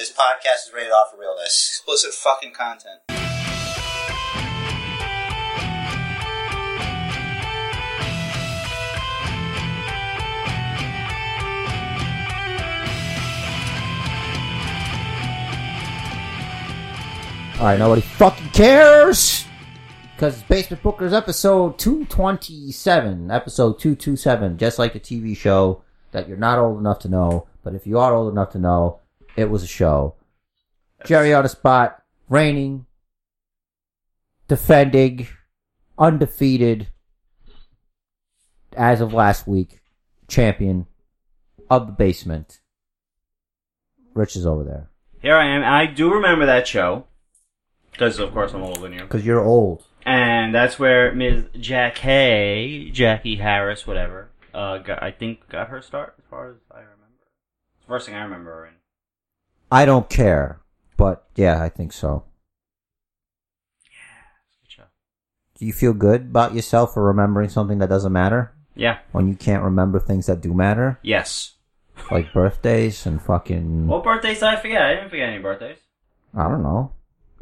This podcast is rated off for realness. Explicit fucking content. All right, nobody fucking cares because it's Basement Bookers episode two twenty seven, episode two two seven, just like the TV show that you're not old enough to know, but if you are old enough to know, it was a show. Jerry on the spot, reigning, defending, undefeated, as of last week, champion of the basement. Rich is over there Here I am. I do remember that show. Because, of course, I'm older than you. because you're old. And that's where Ms. Jackie, Jackie Harris, whatever, uh, got, I think got her start, as far as I remember. It's the first thing I remember her in. I don't care, but yeah, I think so. Show. Do you feel good about yourself for remembering something that doesn't matter Yeah. when you can't remember things that do matter, Yes. like birthdays and fucking What birthdays did I forget? I didn't forget any birthdays. I don't know.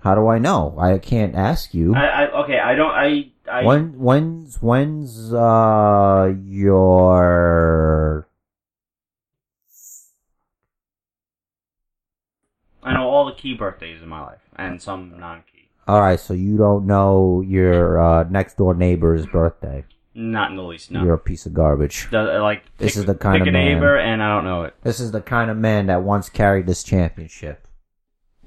How do I know? I can't ask you. I, I okay, I don't, I, I, when when's when's uh your I know all the key birthdays in my life, and some non-key. all right? So you don't know your uh, next door neighbor's birthday. Not in the least, no. You're a piece of garbage. The- like, This pick- is the kind pick of a man- neighbor, and I don't know it. This is the kind of man that once carried this championship.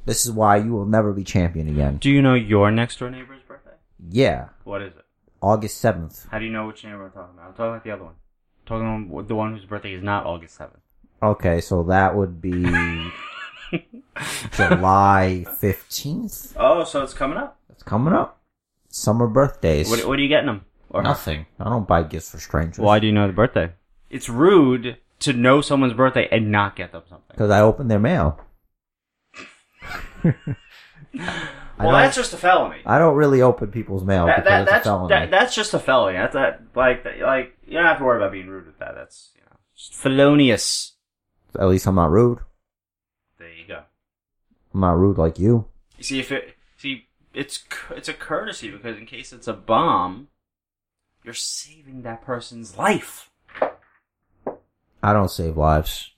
This is why you will never be champion again. Do you know your next door neighbor's birthday? Yeah, What is it? August seventh. How do you know which neighbor I'm talking about? I'm talking about the other one. I'm talking about the one whose birthday is not August 7th. Okay, so that would be July fifteenth. Oh, so it's coming up. It's coming up. Summer birthdays. What, what are you getting them? Or Nothing. I don't buy gifts for strangers. Why do you know the birthday? It's rude to know someone's birthday and not get them something. Because I opened their mail. Well, that's just a felony. I don't really open people's mail That, because that, it's that's a felony. that, that's just a felony. That's that like that, like you don't have to worry about being rude with that. That's you know just felonious. At least I'm not rude. I'm not rude like you. You see if it see it's it's a courtesy because in case it's a bomb, you're saving that person's life. I don't save lives.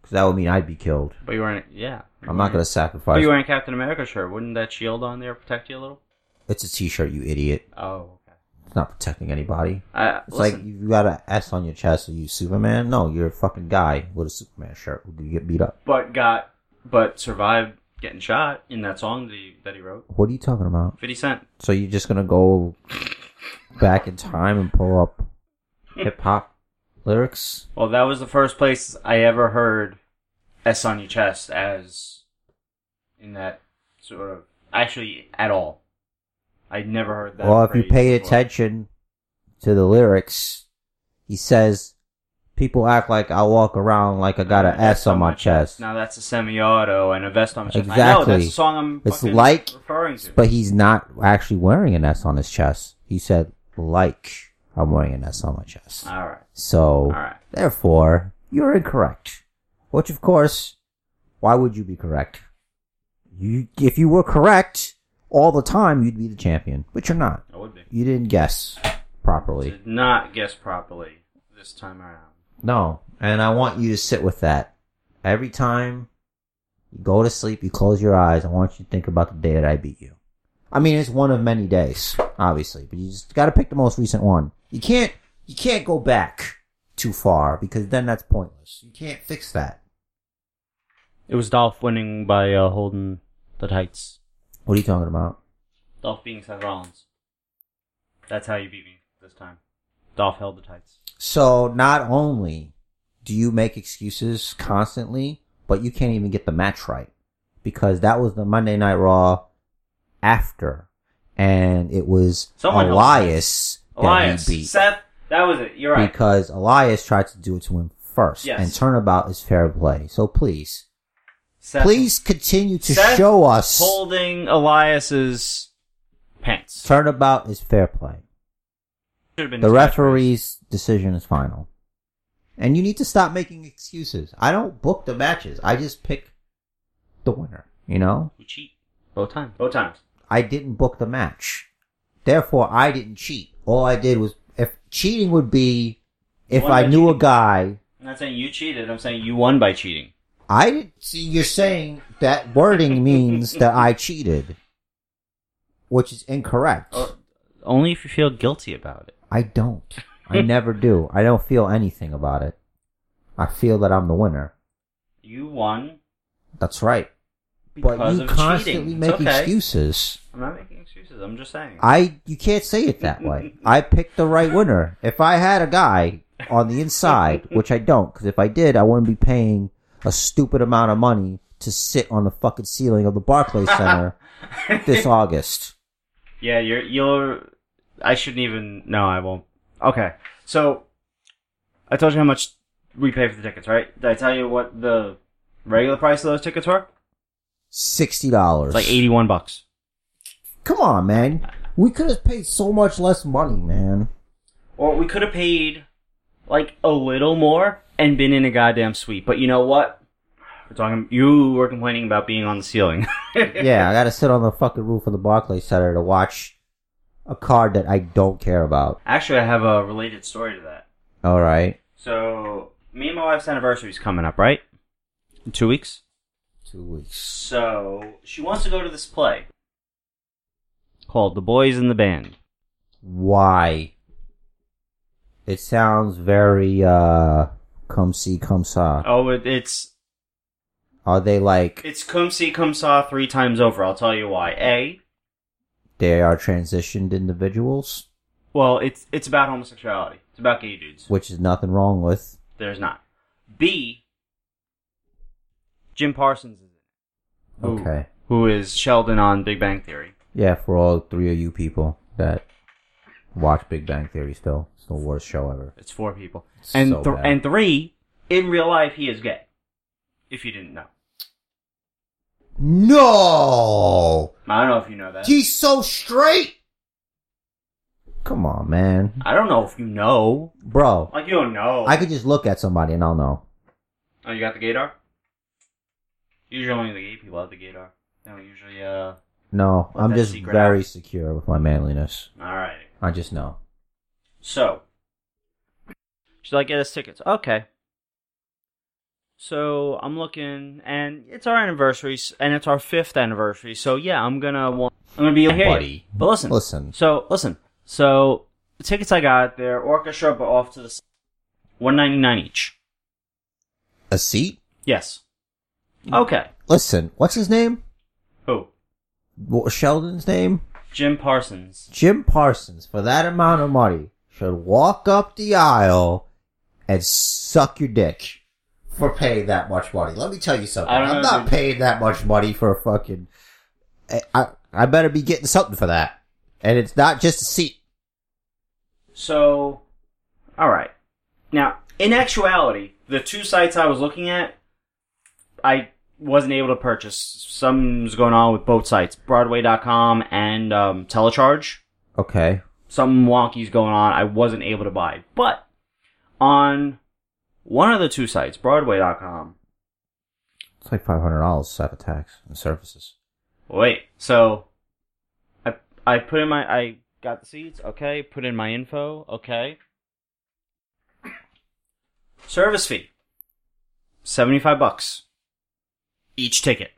Because that would mean I'd be killed. But you weren't. Yeah. I'm not going to But sacrifice. you wearing Captain America shirt. Wouldn't that shield on there protect you a little? It's a t-shirt, you idiot. Oh, okay. It's not protecting anybody. I, It's like you got an S on your chest. Are you Superman? No, you're a fucking guy with a Superman shirt could get beat up. but got but survived getting shot in that song that he, that he wrote. What are you talking about? Fifty Cent. So you're just gonna go back in time and pull up hip hop lyrics? Well, that was the first place I ever heard S on your chest as in that sort of actually at all. I'd never heard that. well, if you pay before. attention to the lyrics, he says, "People act like I walk around like I got an S on my chest." Now that's a semi-auto and a vest on my chest. I know Exactly. that's the song I'm. It's fucking like- referring to. But he's not actually wearing an S on his chest. He said, "Like I'm wearing an S on my chest." all right, So, all right. therefore, you're incorrect. Which, of course, why would you be correct? You, if you were correct all the time, you'd be the champion. But you're not. I would be. You didn't guess properly. You did not guess properly this time around. No, and I want you to sit with that. Every time you go to sleep, you close your eyes. I want you to think about the day that I beat you. I mean, it's one of many days, obviously, but you just got to pick the most recent one. You can't, you can't go back too far because then that's pointless. You can't fix that. It was Dolph winning by uh, holding the tights. What are you talking about? Dolph being Seth Rollins. That's how you beat me this time. Dolph held the tights. So not only do you make excuses constantly, but you can't even get the match right because that was the Monday Night Raw after, and it was Someone. Elias that Elias, he beat Seth, that was it. You're right. because Elias tried to do it to him first, Yes. and turnabout is fair play. So please, Seth please continue to Seth show us holding Elias's pants. turnabout is fair play. The referee's decision is final. And you need to stop making excuses. I don't book the matches. I just pick the winner. You know, We cheat both times. Both times. I didn't book the match, therefore I didn't cheat. All I did was if cheating would be if I knew a guy. I'm not saying you cheated. I'm saying you won by cheating. I didn't see. You're saying that wording means that I cheated, which is incorrect. Oh. Only if you feel guilty about it. I don't. I never do. I don't feel anything about it. I feel that I'm the winner. You won That's right. but you constantly cheating. make okay. excuses. I'm not making excuses. I'm just saying. I you can't say it that way. I picked the right winner. If I had a guy on the inside, which I don't, because if I did, I wouldn't be paying a stupid amount of money to sit on the fucking ceiling of the Barclays Center this August. Yeah, you're you're. I shouldn't even. No, I won't. Okay, so I told you how much we pay for the tickets, right? Did I tell you what the regular price of those tickets were? Sixty dollars. Like eighty-one bucks. Come on, man. We could have paid so much less money, man. Or we could have paid like a little more and been in a goddamn suite. But you know what? We're talking. You were complaining about being on the ceiling. Yeah, I gotta sit on the fucking roof of the Barclays Center to watch a card that I don't care about. Actually, I have a related story to that. All right. So, me and my wife's anniversary is coming up, right? In two weeks. Two weeks. So she wants to go to this play called "The Boys in the Band." Why? It sounds very, uh, come see, come saw. Oh, it, it's Are they like, it's come see, come saw three times over. I'll tell you why. A, they are transitioned individuals? well, it's it's about homosexuality. It's about gay dudes. Which is nothing wrong with. There's not. B, Jim Parsons is in it. Who- Okay. Who is Sheldon on Big Bang Theory? Yeah, for all three of you people that watch Big Bang Theory still. It's the worst show ever. It's four people. And so th- bad. and three, in real life, he is gay. If you didn't know, No! I don't know if you know that. He's so straight! Come on, man. I don't know if you know. Bro, Like you don't know. I could just look at somebody and I'll know. Oh, you got the gaydar? Usually only the gay people have the gaydar. They don't usually, uh... No, Let I'm that just secret very out. secure with my manliness. Alright. I just know. So. She's like, get us tickets. Okay. So, I'm looking, and it's our anniversary, and it's our fifth anniversary, so yeah, I'm gonna want... I'm gonna be here. Buddy. But listen. Listen. So, listen. So, the tickets I got, they're orchestra, but off to the... s- 199 each. A seat? Yes. Okay. Listen, what's his name? Who? What Sheldon's name? Jim Parsons. Jim Parsons, for that amount of money, should walk up the aisle and suck your dick for paying that much money. Let me tell you something. I'm not dude. paying that much money for a fucking. I, I I better be getting something for that, and it's not just a seat. So, alright. Now, in actuality, the two sites I was looking at, I wasn't able to purchase. Something's going on with both sites, Broadway.com and um, Telecharge. Okay. Something wonky's going on. I wasn't able to buy. But, on one of the two sites, Broadway.com, It's like five hundred dollars after tax and services. Wait, so I I put in my I got the seats, okay, put in my info, okay. Service fee. 75 bucks each ticket.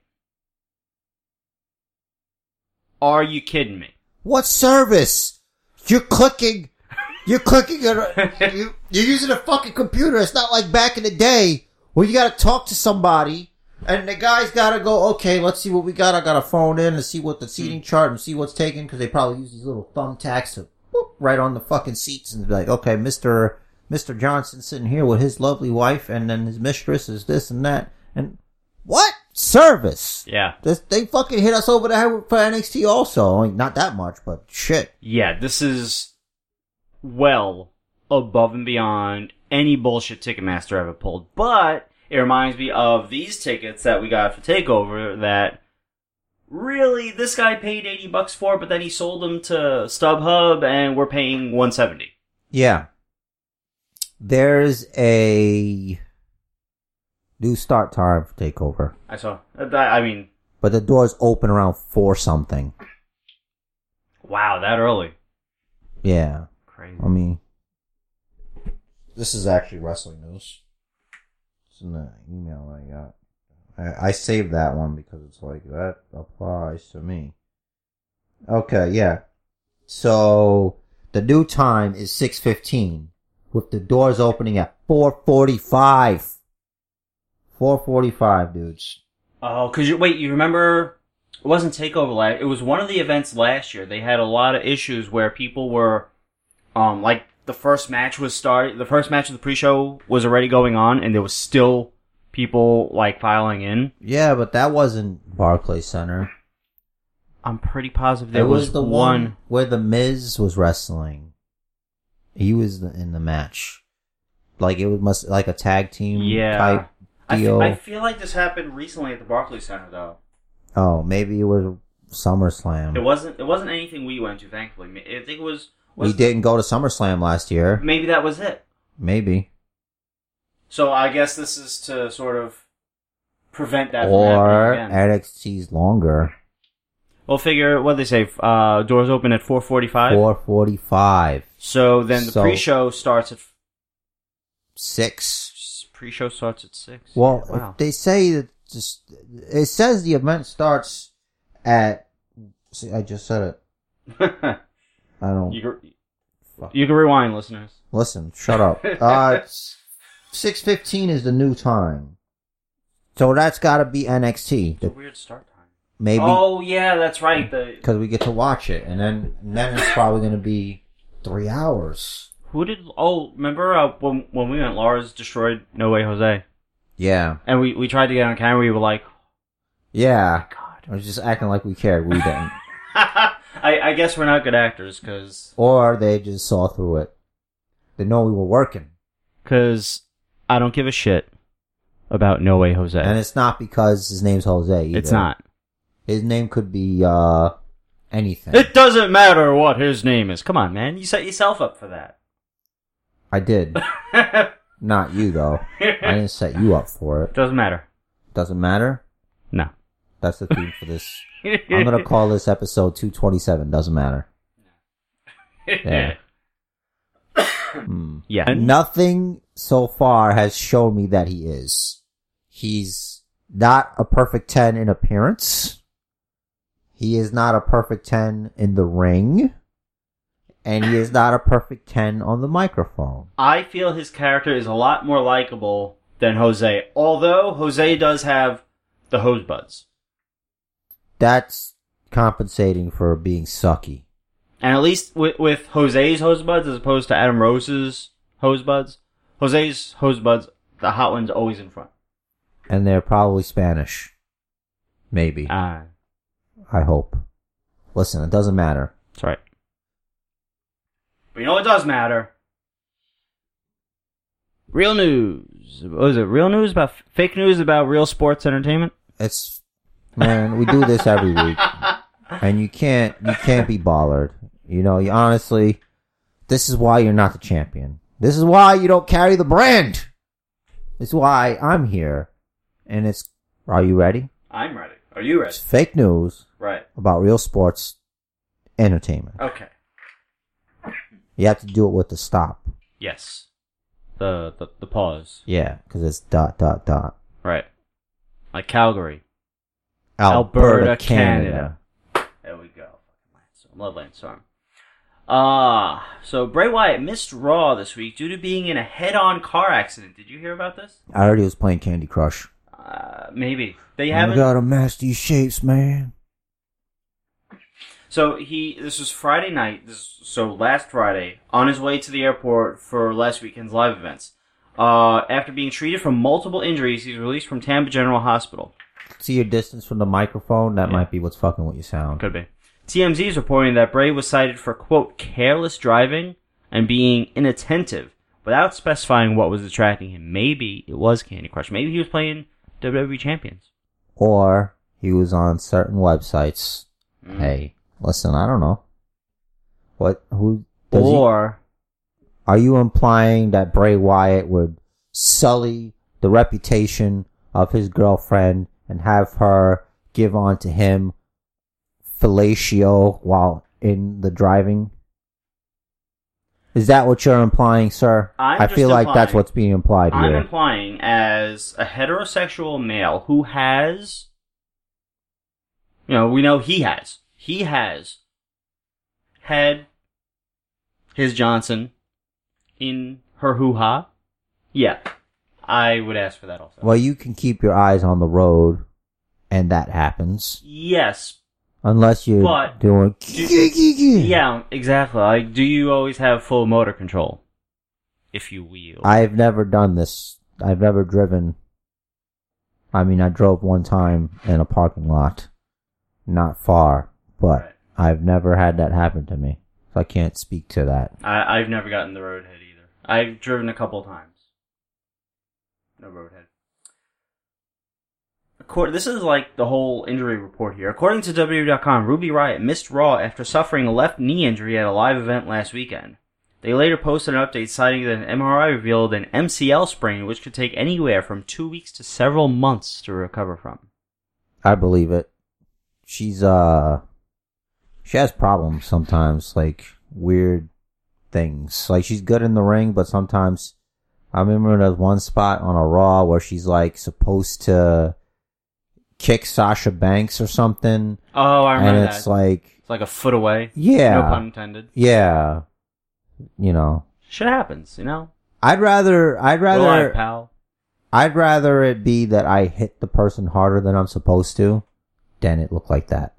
Are you kidding me? What service? You're clicking. You're clicking. it. you, you're using a fucking computer. It's not like back in the day where you got to talk to somebody and the guy's got to go. Okay, let's see what we got. I got to phone in and see what the hmm. seating chart and see what's taken because they probably use these little thumbtacks to whoop, right on the fucking seats and be like, okay, Mister Mister Johnson sitting here with his lovely wife and then his mistress is this and that and what service? Yeah. This, they fucking hit us over the head for NXT also. I mean, not that much, but shit. Yeah, this is well above and beyond any bullshit Ticketmaster ever pulled. But it reminds me of these tickets that we got for Takeover that really this guy paid 80 bucks for, but then he sold them to StubHub and we're paying 170. Yeah. There's a New start time for Takeover. I saw. I mean, But the doors open around four something. wow, that early. Yeah. Crazy. I mean, this is actually wrestling news. It's in the email I got. I, I saved that one because it's like that applies to me. Okay, yeah. So the new time is six fifteen, with the doors opening at four forty five. Four forty five, dudes. Oh, cause you wait. You remember? It wasn't Takeover last. It was one of the events last year. They had a lot of issues where people were, um, like the first match was started. The first match of the pre-show was already going on, and there was still people like filing in. Yeah, but that wasn't Barclays Center. I'm pretty positive there it was, was the one. one where the Miz was wrestling. He was in the match, like it was must like a tag team Yeah. type I, fe- deal. I feel like this happened recently at the Barclays Center, though. oh, maybe it was SummerSlam. It wasn't. It wasn't anything we went to. Thankfully, I think it was. Was we didn't go to SummerSlam last year. Maybe that was it. Maybe So I guess this is to sort of prevent that or from happening again. NXT's longer. We'll figure what they say. Uh, doors open at four forty-five. Four forty five. So then the So- pre-show starts at Six. pre-show starts at six. Well, wow. they say that just it says the event starts at. See, I just said it. I don't. you can, Fuck. you can rewind, listeners. Listen, shut up. Uh, six fifteen is the new time, so that's got to be NXT. It's a The- weird start time. Maybe Oh yeah, that's right. The because we get to watch it, and then and then it's probably going to be three hours. who did? Oh, remember uh, when when we went? Lars destroyed No Way Jose, Yeah, and we we tried to get on camera. We were like, yeah. God. I was just acting like we cared. We didn't, I I guess we're not good actors because or they just saw through it. They know we were working, because I don't give a shit about No Way Jose. and it's not because his name's Jose. Either. it's not. His name could be uh anything. It doesn't matter what his name is. Come on, man. You set yourself up for that. I did, not you though. I didn't set you up for it. doesn't matter. Doesn't matter. No. That's the theme for this. I'm gonna call this episode 227. Doesn't matter. Yeah. Hmm. Yeah. Nothing so far has shown me that he is. He's not a perfect 10 in appearance. He is not a perfect 10 in the ring. And he is not a perfect 10 on the microphone. I feel his character is a lot more likable than Jose. Although Jose does have the hose buds. That's compensating for being sucky. And at least with, with Jose's hose buds as opposed to Adam Rose's hose buds, Jose's hose buds, the hot one's always in front. And they're probably Spanish. Maybe. Ah, I hope. Listen, it doesn't matter. that's right. But you know what does matter? Real news. What was it? Real news about fake news about real sports entertainment? It's man, we do this every week, and you can't you can't be bothered. You know, you honestly, this is why you're not the champion. This is why you don't carry the brand. This is why I'm here, and it's. Are you ready? I'm ready. Are you ready? It's fake news Right. about real sports entertainment. Okay. You have to do it with the stop. Yes. The the, the pause. Yeah, because it's dot dot dot. Right. Like Calgary. Alberta, Alberta, Canada. There we go. Love Lance Storm. Ah, so Bray Wyatt missed Raw this week due to being in a head-on car accident. Did you hear about this? I already was playing Candy Crush. Uh, maybe they haven't. gotta match these shapes, man. So he, this was Friday night. This so last Friday, on his way to the airport for last weekend's live events. Uh, after being treated for multiple injuries, he's released from Tampa General Hospital. See your distance from the microphone? That Yeah. might be what's fucking with your sound. Could be. TMZ is reporting that Bray was cited for quote careless driving and being inattentive, without specifying what was distracting him. Maybe it was Candy Crush. Maybe he was playing WWE Champions. Or he was on certain websites. Mm. Hey, listen, I don't know. What? Who? Does he- Or are you implying that Bray Wyatt would sully the reputation of his girlfriend and have her give on to him fellatio while in the driving? Is that what you're implying, sir? I'm I feel like that's what's being implied here. I'm implying as a heterosexual male who has, you know, we know he has, he has had his Johnson in her hoo ha. Yeah, I would ask for that also. well, you can keep your eyes on the road, and that happens. Yes, Unless you're But- doing. yeah, exactly. Like, do you always have full motor control, if you wheel. I've never done this. I've never driven. I mean, I drove one time in a parking lot, not far, but Right. I've never had that happen to me. So I can't speak to that. I, I've never gotten the roadhead either. I've driven a couple times. No roadhead. According, this is like the whole injury report here. According to WWE.com, Ruby Riot missed Raw after suffering a left knee injury at a live event last weekend. They later posted an update citing that an MRI revealed an MCL sprain, which could take anywhere from two weeks to several months to recover from. I believe it. She's, uh, she has problems sometimes, like weird things. Like she's good in the ring, but sometimes I remember there's one spot on a Raw where she's like supposed to kick Sasha Banks or something. Oh, I remember and that. it's like, it's like a foot away. yeah, No pun intended. yeah, you know, Shit happens, you know? I'd rather, I'd rather, pal. I'd rather it be that I hit the person harder than I'm supposed to than it look like that.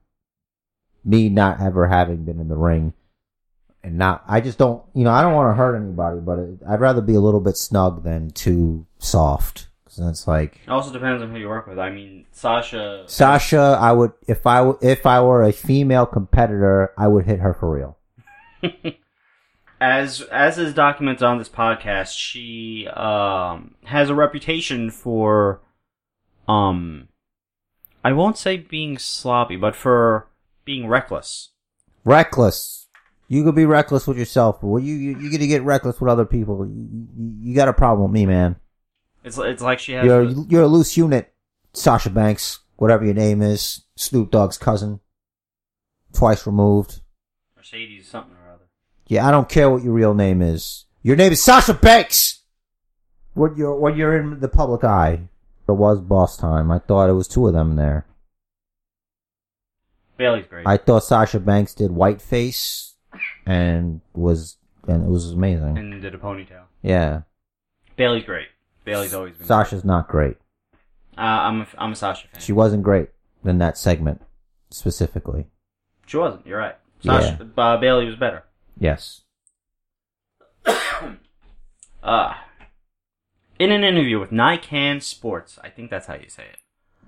Me not ever having been in the ring and not, I just don't, you know, I don't want to hurt anybody, but it, I'd rather be a little bit snug than too soft. Cause then it's like, It also depends on who you work with. I mean, Sasha. Sasha, I would, if I, if I were a female competitor, I would hit her for real. as as is documented on this podcast, she um has a reputation for um I won't say being sloppy, but for being reckless. Reckless. You could be reckless with yourself, but you, you, you get to get reckless with other people. You, you, you got a problem with me, man. It's it's like she has You're a- you're a loose unit, Sasha Banks, whatever your name is, Snoop Dogg's cousin, twice removed. Mercedes something or other. Yeah, I don't care what your real name is. Your name is Sasha Banks. When you're when you're in the public eye, it was boss time. I thought it was two of them there. Bayley's great. I thought Sasha Banks did Whiteface, and was and it was amazing. and did a ponytail. Yeah, Bayley's great. Bayley's always been. Sasha's not great. Great. Uh, I'm a, I'm a Sasha fan. She wasn't great in that segment specifically. She wasn't. You're right. Sasha uh, Bailey was better. Yes. Uh in an interview with Nikkan Sports, I think that's how you say it.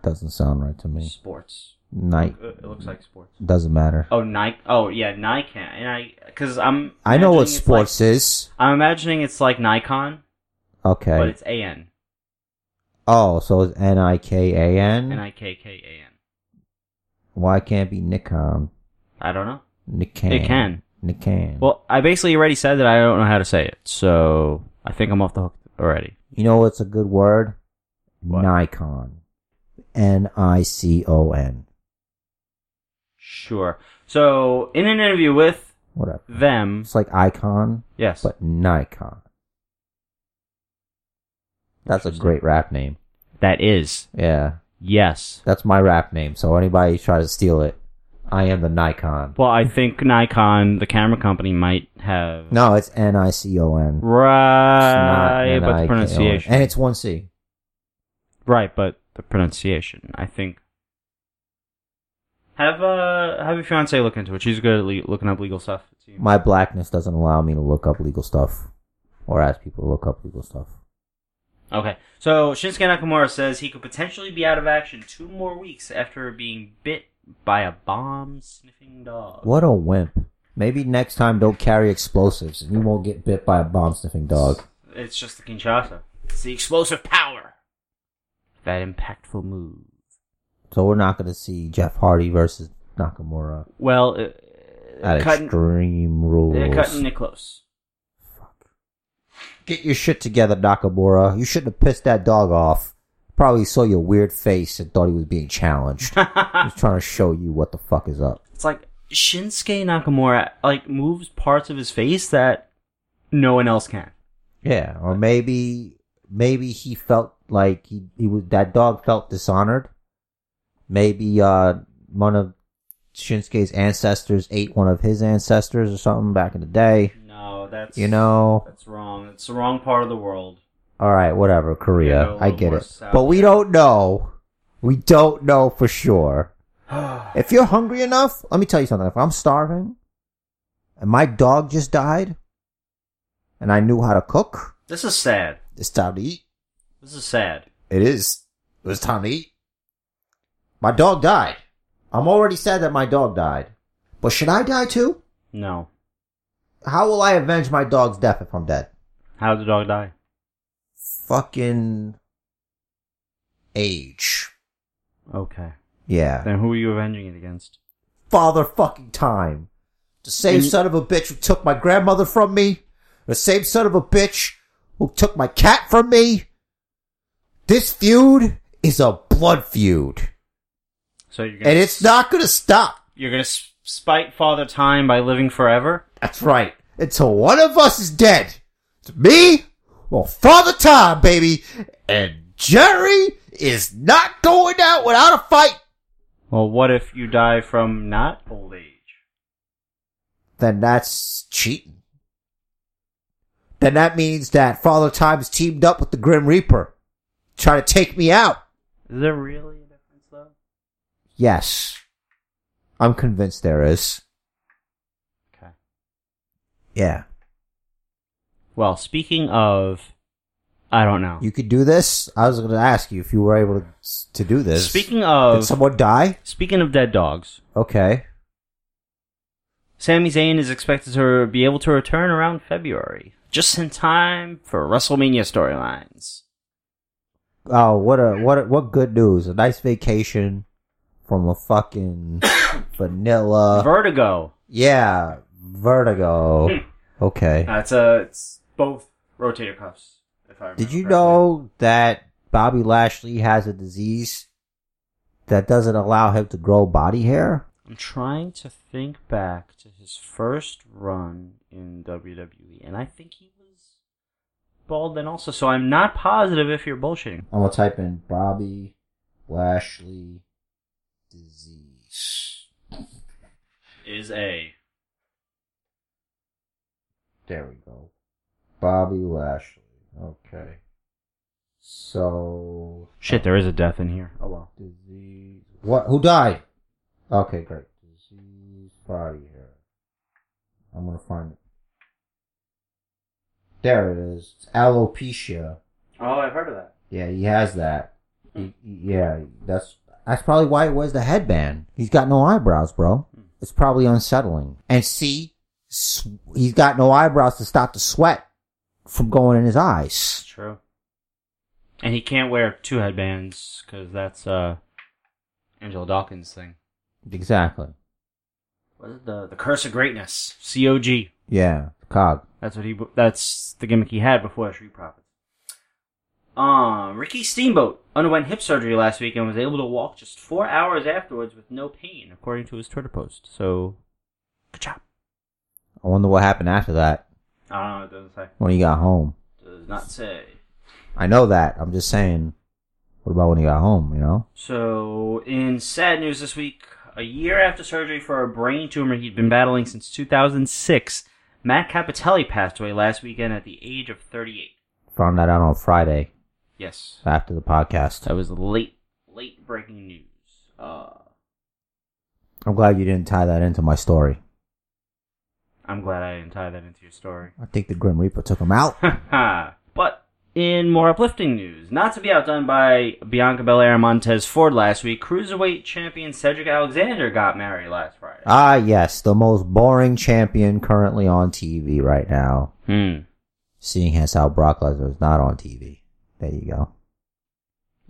Doesn't sound right to me. Sports. Night Uh, It looks like sports. doesn't matter. Oh, Nike. Oh, yeah, Nikkan. And I, because I'm. I know what sports Like, is. I'm imagining it's like Nikon, Okay. but it's A N. oh, so it's N I K A N N. I K K A N. Why can't it be Nikon? I don't know. Nikkan. It can. Nikkan. Well, I basically already said that I don't know how to say it, so I think I'm off the hook already. you know what's a good word? What? Nikon. N I C O N. Sure. So, in an interview with Whatever. them, It's like icon, yes, but Nikon. That's a great rap name. that is Yeah. yes. That's my rap name. So anybody try to steal it, I am the Nikon. Well, I think Nikon, the camera company, might have No, it's N I C O N. Right, but the N-I-K-O-N. pronunciation, And it's one C. right, but the pronunciation, I think. Have uh have your fiance look into it. She's good at le- looking up legal stuff. it seems. My blackness doesn't allow me to look up legal stuff or ask people to look up legal stuff. Okay, so Shinsuke Nakamura says he could potentially be out of action two more weeks after being bit by a bomb sniffing dog. What a wimp. Maybe next time don't carry explosives and you won't get bit by a bomb sniffing dog. It's just the Kinshasa. It's the explosive power. That impactful move. So we're not going to see Jeff Hardy versus Nakamura Well, uh, at cutting, Extreme Rules. they're cutting it close. Fuck. Get your shit together, Nakamura. You shouldn't have pissed that dog off. probably saw your weird face and thought he was being challenged. He's trying to show you what the fuck is up. It's like Shinsuke Nakamura like moves parts of his face that no one else can. Yeah, or maybe maybe he felt like he he was that dog felt dishonored. Maybe uh one of Shinsuke's ancestors ate one of his ancestors or something back in the day. No, that's You know, that's wrong. It's the wrong part of the world. all right, whatever, Korea, Yeah, I get it, south but we don't know. We don't know for sure. If you're hungry enough, let me tell you something. If I'm starving and my dog just died and I knew how to cook, This is sad. it's time to eat. This is sad. It is. It was time to eat. My dog died. I'm already sad that my dog died. But should I die too? No. How will I avenge my dog's death if I'm dead? How did the dog die? Fucking age. Okay. Yeah. Then who are you avenging it against? Father fucking time. The same And- son of a bitch who took my grandmother from me. The same son of a bitch who took my cat from me. This feud is a blood feud. So you're gonna And it's not gonna stop. you're gonna s- spite Father Time by living forever. That's right. Until one of us is dead. It's me or Father Time, baby. And Jerry is not going out without a fight. Well, what if you die from not old age? Then that's cheating. Then that means that Father Time is teamed up with the Grim Reaper. Trying to take me out. Is there really a difference though? Yes. I'm convinced there is. Okay. Yeah. Well, speaking of, I don't know. You could do this. I was going to ask you if you were able to, to do this. Speaking Did of, someone die? speaking of dead dogs, Okay. Sami Zayn is expected to be able to return around February, just in time for WrestleMania storylines. Oh, what a what a, what good news! A nice vacation from a fucking vanilla. Vertigo. yeah, vertigo. Okay. That's uh, it's both rotator cuffs. If I Did you correctly. know that Bobby Lashley has a disease that doesn't allow him to grow body hair? I'm trying to think back to his first run in WWE, and I think he was bald then also. So I'm not positive if you're bullshitting. I'm gonna type in Bobby Lashley disease. Is a There we go. Bobby Lashley. Okay. So shit. There is a death in here. Oh well. disease. What? Who died? Okay, great. Disease body hair. I'm gonna find it. There it is. It's alopecia. Oh, I've heard of that. Yeah, he has that. Hmm. He, he- yeah, that's that's probably why he wears the headband. He's got no eyebrows, bro. It's probably unsettling. And see, s- he's got no eyebrows to stop the sweat from going in his eyes. True. And he can't wear two headbands because that's uh Angelo Dawkins thing. Exactly. What is it? The the Curse of Greatness. COG. Yeah, cog. That's what he. That's the gimmick he had before Street Profits. Um, Ricky Steamboat underwent hip surgery last week and was able to walk just four hours afterwards with no pain, according to his Twitter post. So, good job. I wonder what happened after that I don't know. It doesn't say. when he got home. Does not say. I know that. I'm just saying. What about when he got home? You know. So, in sad news this week, a year after surgery for a brain tumor he'd been battling since 2006, Matt Cappotelli passed away last weekend at the age of 38. Found that out on Friday Yes. after the podcast. That was late, late breaking news. Uh, I'm glad you didn't tie that into my story. I'm glad I didn't tie that into your story. I think the Grim Reaper took him out. but in more uplifting news, not to be outdone by Bianca Belair and Montez Ford last week, cruiserweight champion Cedric Alexander got married last Friday. Ah, yes, the most boring champion currently on TV right now. Hmm. Seeing as how Brock Lesnar is not on TV. There you go.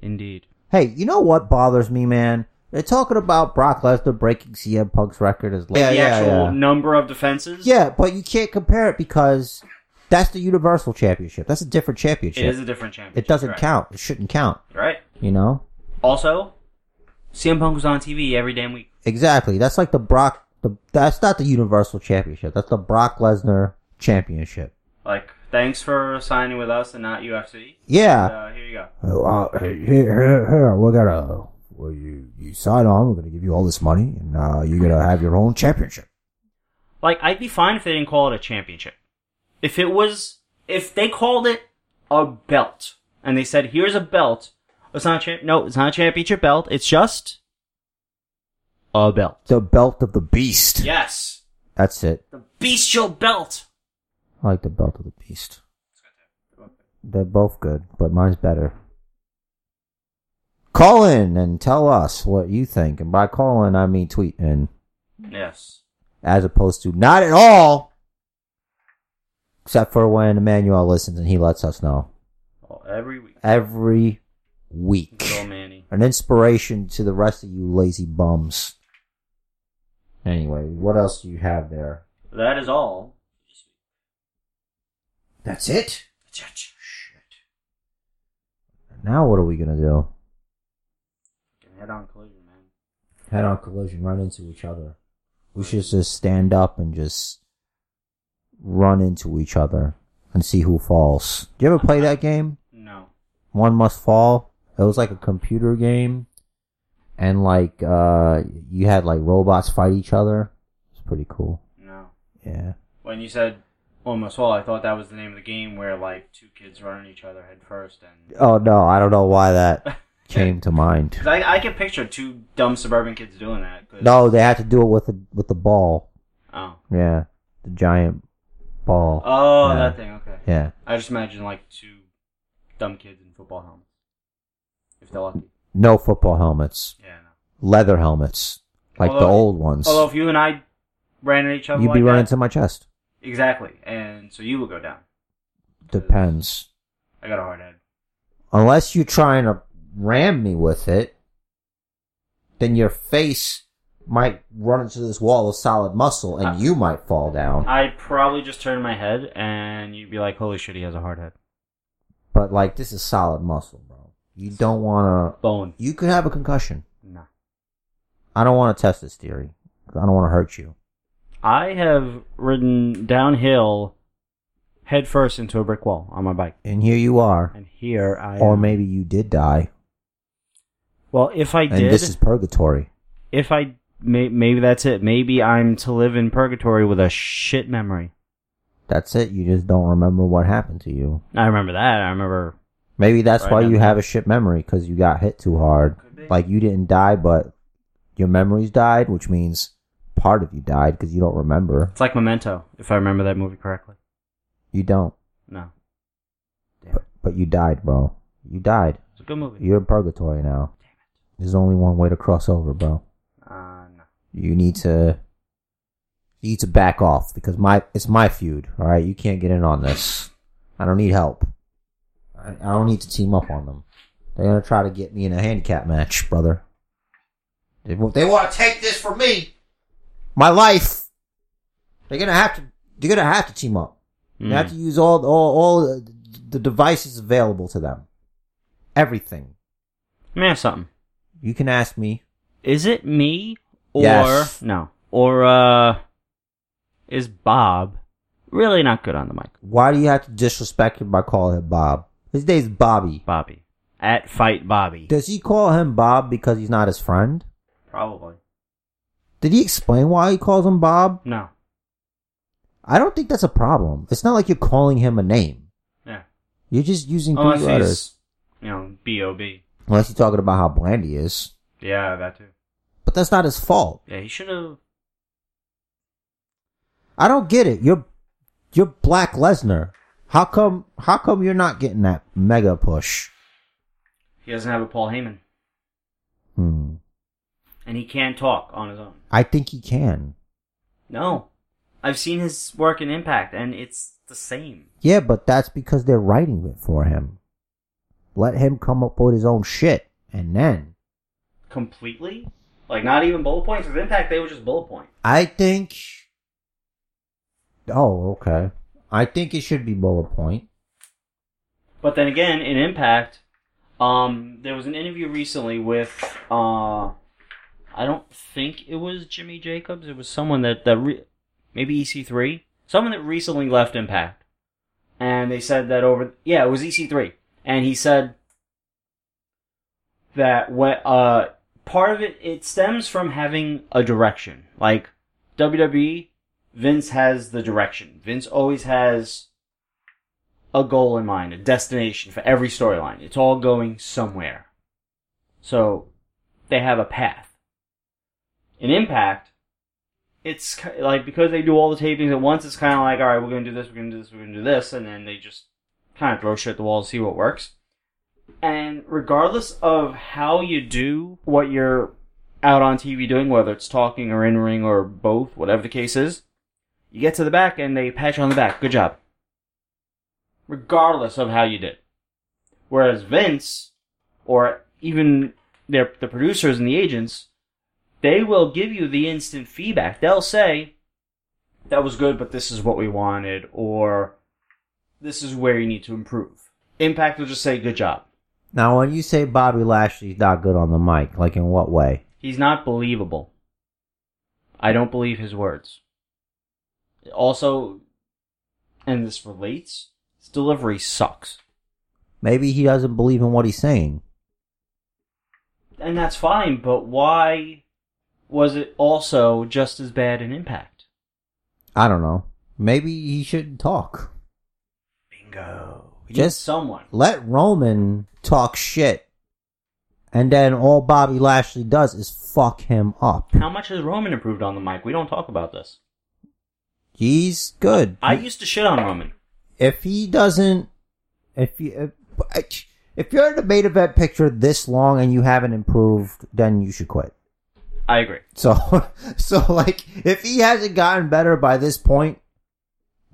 Indeed. Hey, you know what bothers me, man? They're talking about Brock Lesnar breaking CM Punk's record as yeah, the actual number of defenses. Yeah, but you can't compare it because that's the Universal Championship. That's a different championship. is a different championship. It doesn't right. count. It shouldn't count. Right. You know? Also, CM Punk was on TV every damn week. Exactly. That's like the Brock. The that's not the Universal Championship. That's the Brock Lesnar Championship. Like, thanks for signing with us and not UFC. Yeah. Uh, here you go. Oh, uh, here, here, here, we're gonna, well, you, you sign on, we're gonna give you all this money, and, uh, you're gonna have your own championship. Like, I'd be fine if they didn't call it a championship. If it was, if they called it a belt, and they said, here's a belt, it's not a champ, no, it's not a championship belt, it's just a belt. The belt of the beast. Yes! That's it. The bestial belt! I like the belt of the beast. They're both good, but mine's better. Call in and tell us what you think. And by call in, I mean tweet in, Yes. as opposed to not at all. Except for when Emmanuel listens and he lets us know. Well, every week. Every week. Manny. An inspiration to the rest of you lazy bums. Anyway, what else do you have there? That is all. That's it? Shit. Now what are we gonna do? Head on collision, man. Head on collision, run into each other. We should just stand up and just run into each other and see who falls. Do you ever play that game? No. One Must Fall. It was like a computer game, and like uh, you had like robots fight each other. It's pretty cool. No. Yeah. When you said almost all, I thought that was the name of the game where like two kids run at each other head first, and Oh no, I don't know why that came to mind. 'Cause I I can picture two dumb suburban kids doing that. 'cause- No, they had to do it with the with the ball. Oh. Yeah, the giant ball. Oh, Yeah. that thing. Okay. Yeah. I just imagine like two dumb kids in football helmets. If they're lucky. No football helmets, Yeah. No. leather helmets, like the Although- old ones. Although if you and I ran at each other, You'd like be running that, to my chest. Exactly, and so you will go down. Depends. I got a hard head. Unless you're trying to ram me with it, then your face might run into this wall of solid muscle and Uh, you might fall down. I'd probably just turn my head, and you'd be like, "Holy shit, he has a hard head." But like, this is solid muscle, bro. You don't wanna, Bone. you could have a concussion. Nah. I don't wanna test this theory. I don't wanna hurt you. I have ridden downhill head first into a brick wall on my bike. And here you are. And here I Or am. maybe you did die. Well, if I And did, this is purgatory. if I may, maybe that's it. Maybe I'm to live in purgatory with a shit memory. That's it. You just don't remember what happened to you. I remember that. I remember. Maybe that's Right why you have a shit memory because you got hit too hard. Like you didn't die, but your memories died, which means part of you died because you don't remember. It's like Memento, if I remember that movie correctly. You don't, No, but, but you died, bro. You died. it's a good movie. You're in purgatory now. There's only one way to cross over, bro. Uh, no. You need to. You need to back off because my it's my feud. All right, you can't get in on this. I don't need help. I, I don't need to team up on them. They're gonna try to get me in a handicap match, brother. They, they want to take this from me, my life. They're gonna have to. They're gonna have to team up. They have to use all all all the devices available to them. Everything. Let me ask something. You can ask me. Is it me or Yes. no? Or uh is Bob really not good on the mic? Why do you have to disrespect him by calling him Bob? His name's Bobby. Bobby. At Fight Bobby. Does he call him Bob because he's not his friend? Probably. Did he explain why he calls him Bob? No. I don't think that's a problem. It's not like you're calling him a name. Yeah. You're just using three Unless letters. he's you know, B O B. Unless you're talking about how bland he is. Yeah, that too. But that's not his fault. Yeah, he should have I don't get it. You're you're Black Lesnar. How come how come you're not getting that mega push? he doesn't have a Paul Heyman. Hmm. And he can't talk on his own. I think he can. No. I've seen his work in Impact and it's the same. Yeah, but that's because they're writing it for him. Let him come up with his own shit, and then Completely? Like not even bullet points with Impact, they were just bullet points. I think. Oh, okay. I think it should be bullet point. But then again, in Impact, Um, there was an interview recently with uh, I don't think it was Jimmy Jacobs. It was someone that that re- maybe EC3, someone that recently left Impact, and they said that over yeah, it was EC3, and he said that what uh part of it it stems from having a direction. Like WWE, Vince has the direction. Vince always has a goal in mind, a destination for every storyline. It's all going somewhere. So they have a path. In Impact, it's like because they do all the tapings at once. It's kind of like, all right, we're gonna do this, we're gonna do this, we're gonna do this, and then they just kind of throw shit at the wall to see what works. And regardless of how you do what you're out on TV doing, whether it's talking or in ring or both, whatever the case is, you get to the back and they pat you on the back. Good job. Regardless of how you did. Whereas Vince, or even their, the producers and the agents, they will give you the instant feedback. They'll say, that was good, but this is what we wanted, or this is where you need to improve. Impact will just say, good job. Now, when you say Bobby Lashley's not good on the mic, like in what way? He's not believable. I don't believe his words. Also, and this relates, his delivery sucks. Maybe he doesn't believe in what he's saying. And that's fine, but why was it also just as bad an Impact? I don't know. Maybe he shouldn't talk. Bingo. Just- someone. Let Roman talk shit. And then all Bobby Lashley does is fuck him up. How much has Roman improved on the mic? We don't talk about this. He's good. I used to shit on Roman. if he doesn't, if you, if, if you're in the main event picture this long and you haven't improved, then you should quit. I agree. So, so like, if he hasn't gotten better by this point,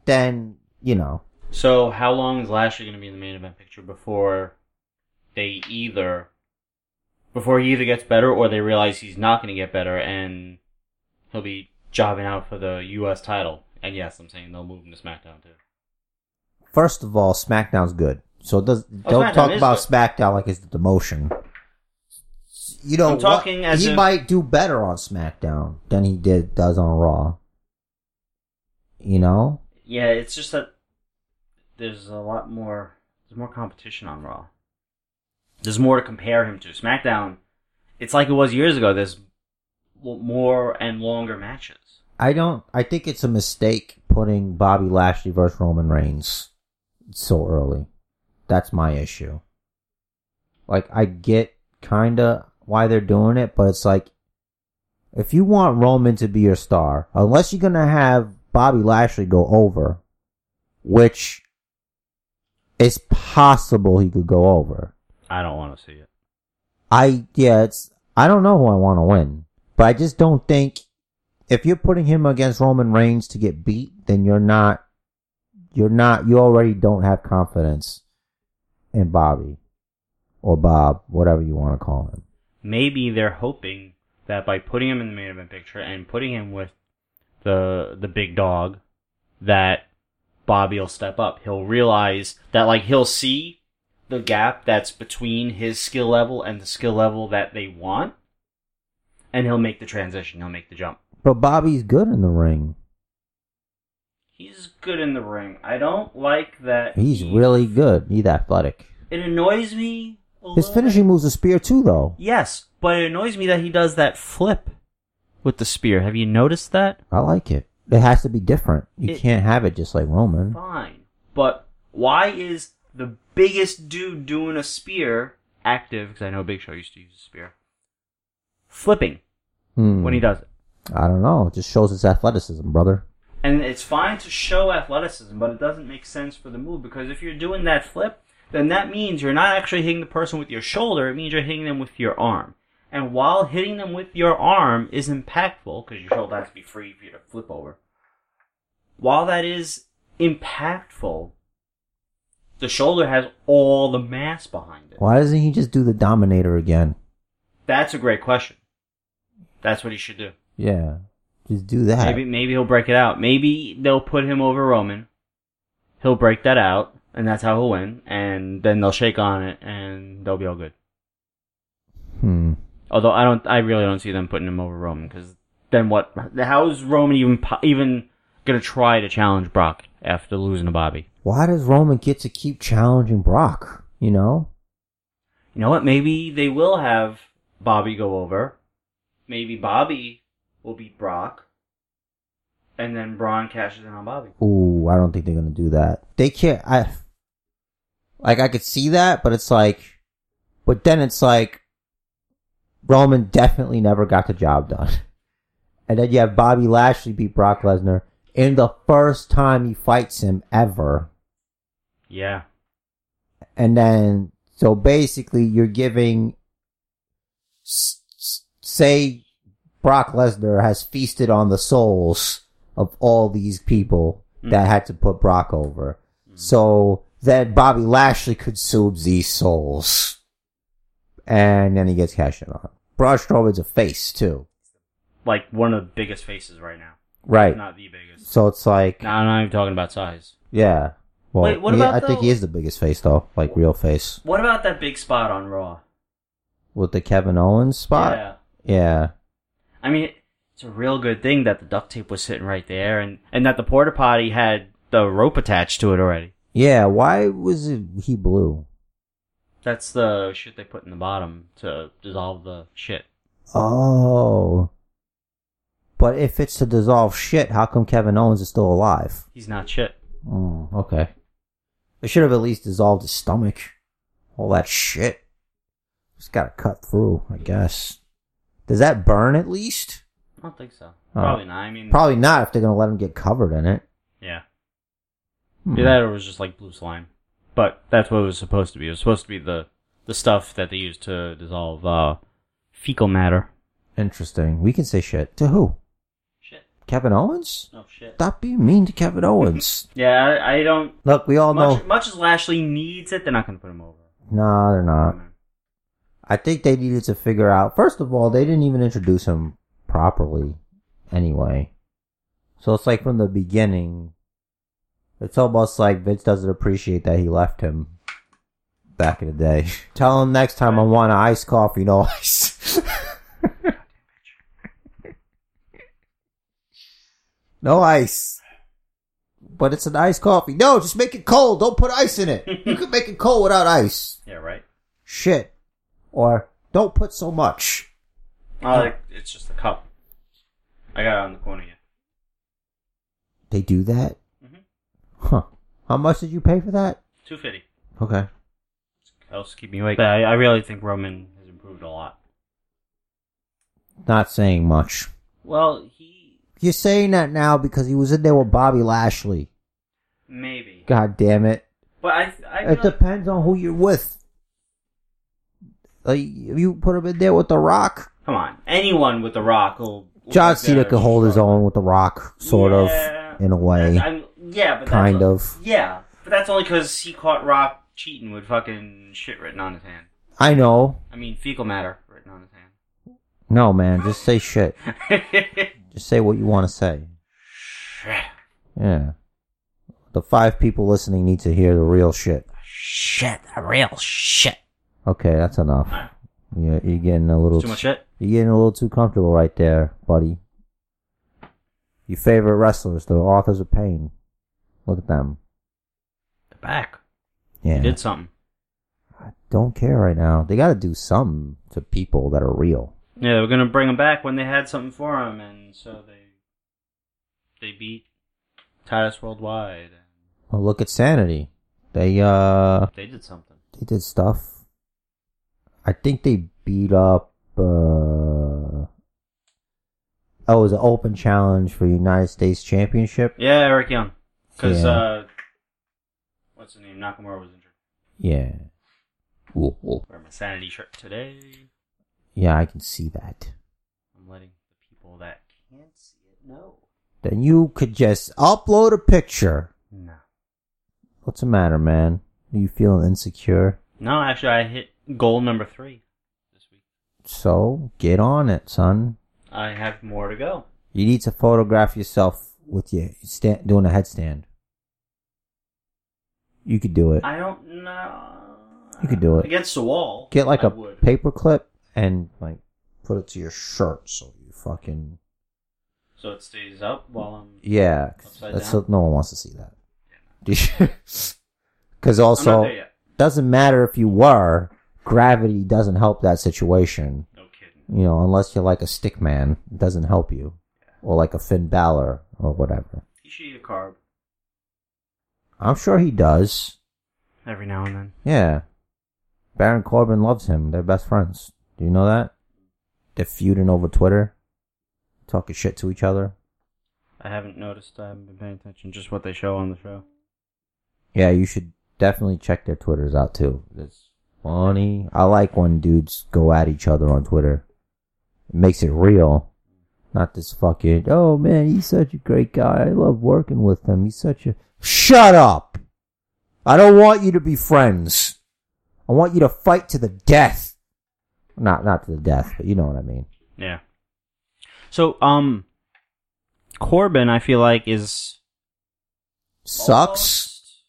then, you know, So, how long is Lashley going to be in the main event picture before they either, before he either gets better or they realize he's not going to get better and he'll be jobbing out for the U.S. title? And yes, I'm saying they'll move him to SmackDown too. first of all, SmackDown's good. So it does, Oh, don't SmackDown talk about good. SmackDown like it's the demotion. You know, I'm talking what? as he if- might do better on SmackDown than he did does on Raw. You know, Yeah, it's just that there's a lot more. There's more competition on Raw. There's more to compare him to. SmackDown, it's like it was years ago. There's more and longer matches. I don't. I think it's a mistake putting Bobby Lashley versus Roman Reigns so early. That's my issue. Like, I get kinda why they're doing it, but it's like, if you want Roman to be your star, unless you're gonna have Bobby Lashley go over, which is possible he could go over. I don't want to see it. I yeah, it's I don't know who I want to win, but I just don't think if you're putting him against Roman Reigns to get beat, then you're not you're not you already don't have confidence in Bobby or Bob, whatever you want to call him. Maybe they're hoping that by putting him in the main event picture and putting him with the the big dog, that Bobby will step up. He'll realize that like he'll see the gap that's between his skill level and the skill level that they want, and he'll make the transition. He'll make the jump. But Bobby's good in the ring. He's good in the ring. I don't like that. He's he- really good. He's athletic. It annoys me. His finishing move's a spear too, though. Yes, but it annoys me that he does that flip with the spear. Have you noticed that? I like it. It has to be different. You It- can't have it just like Roman. Fine, but why is the biggest dude doing a spear active? Because I know Big Show used to use a spear. Flipping Hmm. when he does it. I don't know. It just shows his athleticism, brother. And it's fine to show athleticism, but it doesn't make sense for the move because if you're doing that flip, then that means you're not actually hitting the person with your shoulder, it means you're hitting them with your arm. And while hitting them with your arm is impactful, because your shoulder has to be free for you to flip over, while that is impactful, the shoulder has all the mass behind it. Why doesn't he just do the Dominator again? That's a great question. That's what he should do. Yeah, just do that. Maybe maybe he'll break it out. Maybe they'll put him over Roman. He'll break that out, and that's how he'll win. And then they'll shake on it, and they'll be all good. Hmm. Although I don't, I really don't see them putting him over Roman because then what? How is Roman even even gonna try to challenge Brock after losing to Bobby? Why does Roman get to keep challenging Brock? You know? You know what? Maybe they will have Bobby go over. Maybe Bobby will beat Brock, and then Braun cashes in on Bobby. Ooh, I don't think they're gonna do that. They can't. I like I could see that, but it's like, but then it's like Roman definitely never got the job done, and then you have Bobby Lashley beat Brock Lesnar in the first time he fights him ever, Yeah. and then so basically you're giving, say, Brock Lesnar has feasted on the souls of all these people hmm. that had to put Brock over. Hmm. So then Bobby Lashley consumes these souls. And then he gets cashed in on. Braun Strowman's a face too. Like one of the biggest faces right now. Right. Not the biggest. So it's like, No, I'm not even talking about size. yeah. Well, Wait, what he- about I think he is the biggest face though. Like real face. What about that big spot on Raw? With the Kevin Owens spot? Yeah. Yeah. I mean, it's a real good thing that the duct tape was sitting right there, and and that the porta potty had the rope attached to it already. Yeah, why was it he blue? That's the shit they put in the bottom to dissolve the shit. Oh. But if it's to dissolve shit, how come Kevin Owens is still alive? He's not shit. Mm, okay. They should have at least dissolved his stomach. All that shit. Just gotta cut through, I guess. Does that burn at least? I don't think so. Oh. Probably not. I mean, Probably not if they're gonna let him get covered in it. Yeah. Hmm. Either that or it was just like blue slime. But that's what it was supposed to be. It was supposed to be the the stuff that they used to dissolve uh, fecal matter. Interesting. We can say shit. To who? Shit. Kevin Owens? Oh shit. Stop being mean to Kevin Owens. Yeah, I, I don't. Look, we all Much, know. much as Lashley needs it, they're not going to put him over. No, they're not. I think they needed to figure out. First of all, they didn't even introduce him properly, anyway. So it's like from the beginning. It's almost like Vince doesn't appreciate that he left him back in the day. Tell him next time I want an iced coffee, no ice. no ice. But it's an iced coffee. No, just make it cold. Don't put ice in it. You can make it cold without ice Yeah, right. shit. Or don't put so much. Like, it's just a cup. I got it on the corner here. They do that? Huh. How much did you pay for that? Two fifty. Okay. Helps keep me awake. But I, I really think Roman has improved a lot. Not saying much. Well, he You're saying that now because he was in there with Bobby Lashley. maybe, God damn it. but I I It feel, depends on who you're with. Like, if you put him in there with The Rock, come on. Anyone with the Rock will. will John like Cena could hold his own with The Rock, sort Yeah. of, in a way. I'm, yeah, but Kind that's, of. Yeah, but that's only because he caught Rock cheating with fucking shit written on his hand. I know. I mean, fecal matter written on his hand. No, man, just say shit. Just say what you want to say. Shit. Yeah. The five people listening need to hear the real shit. shit, the real shit. Okay, that's enough. You're, you're getting a little Too much shit. You're getting a little too comfortable right there, buddy. Your favorite wrestlers, the authors of pain. Look at them. The back. Yeah. He did something. I don't care right now. They got to do something to people that are real. Yeah, they were gonna bring them back when they had something for them, and so they they beat Titus Worldwide. Well, look at Sanity. They uh They did something. they did stuff. I think they beat up. uh Oh, it was an open challenge for United States Championship. Yeah, Eric Young. Because Yeah. uh, what's his name? Nakamura was injured. Yeah. Ooh, ooh. Wear my sanity shirt today. Yeah, I can see that. I'm letting the people that can't see it know. Then you could just upload a picture. No. What's the matter, man? Are you feeling insecure? No, actually, I hit goal number three this week. So get on it, son. I have more to go. You need to photograph yourself with your stand doing a headstand. You could do it. I don't know. You could do it. against the wall. Get like I a would. paper clip and like put it to your shirt so you fucking so it stays up while I'm. Yeah, That's down? no one wants to see that. Because I'm also doesn't matter if you were gravity doesn't help that situation. No kidding. You know, unless you're like a stick man, it doesn't help you, or like a Finn Balor or whatever. You should eat a carb I'm sure he does. every now and then. Yeah. Baron Corbin loves him. They're best friends. Do you know that? They're feuding over Twitter, talking shit to each other. I haven't noticed. I haven't been paying attention. Just what they show on the show. Yeah, you should definitely check their Twitters out too. It's funny. I like when dudes go at each other on Twitter. It makes it real. Not this fucking, oh man, he's such a great guy. I love working with him. He's such a. Shut up! I don't want you to be friends. I want you to fight to the death. Not, not to the death, but you know what I mean. Yeah. So, um, Corbin, I feel like is Sucks. almost-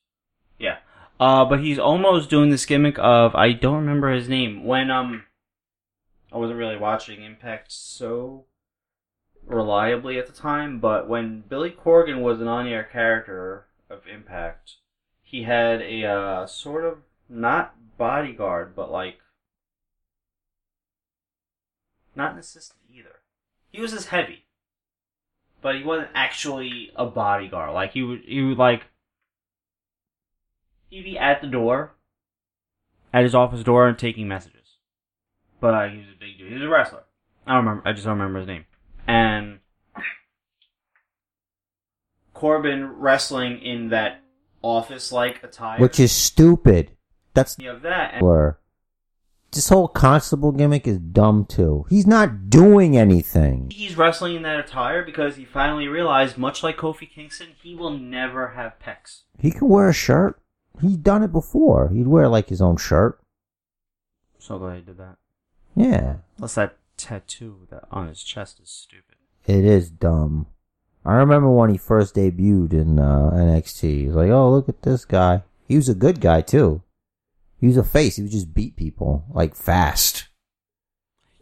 Yeah. Uh, but he's almost doing this gimmick of I don't remember his name when um I wasn't really watching Impact so reliably at the time, but when Billy Corgan was an on-air character of Impact, he had a uh, sort of not bodyguard, but like not an assistant either. He was as heavy, but he wasn't actually a bodyguard. Like he would, he would like he'd be at the door, at his office door, and taking messages. But uh, he was a big dude. He was a wrestler. I don't remember. I just don't remember his name. And Corbin wrestling in that office-like attire. Which is stupid. That's you have that. And where this whole constable gimmick is dumb too. He's not doing anything. he's wrestling in that attire because he finally realized, much like Kofi Kingston, he will never have pecs. He can wear a shirt. He'd done it before. He'd wear like his own shirt. So glad he did that. Yeah, Plus that tattoo that on his chest is stupid. it is dumb. I remember when he first debuted in uh, NXT. He was like, "Oh, look at this guy." He was a good guy too. He was a face. He would just beat people like fast.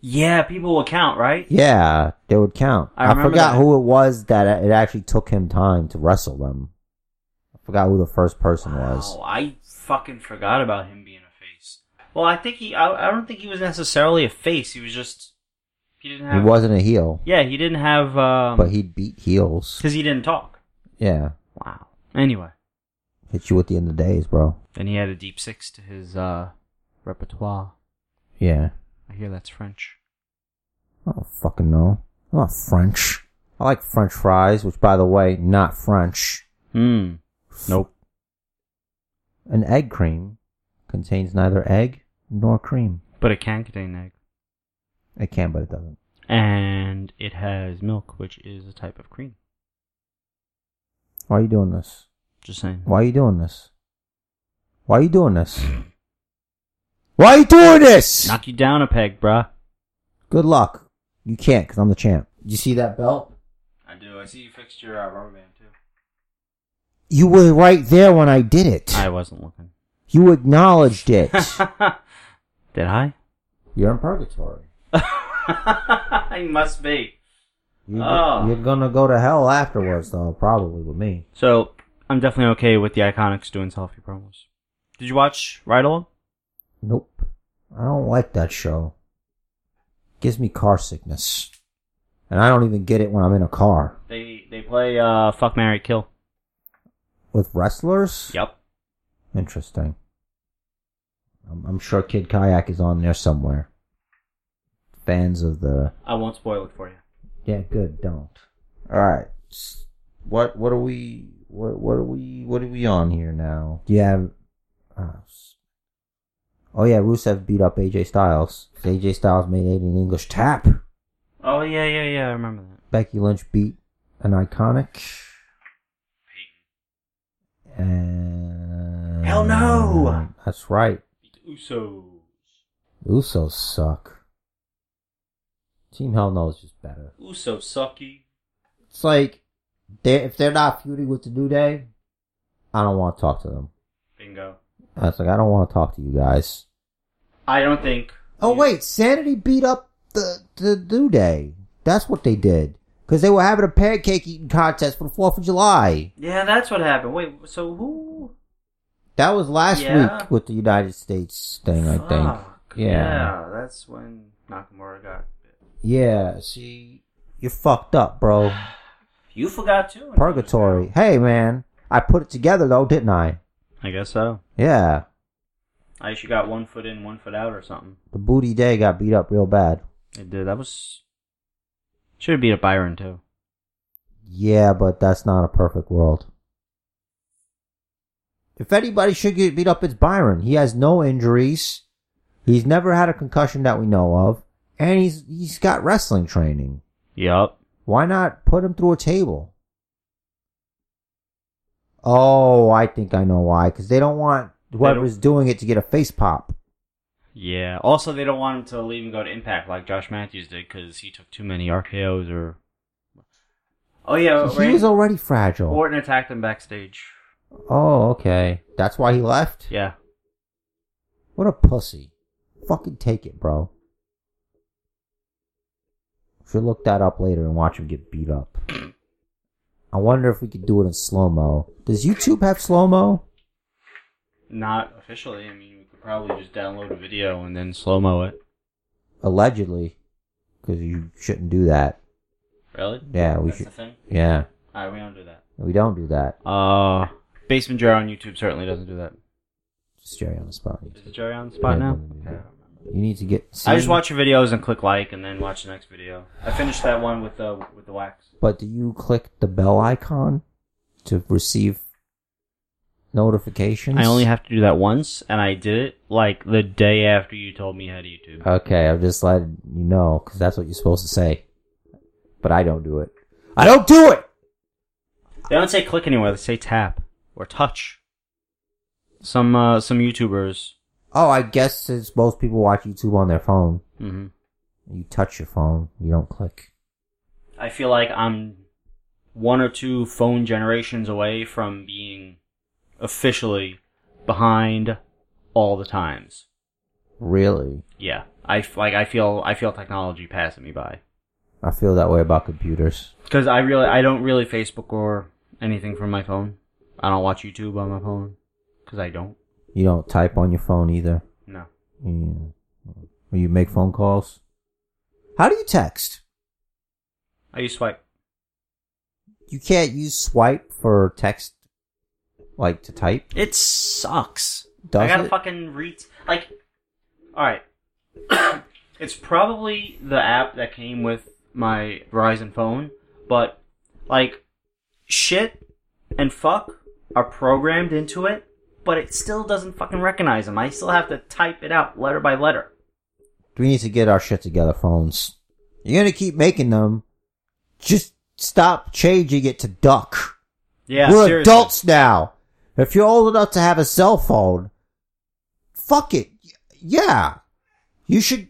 Yeah, people will count, right? Yeah, they would count. I I, forgot that. who it was that it actually took him time to wrestle them. I forgot who the first person was. Wow, I fucking forgot about him being a face. Well, I think he. I, I don't think he was necessarily a face. He was just. He didn't He wasn't a heel, Yeah, he didn't have. Um, but he'd beat heels. because he didn't talk. Yeah, Wow. Anyway, hit you at the end of the days, bro. And he had a deep six to his uh repertoire. Yeah. I hear that's French. I don't fucking know. I'm not French. I like French fries, which, by the way, not French. Hmm. Nope. An egg cream contains neither egg nor cream. But it can contain egg. It can, but it doesn't. And it has milk, which is a type of cream. Why are you doing this? Just saying. Why are you doing this? Why are you doing this? Why are you doing this? Knock you down a peg, bruh. Good luck. You can't, because I'm the champ. Did you see that belt? I do. I see you fixed your uh, rubber band too. You were right there when I did it. I wasn't looking. You acknowledged it. Did I? You're in purgatory. I must be. You, Oh. You're gonna go to hell afterwards, though, probably with me. So I'm definitely okay with the Iconics doing selfie promos. Did you watch Ride Along? Nope. I don't like that show. Gives me car sickness. And I don't even get it when I'm in a car. They they play uh Fuck Mary Kill. With wrestlers? Yep. Interesting. I'm, I'm sure Kid Kayak is on there somewhere. Fans of the. I won't spoil it for you. Yeah, good. Don't. All right. What what are we what what are we what are we on here now? Yeah. Uh, oh yeah, Rusev beat up AJ Styles. AJ Styles made it an English tap. Oh yeah, yeah, yeah. I remember that. Becky Lynch beat an iconic. And Hell no! That's right. Beat Usos. Usos suck. Team Hell No is just better. Usos sucky. It's like they if they're not feuding with the New Day, I don't want to talk to them. Bingo. I was like, I don't want to talk to you guys. I don't think. Oh wait, Sanity beat up the the New Day. That's what they did because they were having a pancake eating contest for the Fourth of July. Yeah, that's what happened. Wait, so who? That was last Yeah. week with the United States thing, I think. Yeah. Yeah, that's when Nakamura got. Bit. Yeah, see, you're fucked up, bro. You forgot too. Purgatory. Hey, man, I put it together though, didn't I? I guess so. Yeah, I actually got one foot in, one foot out, or something. the Booty Day got beat up real bad. It did. That was. Should have beat up Byron too. Yeah, but that's not a perfect world. If anybody should get beat up, it's Byron. He has no injuries. He's never had a concussion that we know of, and he's he's got wrestling training. Yup. Why not put him through a table? Oh, I think I know why. Because they don't want whoever's doing it to get a face pop. Yeah. Also, they don't want him to leave and go to Impact like Josh Matthews did because he took too many RKO's or. Oh yeah, he was already fragile. Orton attacked him backstage. oh, okay. That's why he left. Yeah. What a pussy. Fucking take it, bro. Should look that up later and watch him get beat up. I wonder if we could do it in slow mo. Does YouTube have slow mo? Not officially. I mean, we could probably just download a video and then slow mo it. Allegedly, because you shouldn't do that. Really? Yeah, we That's should. the thing. Yeah, Alright, we don't do that. we don't do that. Uh, Basement Jerry on YouTube certainly doesn't do that. Just Jerry on the spot. Is it Jerry on the spot Yeah, now? no, no, no. Okay. You need to get. I just watch your videos and click like, and then watch the next video. I finished that one with the with the wax. But do you click the bell icon to receive notifications? I only have to do that once, and I did it like the day after you told me how to YouTube. Okay, I'm just letting you know because that's what you're supposed to say. But I don't do it. I don't do it. They don't say click anywhere; they say tap or touch. Some uh, some YouTubers. Oh, I guess since most people watch YouTube on their phone, hmm you touch your phone, you don't click. I feel like I'm one or two phone generations away from being officially behind all the times. Really, Yeah, I f- like I feel I feel technology passing me by I feel that way about computers. because I really I don't really Facebook or anything from my phone. I don't watch YouTube on my phone because I don't. You don't type on your phone either. No, Yeah. Or you make phone calls. How do you text? I use swipe. You can't use swipe for text, like to type. It sucks. Does I gotta it? fucking read. Like, alright. it's probably the app that came with my Verizon phone, but, like, shit and fuck are programmed into it, but it still doesn't fucking recognize them. I still have to type it out letter by letter. We need to get our shit together, phones. You're gonna keep making them. Just stop changing it to duck. Yeah, We're seriously. adults now. If you're old enough to have a cell phone, fuck it. Yeah. You should,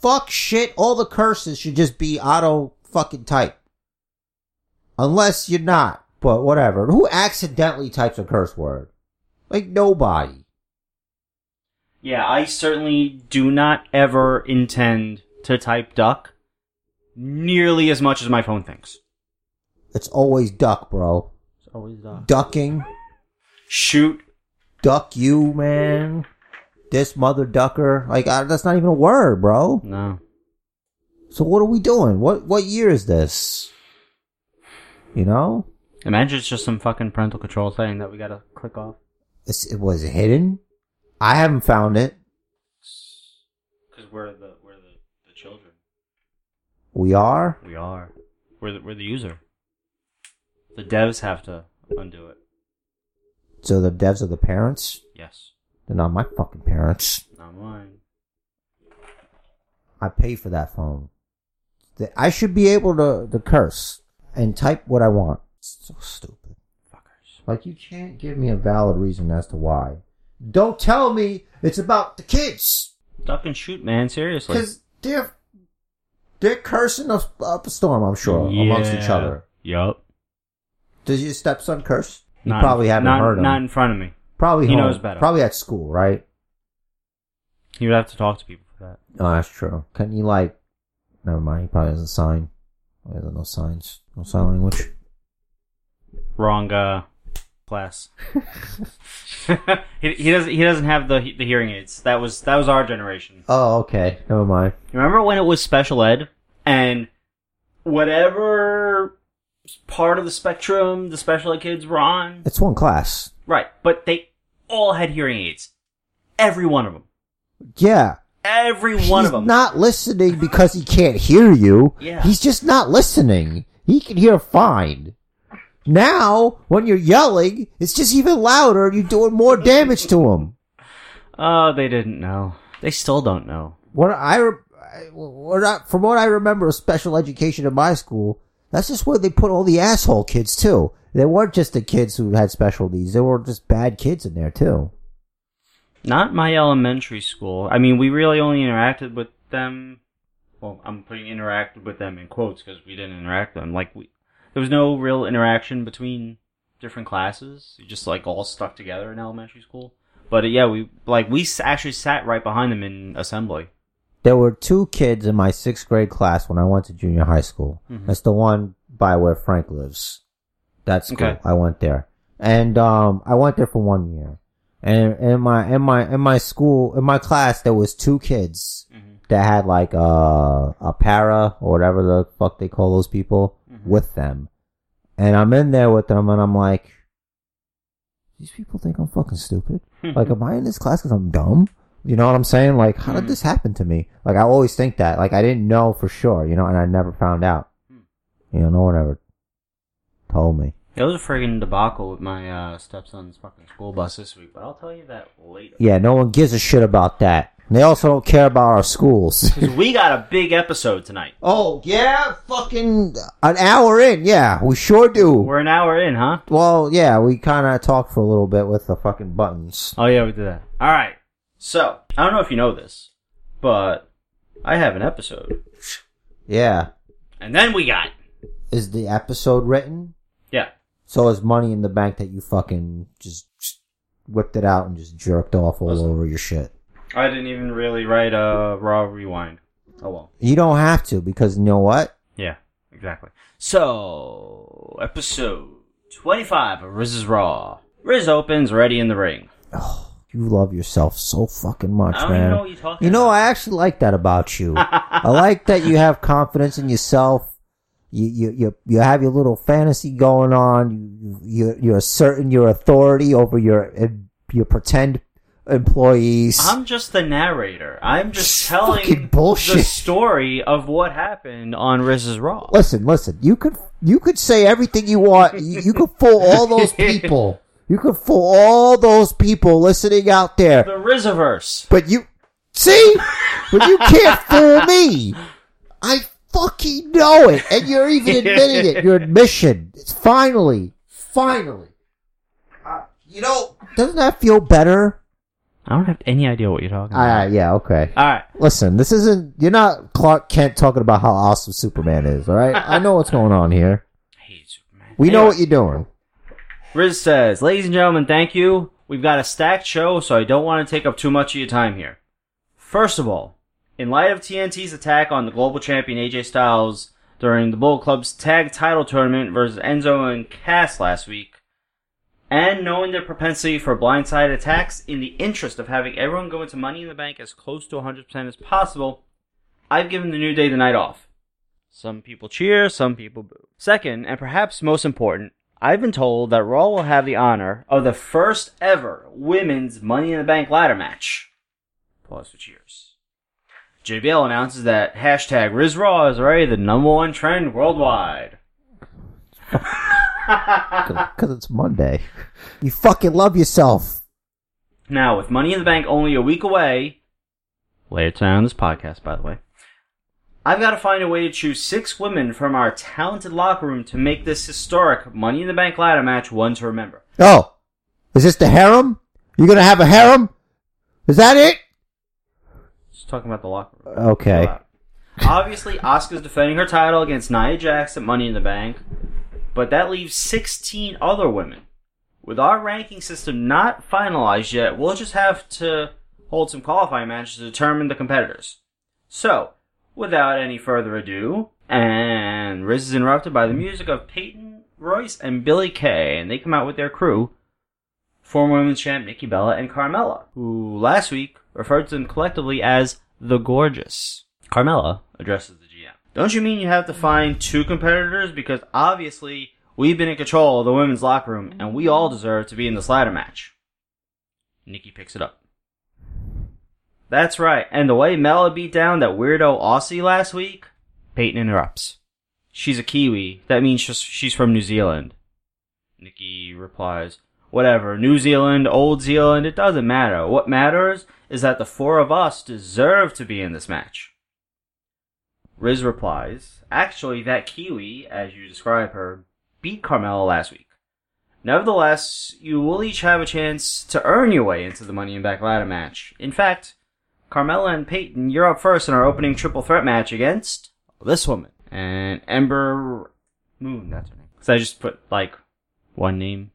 fuck shit. All the curses should just be auto fucking type. Unless you're not, but whatever. Who accidentally types a curse word? Like nobody. Yeah, I certainly do not ever intend to type duck nearly as much as my phone thinks. It's always duck, bro. It's always duck. Ducking. Shoot. Duck you, man. This mother ducker. Like, uh, that's not even a word, bro. No. So what are we doing? What, what year is this? You know? Imagine it's just some fucking parental control thing that we gotta click off. It's, it was hidden. I haven't found it. Because we're the we're the, the children. We are. We are. We're the, we're the user. The devs have to undo it. So the devs are the parents. Yes. They're not my fucking parents. Not mine. I pay for that phone. I should be able to, to curse and type what I want. So stupid. Like you can't give me a valid reason as to why. Don't tell me it's about the kids. Duck and shoot, man. Seriously. Because they're they're cursing up, up a storm, I'm sure, amongst each other. Yup. Does your stepson curse? You Not- probably haven't not, heard him. Not in front of me. Probably He home. knows better. Probably at school, right? He would have to talk to people for that. Oh, that's true. Can he, like? Never mind. He probably doesn't sign. He has no signs. No sign language. Wrong uh, class. he, he doesn't. He doesn't have the the hearing aids. That was that was our generation. Oh, okay. Never mind. Remember when it was special ed and whatever part of the spectrum the special ed kids were on? It's one class. Right, but they all had hearing aids. Every one of them. Yeah. Every one He's of them. not listening because he can't hear you. Yeah. He's just not listening. He can hear fine. Now, when you're yelling, it's just even louder and you're doing more damage to them. Oh, they didn't know. They still don't know. What I, what I, from what I remember of special education in my school, that's just where they put all the asshole kids too. They weren't just the kids who had special needs. There were just bad kids in there too. Not my elementary school. I mean, we really only interacted with them. Well, I'm putting interacted with them in quotes because we didn't interact with them. Like we, there was no real interaction between different classes. You just like all stuck together in elementary school. But uh, yeah, we like we actually sat right behind them in assembly. There were two kids in my sixth grade class when I went to junior high school. Mhm. That's the one by where Frank lives. That school. Okay. I went there. And um I went there for one year. And in my in my in my school in my class there was two kids Mhm. that had like a a para or whatever the fuck they call those people. With them. And I'm in there with them and I'm like these people think I'm fucking stupid. Like, am I in this class because I'm dumb? You know what I'm saying? Like, how did Mm. this happen to me? Like, I always think that. Like, I didn't know for sure, you know, and I never found out. Mm. You know, no one ever told me. It was a friggin' debacle with my uh, stepson's fucking school bus this week, but I'll tell you that later. Yeah, no one gives a shit about that. They also don't care about our schools. Because we got a big episode tonight. oh, yeah? Fucking an hour in. Yeah, we sure do. We're an hour in, huh? well, yeah, we kind of talked for a little bit with the fucking buttons. Oh yeah, we did that. All right. So I don't know if you know this, but I have an episode, Yeah. and then we got Is the episode written? yeah. So is money in the bank that you fucking just whipped it out and just jerked off all Listen. over your shit. I didn't even really write a raw rewind. Oh well. You don't have to because you know what? Yeah, exactly. So episode twenty-five of Riz's Raw. Riz opens ready in the ring. Oh, You love yourself so fucking much, I don't man. know what you're talking. You know, about. I actually like that about you. I like that you have confidence in yourself. You you you, you have your little fantasy going on. You you you're asserting your authority over your your pretend employees. I'm just the narrator. I'm just telling the story of what happened on Riz is Raw. listen, listen. You could you could say everything you want. You, you could fool all those people. You could fool all those people listening out there. The Riziverse. But you see, but you can't fool me. I fucking know it, and you're even admitting it. Your admission. It's finally, finally. Uh, you know, doesn't that feel better? I don't have any idea what you're talking Ah, about. yeah, okay. All right. Listen, this isn't. You're not Clark Kent talking about how awesome Superman is. All right, I know what's going on here. I hate Superman. We know what you're doing. Riz says, Ladies and gentlemen, thank you. We've got a stacked show, so I don't want to take up too much of your time here. First of all, in light of TNT's attack on the global champion AJ Styles during the Bullet Club's tag title tournament versus Enzo and Cass last week, and knowing their propensity for blindside attacks in the interest of having everyone go into Money in the Bank as close to 100% as possible, I've given the New Day the night off. Some people cheer, some people boo. Second, and perhaps most important, I've been told that Raw will have the honor of the first ever women's Money in the Bank ladder match. Pause for cheers. JBL announces that hashtag RizRaw is already the number one trend worldwide. Because it's Monday. You fucking love yourself. Now, with Money in the Bank only a week away, later tonight on this podcast, by the way, I've got to find a way to choose six women from our talented locker room to make this historic Money in the Bank ladder match one to remember. Oh, is this the harem? You gonna have a harem? Is that it? Just talking about the locker room. Okay. Obviously, Asuka's defending her title against Nia Jax at Money in the Bank, but that leaves 16 other women With our ranking system not finalized yet, we'll just have to hold some qualifying matches to determine the competitors. So, without any further ado, and Riz is interrupted by the music of Peyton Royce and Billie Kay, and they come out with their crew, former women's champ Nikki Bella and Carmella, who last week referred to them collectively as the Gorgeous. Carmella addresses the. Don't you mean you have to find two competitors? Because obviously we've been in control of the women's locker room, and we all deserve to be in this ladder match. Nikki picks it up. That's right, and the way Mella beat down that weirdo Aussie last week, Peyton interrupts. She's a Kiwi. That means she's- she's from New Zealand. Nikki replies, Whatever, New Zealand, Old Zealand, it doesn't matter. What matters is that the four of us deserve to be in this match. Riz replies, Actually, that Kiwi, as you describe her, beat Carmella last week. Nevertheless, you will each have a chance to earn your way into the Money in Back ladder match. In fact, Carmella and Peyton, you're up first in our opening triple threat match against this woman. And Ember Moon, that's her name. So I just put, like, one name.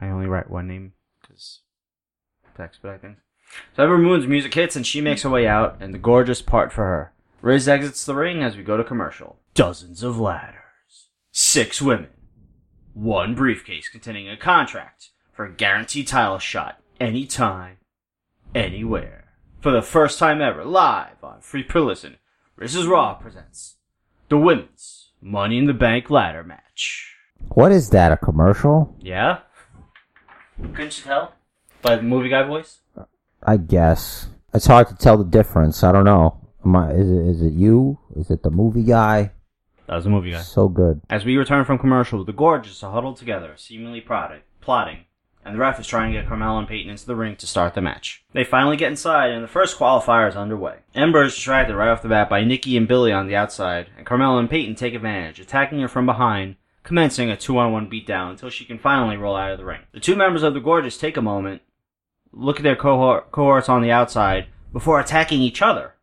I only write one name, because to expedite things. So Ember Moon's music hits and she makes her way out, and the gorgeous part for her. Riz exits the ring as we go to commercial. Dozens of ladders. Six women. One briefcase containing a contract for a guaranteed title shot anytime, anywhere. For the first time ever, live on Free Per Listen, Riz's Raw presents the Women's Money in the Bank Ladder Match. What is that? A commercial? Yeah? Couldn't you tell? By the movie guy voice? I guess it's hard to tell the difference. I don't know. Am I? Is it? Is it you? Is it the movie guy? That was the movie guy. So good. As we return from commercial, the gorgeous are huddled together, seemingly plotting, plotting, and the ref is trying to get Carmella and Peyton into the ring to start the match. They finally get inside, and the first qualifier is underway. Ember is distracted right off the bat by Nikki and Billie on the outside, and Carmella and Peyton take advantage, attacking her from behind, commencing a two-on-one beatdown until she can finally roll out of the ring. The two members of the Gorgeous take a moment, look at their cohort, cohorts on the outside, before attacking each other.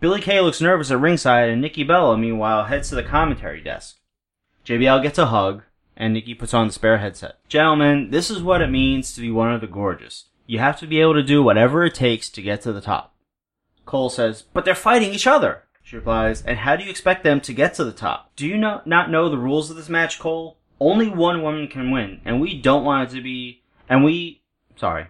Billie Kay looks nervous at ringside, and Nikki Bella, meanwhile, heads to the commentary desk. JBL gets a hug, and Nikki puts on the spare headset. Gentlemen, this is what it means to be one of the gorgeous. You have to be able to do whatever it takes to get to the top. Cole says, But they're fighting each other. She replies, And how do you expect them to get to the top? Do you not, know the rules of this match, Cole? Only one woman can win, and we don't want it to be, and we, sorry,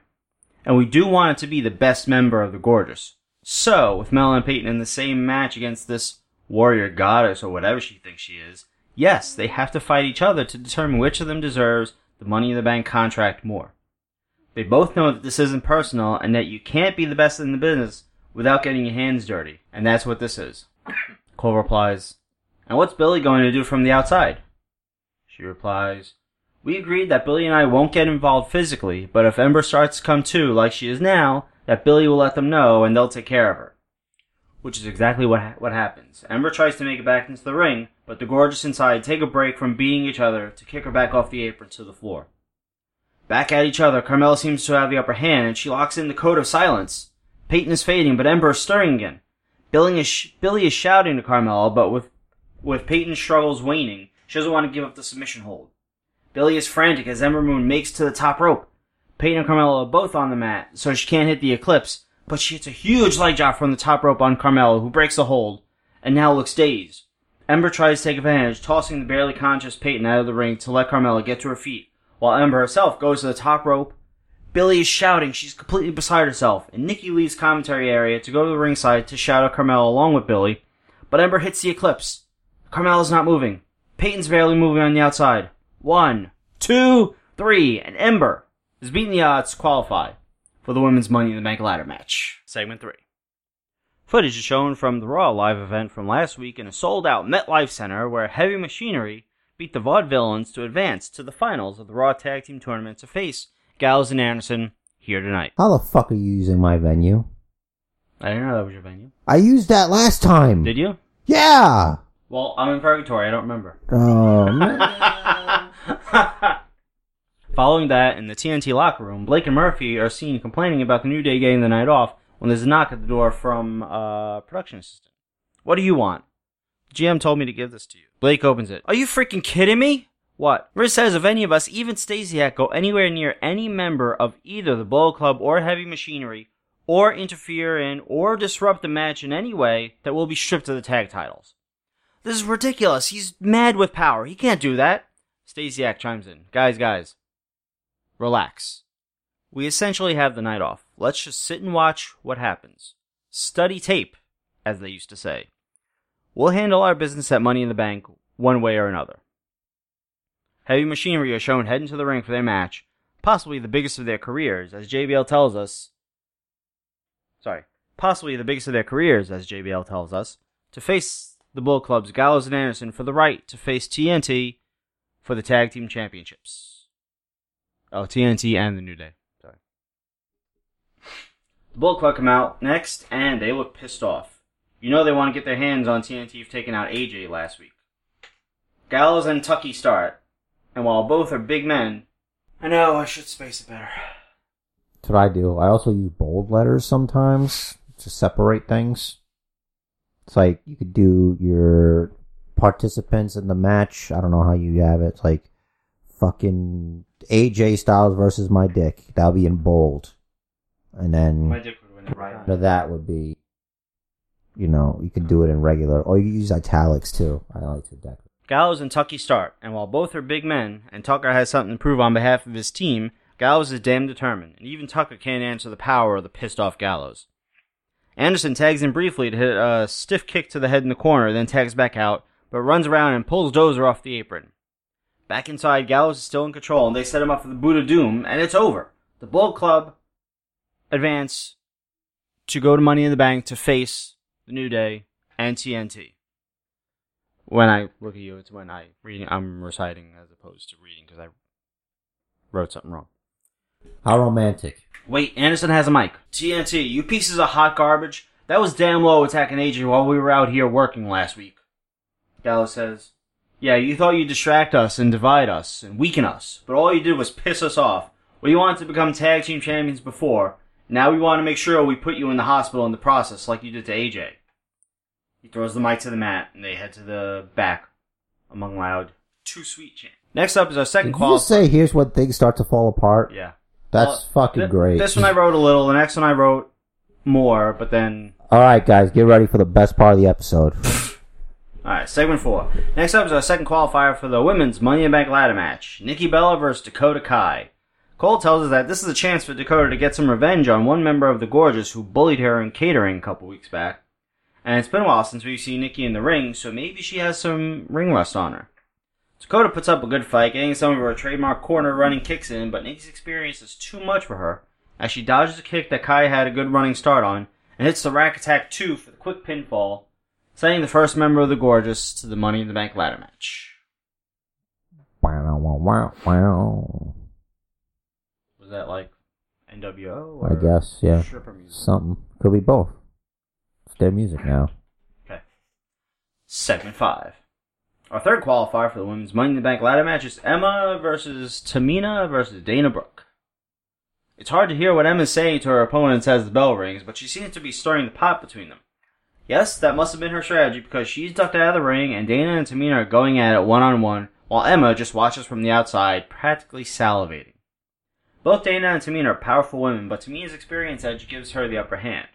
and we do want it to be the best member of the gorgeous. So, with Mel and Peyton in the same match against this warrior goddess or whatever she thinks she is, yes, they have to fight each other to determine which of them deserves the Money in the Bank contract more. They both know that this isn't personal and that you can't be the best in the business without getting your hands dirty, and that's what this is. Cole replies, And what's Billie going to do from the outside? She replies, We agreed that Billie and I won't get involved physically, but if Ember starts to come to like she is now, that Billie will let them know and they'll take care of her. Which is exactly what ha- what happens. Ember tries to make it back into the ring, but the gorgeous inside take a break from beating each other to kick her back off the apron to the floor. Back at each other, Carmella seems to have the upper hand, and she locks in the code of silence. Peyton is fading, but Ember is stirring again. Billie is, sh- Billie is shouting to Carmella, but with with Peyton's struggles waning, she doesn't want to give up the submission hold. Billie is frantic as Ember Moon makes to the top rope. Peyton and Carmella are both on the mat, so she can't hit the Eclipse, but she hits a huge leg drop from the top rope on Carmella, who breaks the hold, and now looks dazed. Ember tries to take advantage, tossing the barely conscious Peyton out of the ring to let Carmella get to her feet, while Ember herself goes to the top rope. Billie is shouting, she's completely beside herself, and Nikki leaves commentary area to go to the ringside to shout at Carmella along with Billie, but Ember hits the Eclipse. Carmella's not moving. Peyton's barely moving on the outside. One, two, three, and Ember is beating the odds to qualify for the Women's Money in the Bank ladder match. Segment 3. Footage is shown from the Raw live event from last week in a sold out MetLife Center where Heavy Machinery beat the Vaudevillains to advance to the finals of the Raw Tag Team Tournament to face Gallows and Anderson here tonight. How the fuck are you using my venue? I didn't know that was your venue. I used that last time. Did you? Yeah. Well, I'm in Purgatory, I don't remember. Oh um. man. Following that, in the TNT locker room, Blake and Murphy are seen complaining about the New Day getting the night off when there's a knock at the door from a production assistant. What do you want? GM told me to give this to you. Blake opens it. Are you freaking kidding me? What? Riz says if any of us, even Stasiak, go anywhere near any member of either the Bullet Club or Heavy Machinery, or interfere in or disrupt the match in any way, that we'll be stripped of the tag titles. This is ridiculous. He's mad with power. He can't do that. Stasiak chimes in. Guys, guys, relax. We essentially have the night off. Let's just sit and watch what happens. Study tape, as they used to say. We'll handle our business at Money in the Bank one way or another. Heavy Machinery are shown heading to the ring for their match, possibly the biggest of their careers, as JBL tells us. Sorry, possibly the biggest of their careers, as JBL tells us, to face the Bullet Club's Gallows and Anderson for the right to face TNT for the Tag Team Championships. Oh, TNT and the New Day. Sorry. The Bullet Club come out next, and they look pissed off. You know they want to get their hands on TNT for taking out AJ last week. Gallows and Tucker start, and while both are big men, I know I should space it better. That's what I do. I also use bold letters sometimes to separate things. It's like you could do your participants in the match. I don't know how you have it. It's like fucking AJ Styles versus my dick. That'll be in bold. And then My dick would win it right. After that would be, you know, you could do it in regular, or you can use italics too. I like to decorate. Gallows and Tucker start, and while both are big men, and Tucker has something to prove on behalf of his team, Gallows is damn determined, and even Tucker can't answer the power of the pissed off Gallows. Anderson tags in briefly to hit a stiff kick to the head in the corner, then tags back out, but runs around and pulls Dozer off the apron. Back inside, Gallows is still in control, and they set him up for the Boot of Doom, and it's over. The Bullet Club advance to go to Money in the Bank to face the New Day and TNT. When I look at you, it's when I reading. I'm reciting as opposed to reading because I wrote something wrong. How romantic. Wait, Anderson has a mic. TNT, you pieces of hot garbage. That was damn low attacking AJ while we were out here working last week. Gallows says, Yeah, you thought you'd distract us and divide us and weaken us, but all you did was piss us off. We wanted to become tag team champions before. Now we want to make sure we put you in the hospital in the process like you did to AJ. He throws the mic to the mat and they head to the back among loud, too sweet chant. Next up is our second Did you just say here's when things start to fall apart? Yeah. That's Well, fucking Th- great. This one I wrote a little. The next one I wrote more, but then All right, guys, get ready for the best part of the episode. all right. Segment four. Next up is our second qualifier for the women's Money in Bank ladder match: Nikki Bella versus Dakota Kai. Cole tells us that this is a chance for Dakota to get some revenge on one member of the Gorgeous who bullied her in catering a couple weeks back. And it's been a while since we've seen Nikki in the ring, so maybe she has some ring rust on her. Dakota puts up a good fight, getting some of her trademark corner running kicks in, but Nikki's experience is too much for her, as she dodges a kick that Kai had a good running start on, and hits the rack attack 2 for the quick pinfall, sending the first member of the Gorgeous to the Money in the Bank ladder match. wow, wow, wow, wow. Was that like NWO? I guess, yeah. Stripper music? Something. Could be both. It's their music now. Okay. Segment 5. Our third qualifier for the women's Money in the Bank ladder match is Emma versus Tamina versus Dana Brooke. It's hard to hear what Emma's saying to her opponents as the bell rings, but she seems to be stirring the pot between them. Yes, that must have been her strategy because she's ducked out of the ring and Dana and Tamina are going at it one on one, while Emma just watches from the outside, practically salivating. Both Dana and Tamina are powerful women, but Tamina's experience edge gives her the upper hand.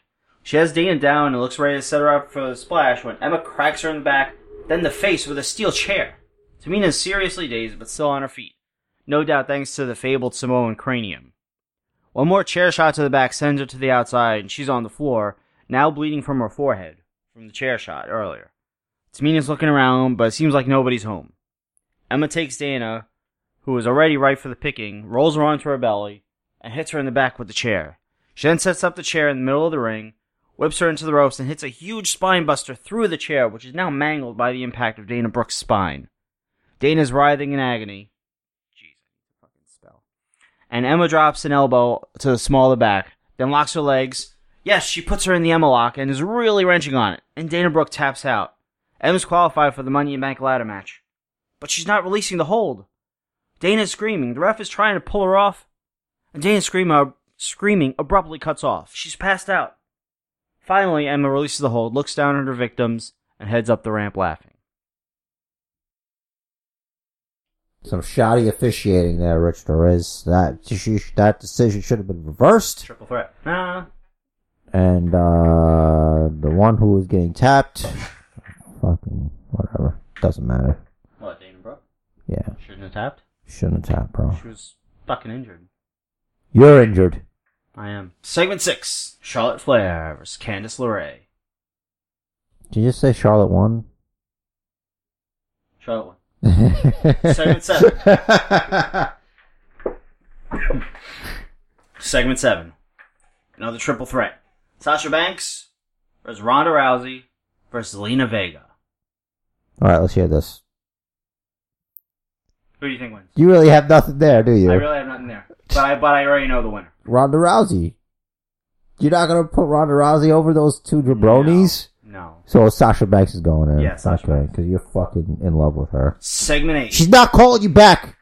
She has Dana down and looks ready to set her up for the splash when Emma cracks her in the back, then the face with a steel chair. Tamina is seriously dazed, but still on her feet. No doubt thanks to the fabled Samoan cranium. One more chair shot to the back sends her to the outside, and she's on the floor, now bleeding from her forehead, from the chair shot earlier. Tamina's looking around, but it seems like nobody's home. Emma takes Dana, who is already ripe for the picking, rolls her onto her belly, and hits her in the back with the chair. She then sets up the chair in the middle of the ring, whips her into the ropes, and hits a huge spine buster through the chair, which is now mangled by the impact of Dana Brooke's spine. Dana's writhing in agony. To fucking spell. And Emma drops an elbow to the small of the back, then locks her legs. Yes, she puts her in the Emma lock and is really wrenching on it, and Dana Brooke taps out. Emma's qualified for the Money in Bank ladder match. But she's not releasing the hold. Dana's screaming. The ref is trying to pull her off, and Dana's screaming, uh, screaming abruptly cuts off. She's passed out. Finally, Emma releases the hold, looks down at her victims, and heads up the ramp laughing. Some shoddy officiating there, Rich Torres. That that decision should have been reversed. Triple threat. Nah. And uh the one who was getting tapped, fucking whatever, doesn't matter. What, Dana Brooke? Yeah, Shouldn't have tapped? shouldn't have tapped, bro. She was fucking injured. You're injured. I am. Segment 6. Charlotte Flair versus Candice LeRae. Did you just say Charlotte won? Charlotte won. Segment 7. Segment 7. Another triple threat. Sasha Banks versus Ronda Rousey versus Zelina Vega. All right, let's hear this. Who do you think wins? You really have nothing there, do you? I really have nothing there. But I, but I already know the winner. Ronda Rousey. You're not gonna put Ronda Rousey over those two jabronis? No. So Sasha Banks is going in. Yeah, Sasha okay, because you're fucking in love with her. Segment 8. She's not calling you back.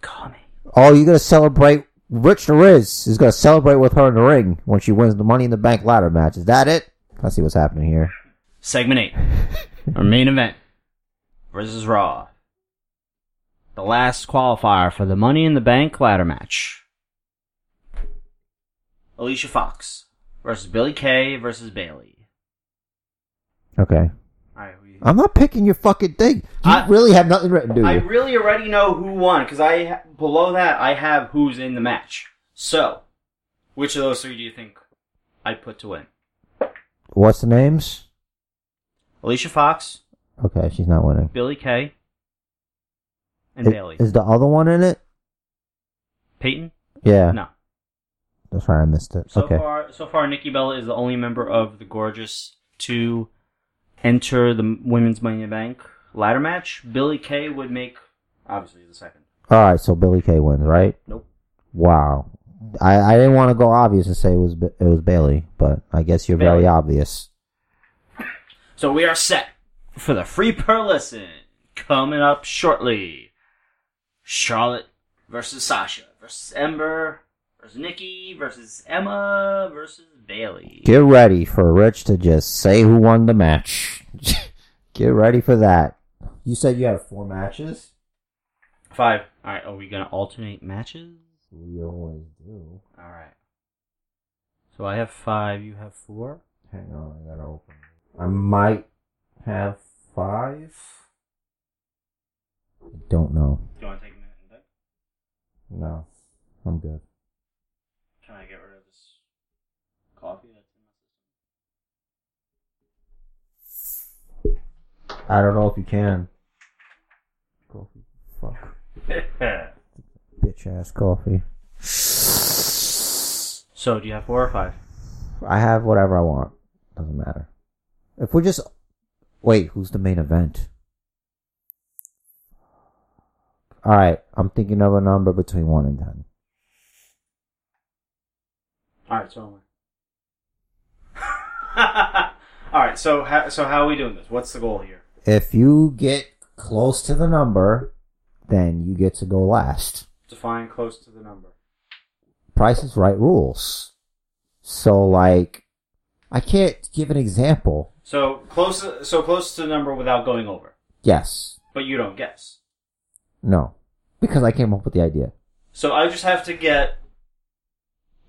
Call me. Oh, you're gonna celebrate. Rich Riz is gonna celebrate with her in the ring when she wins the Money in the Bank ladder match. Is that it? Let's see what's happening here. Segment 8. Our main event versus Raw. The last qualifier for the Money in the Bank ladder match. Alicia Fox versus Billie Kay versus Bayley. Okay. Alright, who you- I'm not picking your fucking thing. You I- really have nothing written, do you? I really already know who won because I below that I have who's in the match. So, which of those three do you think I put to win? What's the names? Alicia Fox, Okay, she's not winning. Billie Kay, and I- Bayley. Is the other one in it? Peyton? Yeah. No. That's right, I missed it. So okay. far, so far, Nikki Bella is the only member of the Gorgeous to enter the Women's Money in the Bank ladder match. Billie Kay would make obviously the second. Alright, so Billie Kay wins, right? Nope. Wow. I, I didn't want to go obvious and say it was it was Bayley, but I guess you're very obvious. So we are set for the free per listen coming up shortly. Charlotte versus Sasha versus Ember versus Nikki versus Emma versus Get ready for Rich to just say who won the match. Get ready for that. You said you have four matches? Five. All right. Are we gonna alternate matches? We always do. All right. So I have five. You have four. Hang on, I gotta open. I might have five. I don't know. Do you want to take a minute and think? No, I'm good. I don't know if you can. Coffee. Fuck. in my system? Bitch ass coffee. so do you have four or five? I have whatever I want. Doesn't matter. If we're just. Wait, who's the main event? Alright, I'm thinking of a number between 1 and 10. All right. So. All right. So how, so how are we doing this? What's the goal here? If you get close to the number, then you get to go last. Define close to the number. Price is right rules. So, like, I can't give an example. So close. So close to the number without going over. Yes. But you don't guess. No. Because I came up with the idea. So I just have to get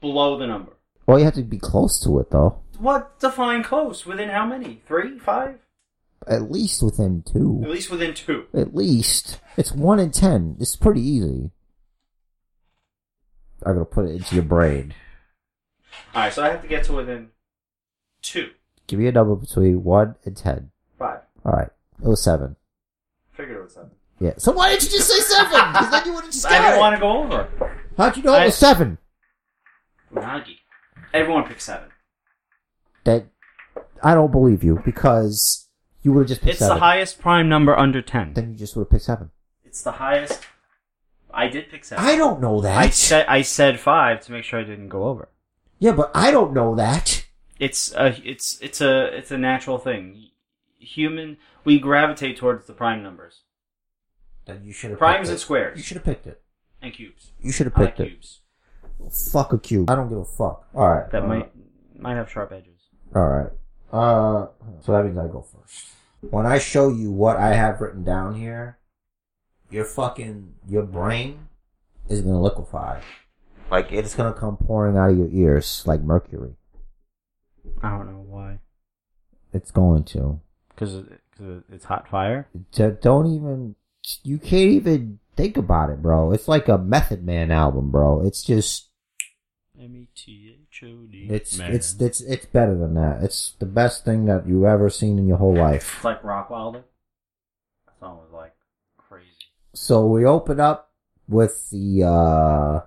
below the number. Well, you have to be close to it, though. What define close? Within how many? Three, five? At least within two. At least within two. At least. It's 1 in 10. It's pretty easy. I'm gonna put it into your brain. All right. So I have to get to within two, Give me a number between 1 and 10. five. Alright. It was 7. Figured it was seven. Yeah. So why didn't you just say 7? Because then you would have just I didn't it. want to go over. How'd you know it was 7? Unagi. Everyone picked seven. That I don't believe you because you would have just picked It's seven. the highest prime number under ten. Then you just would have picked seven. It's the highest. I did pick seven. I don't know that. I said I said five to make sure I didn't go over. yeah, but I don't know that. It's a it's it's a it's a natural thing. Human we gravitate towards the prime numbers, Then you should have primes picked and it. squares You should have picked it. and cubes. You should have I like picked it. cubes. Fuck a cube. I don't give a fuck. All right. That uh, might might have sharp edges. All right. Uh, so that means I go first. When I show you what I have written down here, your fucking your brain is gonna liquefy. Like it's gonna come pouring out of your ears like mercury. I don't know why. It's going to. Because because it's hot fire. Don't even. You can't even think about it, bro. It's like a Method Man album, bro. It's just. M e t h o d. It's it's it's it's better than that. It's the best thing that you've ever seen in your whole life. It's like Rockwilder. That song was like crazy. So we open up with the uh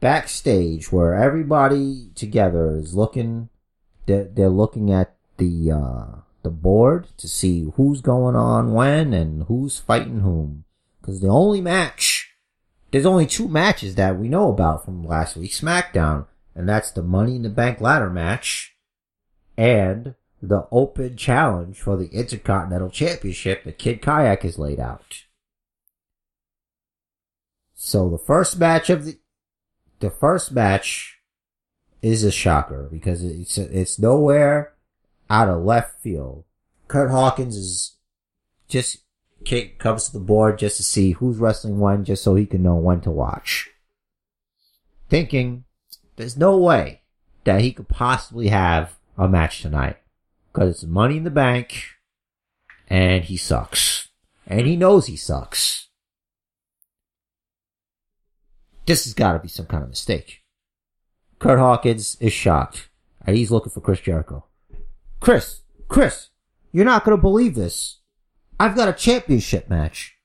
backstage where everybody together is looking they're, they're looking at the uh the board to see who's going on when and who's fighting whom cuz the only match there's only two matches that we know about from last week's SmackDown and that's the Money in the Bank ladder match and the open challenge for the Intercontinental Championship that Kid Kayak has laid out. So the first match of the the first match is a shocker because it's it's nowhere out of left field. Kurt Hawkins is just kick comes to the board just to see who's wrestling when, just so he can know when to watch. Thinking there's no way that he could possibly have a match tonight because it's Money in the Bank, and he sucks, and he knows he sucks. This has got to be some kind of mistake. Kurt Hawkins is shocked, and he's looking for Chris Jericho. Chris, Chris, you're not going to believe this. I've got a championship match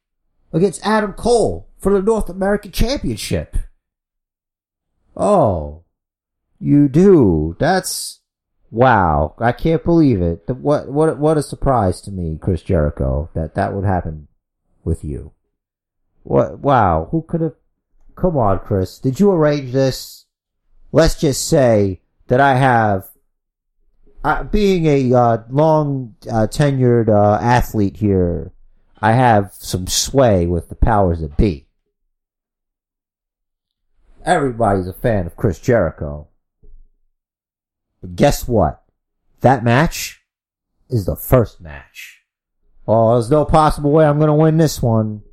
against Adam Cole for the North American Championship. Oh, you do. That's wow. I can't believe it. What what what a surprise to me, Chris Jericho, that that would happen with you. What? Wow. Who could have? Come on, Chris. Did you arrange this? Let's just say that I have, uh, being a uh, long uh, tenured uh, athlete here, I have some sway with the powers that be. Everybody's a fan of Chris Jericho. But guess what? That match is the first match. Oh, there's no possible way I'm gonna win this one.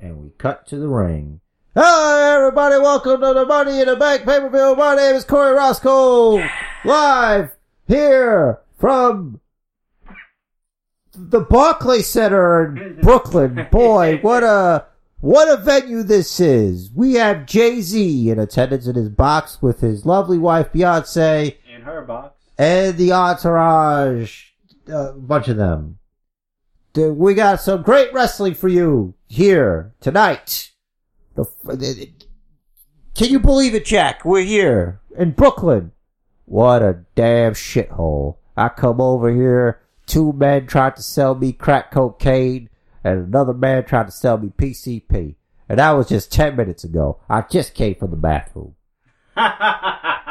And we cut to the ring. Hello, everybody, welcome to the Money in the Bank pay-per-view. My name is Corey Roscoe. Live here from the Barclay Center in Brooklyn. Boy, what a what a venue this is. We have Jay-Z in attendance in his box with his lovely wife Beyonce box. and the entourage, a bunch of them. We got some great wrestling for you here tonight. Can you believe it, Jack? We're here in Brooklyn. What a damn shithole. I come over here, two men tried to sell me crack cocaine, and another man tried to sell me PCP. And that was just 10 minutes ago. I just came from the bathroom.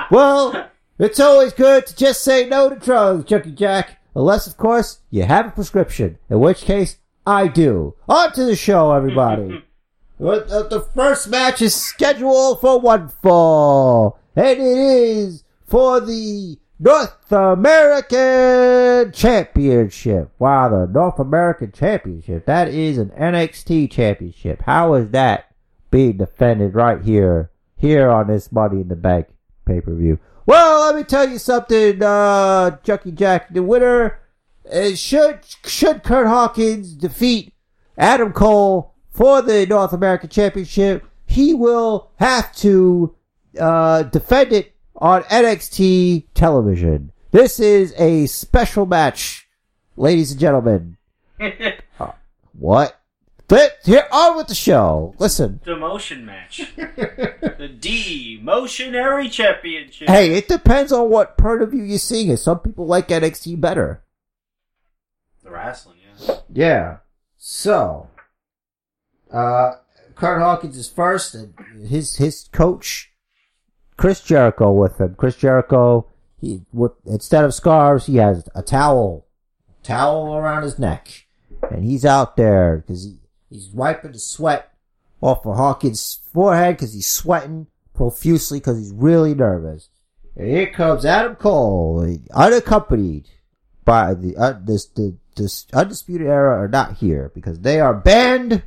Well, it's always good to just say no to drugs, Junkie Jack. Unless, of course, you have a prescription. In which case, I do. On to the show, everybody. The the first match is scheduled for one fall. And it is for the North American Championship. Wow, the North American Championship. That is an NXT Championship. How is that being defended right here, here on this Money in the Bank pay-per-view? Well, let me tell you something, uh, Chucky Jack. The winner is should, should Kurt Hawkins defeat Adam Cole for the North American Championship, he will have to, uh, defend it on NXT television. This is a special match, ladies and gentlemen. What? But here on with the show. Listen. Demotion match. the Demotionary Championship. Hey, it depends on what point of view you're seeing it. Some people like NXT better. The wrestling, yeah. Yeah. So, uh, Kurt Hawkins is first, and his his coach, Chris Jericho, with him. Chris Jericho, he with instead of scarves, he has a towel, towel around his neck, and he's out there because he, he's wiping the sweat off of Hawkins' forehead because he's sweating profusely because he's really nervous. And here comes Adam Cole, unaccompanied by the uh, this the this undisputed era are not here because they are banned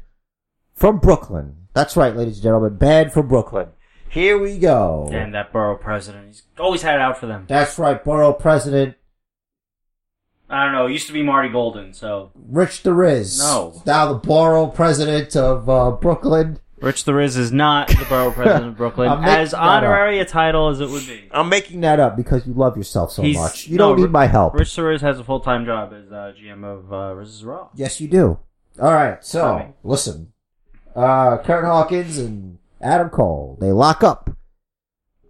from Brooklyn. That's right, ladies and gentlemen. Banned from Brooklyn. Here we go. And that borough president, he's always had it out for them. That's right, borough president I don't know. It used to be Marty Golden, so Rich the Riz. No. Now the borough president of uh, Brooklyn. Rich the Riz is not the borough president of Brooklyn, I'm making as that honorary a title as it would be. I'm making that up because you love yourself so He's- much. You no, don't need Ri- my help. Rich the Riz has a full time job as uh, GM of uh, Riz's Raw. Yes, you do. All right. So Sorry. listen, uh, Kurt Hawkins and Adam Cole they lock up.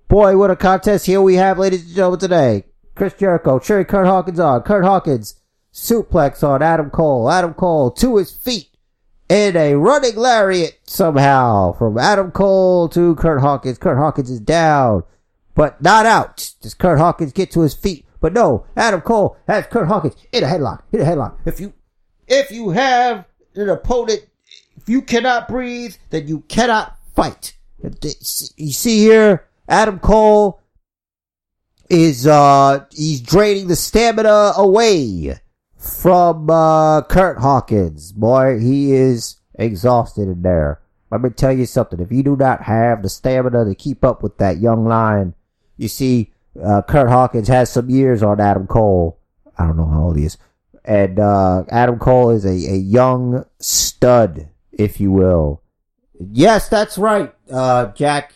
Boy, what a contest here we have, ladies and gentlemen, today. Chris Jericho, cheering Kurt Hawkins on. Kurt Hawkins suplex on Adam Cole. Adam Cole to his feet in a running lariat somehow from Adam Cole to Kurt Hawkins. Kurt Hawkins is down, but not out. Does Kurt Hawkins get to his feet? But no, Adam Cole has Kurt Hawkins in a headlock. In a headlock. If you if you have an opponent, if you cannot breathe, then you cannot fight. You see here, Adam Cole is, uh, he's draining the stamina away from, uh, Kurt Hawkins. Boy, he is exhausted in there. Let me tell you something. If you do not have the stamina to keep up with that young lion, you see, uh, Kurt Hawkins has some years on Adam Cole. I don't know how old he is and uh, Adam Cole is a, a young stud, if you will. Yes, that's right, uh, Jack.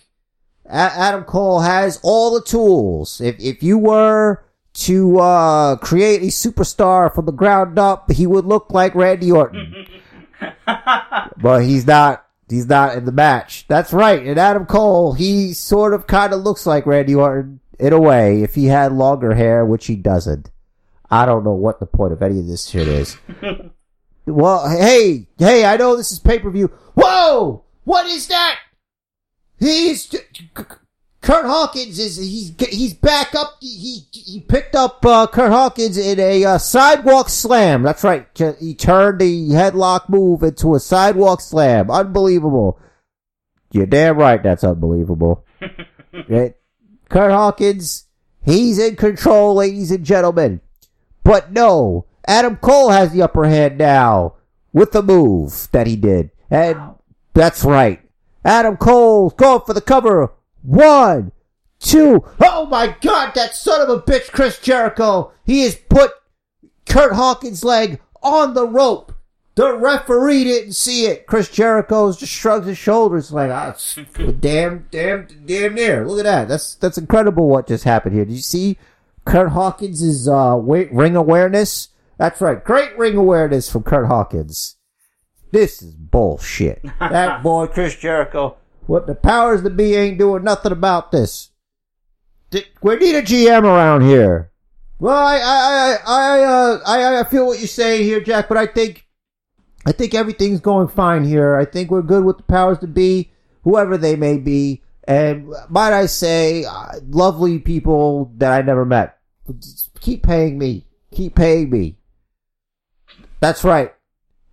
A- Adam Cole has all the tools. If if you were to uh, create a superstar from the ground up, he would look like Randy Orton, but he's not. He's not in the match. That's right. And Adam Cole, he sort of kind of looks like Randy Orton in a way, if he had longer hair, which he doesn't. I don't know what the point of any of this shit is. well, hey, hey, I know this is pay per view. Whoa! What is that? He's Kurt Hawkins is he's he's back up. He he picked up uh, Kurt Hawkins in a uh, sidewalk slam. That's right. He turned the headlock move into a sidewalk slam. Unbelievable. You're damn right. That's unbelievable. Right? Kurt Hawkins, he's in control, ladies and gentlemen. But no, Adam Cole has the upper hand now with the move that he did. And that's right. Adam Cole going for the cover. One, two. Oh my god, that son of a bitch, Chris Jericho. He has put Kurt Hawkins' leg on the rope. The referee didn't see it. Chris Jericho just shrugs his shoulders like, ah, it's damn, damn, damn near. Look at that. That's, that's incredible what just happened here. Did you see Kurt Hawkins' uh, ring awareness? That's right. Great ring awareness from Kurt Hawkins. This is bullshit. that boy, Chris Jericho, what the powers that be ain't doing nothing about this. Th- We need a GM around here. Well, I, I, I, I, uh, I, I feel what you're saying here, Jack, but I think, I think everything's going fine here. I think we're good with the powers to be, whoever they may be. And might I say, uh, lovely people that I never met. Just Keep paying me. Keep paying me. That's right.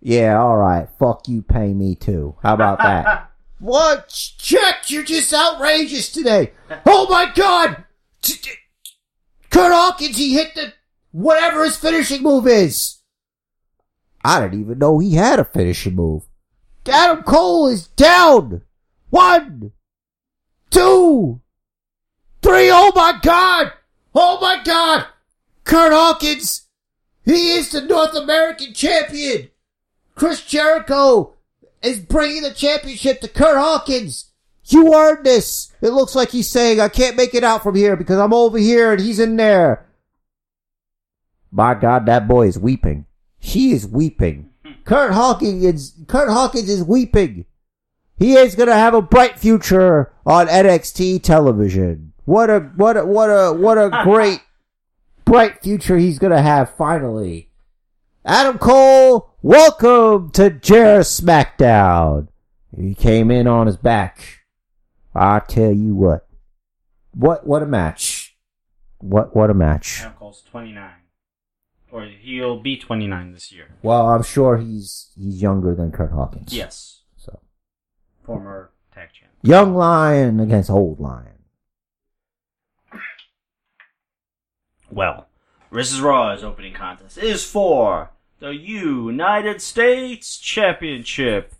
Yeah, alright. Fuck you, pay me too. How about that? what? Check, you're just outrageous today. Oh my god! Kurt Hawkins, he hit the, whatever his finishing move is. I didn't even know he had a finishing move. Adam Cole is down. One, two, three. Oh my god! Oh my god! Kurt Hawkins, he is the North American champion. Chris Jericho is bringing the championship to Kurt Hawkins. You earned this. It looks like he's saying, I can't make it out from here because I'm over here and he's in there. My God, that boy is weeping. She is weeping. Kurt Hawkins is, Kurt Hawkins is weeping. He is gonna have a bright future on NXT television. What a, what a, what a, what a great, bright future he's gonna have finally. Adam Cole, welcome to Jer SmackDown. He came in on his back. I tell you what. What, what a match. What, what a match. Adam Cole's 29. Or he'll be 29 this year. Well, I'm sure he's, he's younger than Kurt Hawkins. Yes. So. Former tag champ. Young Lion against Old Lion. Well, Versus Raw's opening contest is for the United States Championship.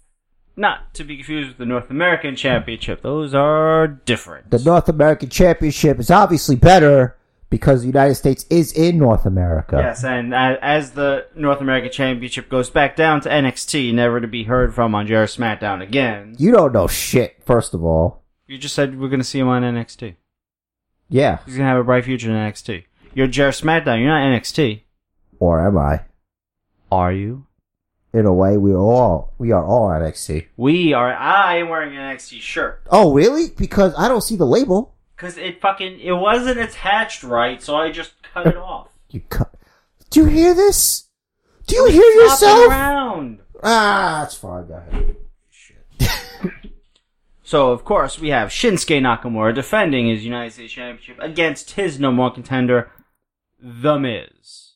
Not to be confused with the North American Championship. Those are different. The North American Championship is obviously better because the United States is in North America. Yes, and as the North American Championship goes back down to NXT, never to be heard from on JR SmackDown again. You don't know shit, first of all. You just said we're going to see him on NXT. Yeah. He's going to have a bright future in NXT. You're JR SmackDown. You're not NXT. Or am I? Are you? In a way, we are all we are all NXT. We are. I am wearing an NXT shirt. Oh, really? Because I don't see the label. Because it fucking. It wasn't attached right, so I just cut it off. You cut. Do you hear this? Do you hear Flopping yourself? around. Ah, that's fine. Go ahead. So, of course, we have Shinsuke Nakamura defending his United States Championship against his number one contender, The Miz.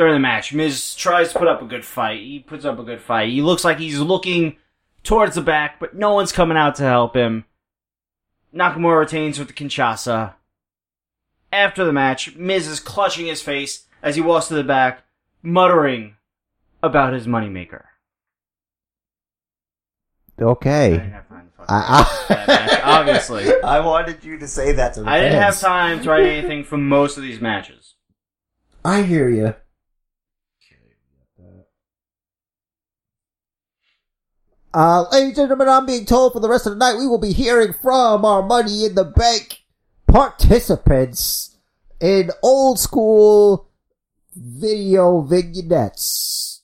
During the match, Miz tries to put up a good fight. He puts up a good fight. He looks like he's looking towards the back, but no one's coming out to help him. Nakamura retains with the Kinshasa. After the match, Miz is clutching his face as he walks to the back, muttering about his moneymaker. I didn't Okay. have time to fucking I, that match, obviously. I wanted you to say that to the I didn't have time to write anything from most of these matches. I hear you. Uh, ladies and gentlemen, I'm being told for the rest of the night we will be hearing from our Money in the Bank participants in old school video vignettes.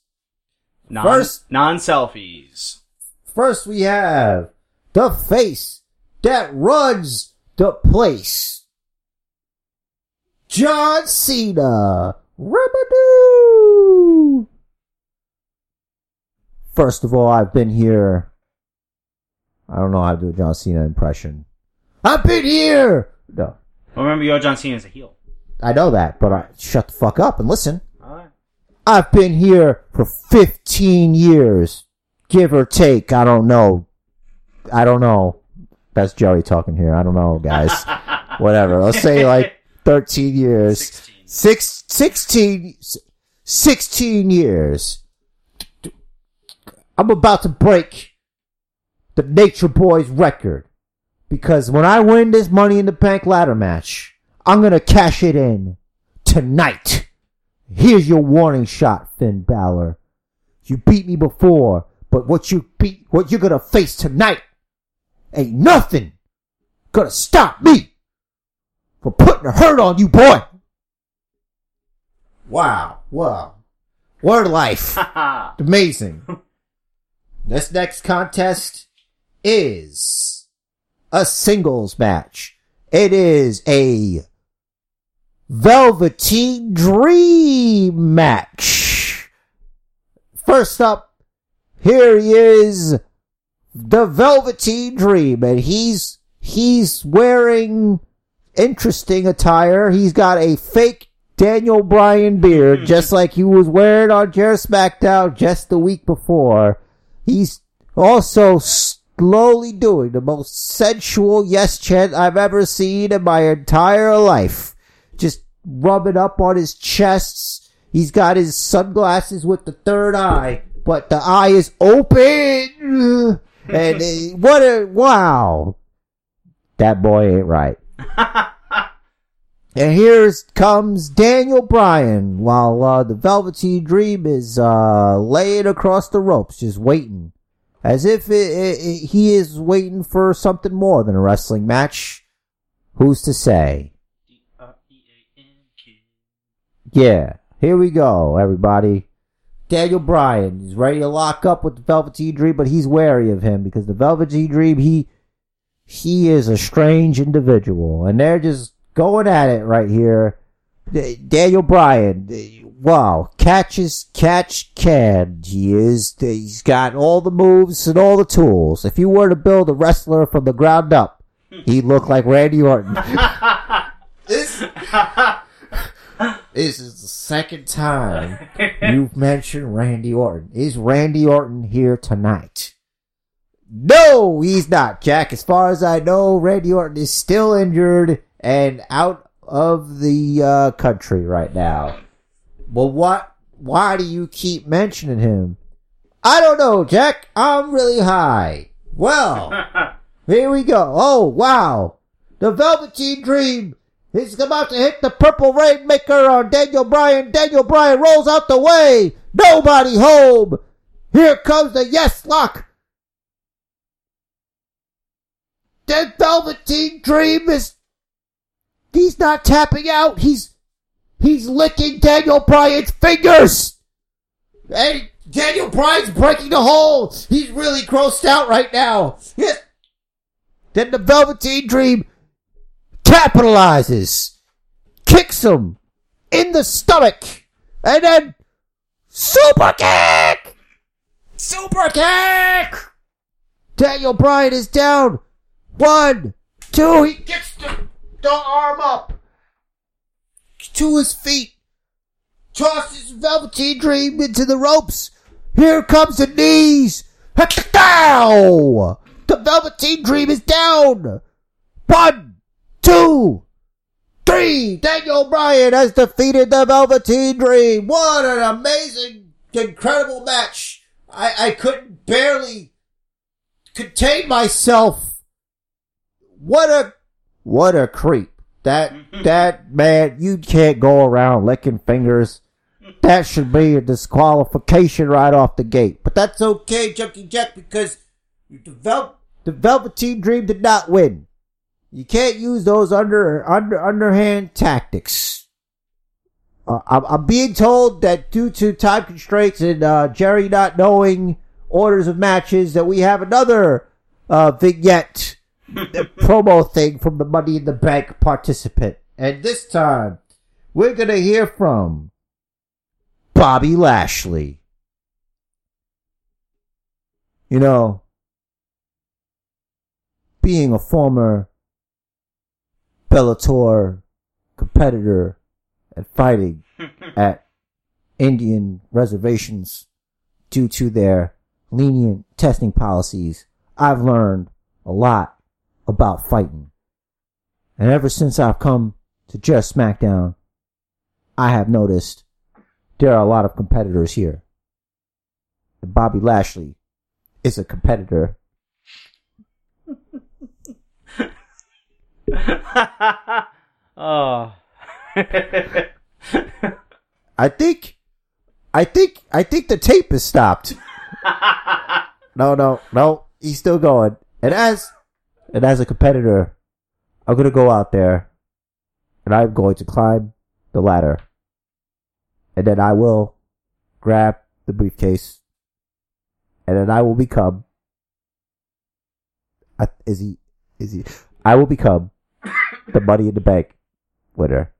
Non, First- non selfies. First we have the face that runs the place. John Cena. Remadoo. First of all, I've been here. I don't know how to do a John Cena impression. I've been here. No, Well, remember, your John Cena Cena's a heel. I know that, but I shut the fuck up and listen. Alright. I've been here for 15 years, give or take. I don't know. I don't know. That's Joey talking here. I don't know, guys. Whatever. Let's say like 13 years. 16. Six, 16, 16 years. I'm about to break the Nature Boys record. Because when I win this Money in the Bank ladder match, I'm gonna cash it in tonight. Here's your warning shot, Finn Balor. You beat me before, but what you beat, what you're gonna face tonight, ain't nothing gonna stop me from putting a hurt on you, boy. Wow, wow, a life! Amazing. This next contest is a singles match. It is a Velveteen Dream match. First up, here he is, the Velveteen Dream, and he's, he's wearing interesting attire. He's got a fake Daniel Bryan beard, hmm. just like he was wearing on Jerry SmackDown just the week before. He's also slowly doing the most sensual yes chant I've ever seen in my entire life. Just rubbing up on his chests. He's got his sunglasses with the third eye, but the eye is open. And uh, what a, wow. That boy ain't right. And here comes Daniel Bryan while uh, the Velveteen Dream is uh, laying across the ropes, just waiting. As if it, it, it- he is waiting for something more than a wrestling match. Who's to say? Yeah, here we go, everybody. Daniel Bryan is ready to lock up with the Velveteen Dream, but he's wary of him because the Velveteen Dream, he he is a strange individual, and they're just going at it right here. Daniel Bryan, wow, catches catch can. He is. He's got all the moves and all the tools. If you were to build a wrestler from the ground up, he'd look like Randy Orton. this, this is the second time you've mentioned Randy Orton. Is Randy Orton here tonight? No, he's not, Jack. As far as I know, Randy Orton is still injured and out of the uh, country right now. Well, what? Why do you keep mentioning him? I don't know, Jack. I'm really high. Well, here we go. Oh, wow. The Velveteen Dream is about to hit the Purple Rainmaker on Daniel Bryan. Daniel Bryan rolls out the way. Nobody home. Here comes the Yes Lock. The Velveteen Dream is, he's not tapping out. He's, he's licking Daniel Bryan's fingers. Hey, Daniel Bryan's breaking the hole. He's really grossed out right now. Then the Velveteen Dream capitalizes, kicks him in the stomach, and then super kick! Super kick! Daniel Bryan is down. One, two, he gets the, the arm up to his feet tosses Velveteen Dream into the ropes. Here comes the knees. Down. The Velveteen Dream is down. One, two, three. Daniel Bryan has defeated the Velveteen Dream. What an amazing, incredible match. I, I couldn't barely contain myself. What a, what a creep. That, that man, you can't go around licking fingers. That should be a disqualification right off the gate. But that's okay, Junkie Jack, because Vel- the Velveteen Dream did not win. You can't use those under, under, underhand tactics. Uh, I'm, I'm being told that due to time constraints and, uh, Jerry not knowing orders of matches that we have another, uh, vignette, promo thing from the Money in the Bank participant. And this time, we're gonna hear from Bobby Lashley. You know, being a former Bellator competitor and fighting at Indian reservations due to their lenient testing policies, I've learned a lot about fighting. And ever since I've come to just SmackDown, I have noticed there are a lot of competitors here. And Bobby Lashley is a competitor. oh. I think, I think, I think the tape is stopped. No, no, no, he's still going. And as, and as a competitor, I'm gonna go out there and I'm going to climb the ladder. And then I will grab the briefcase and then I will become, I, is he, is he, I will become the money in the bank winner.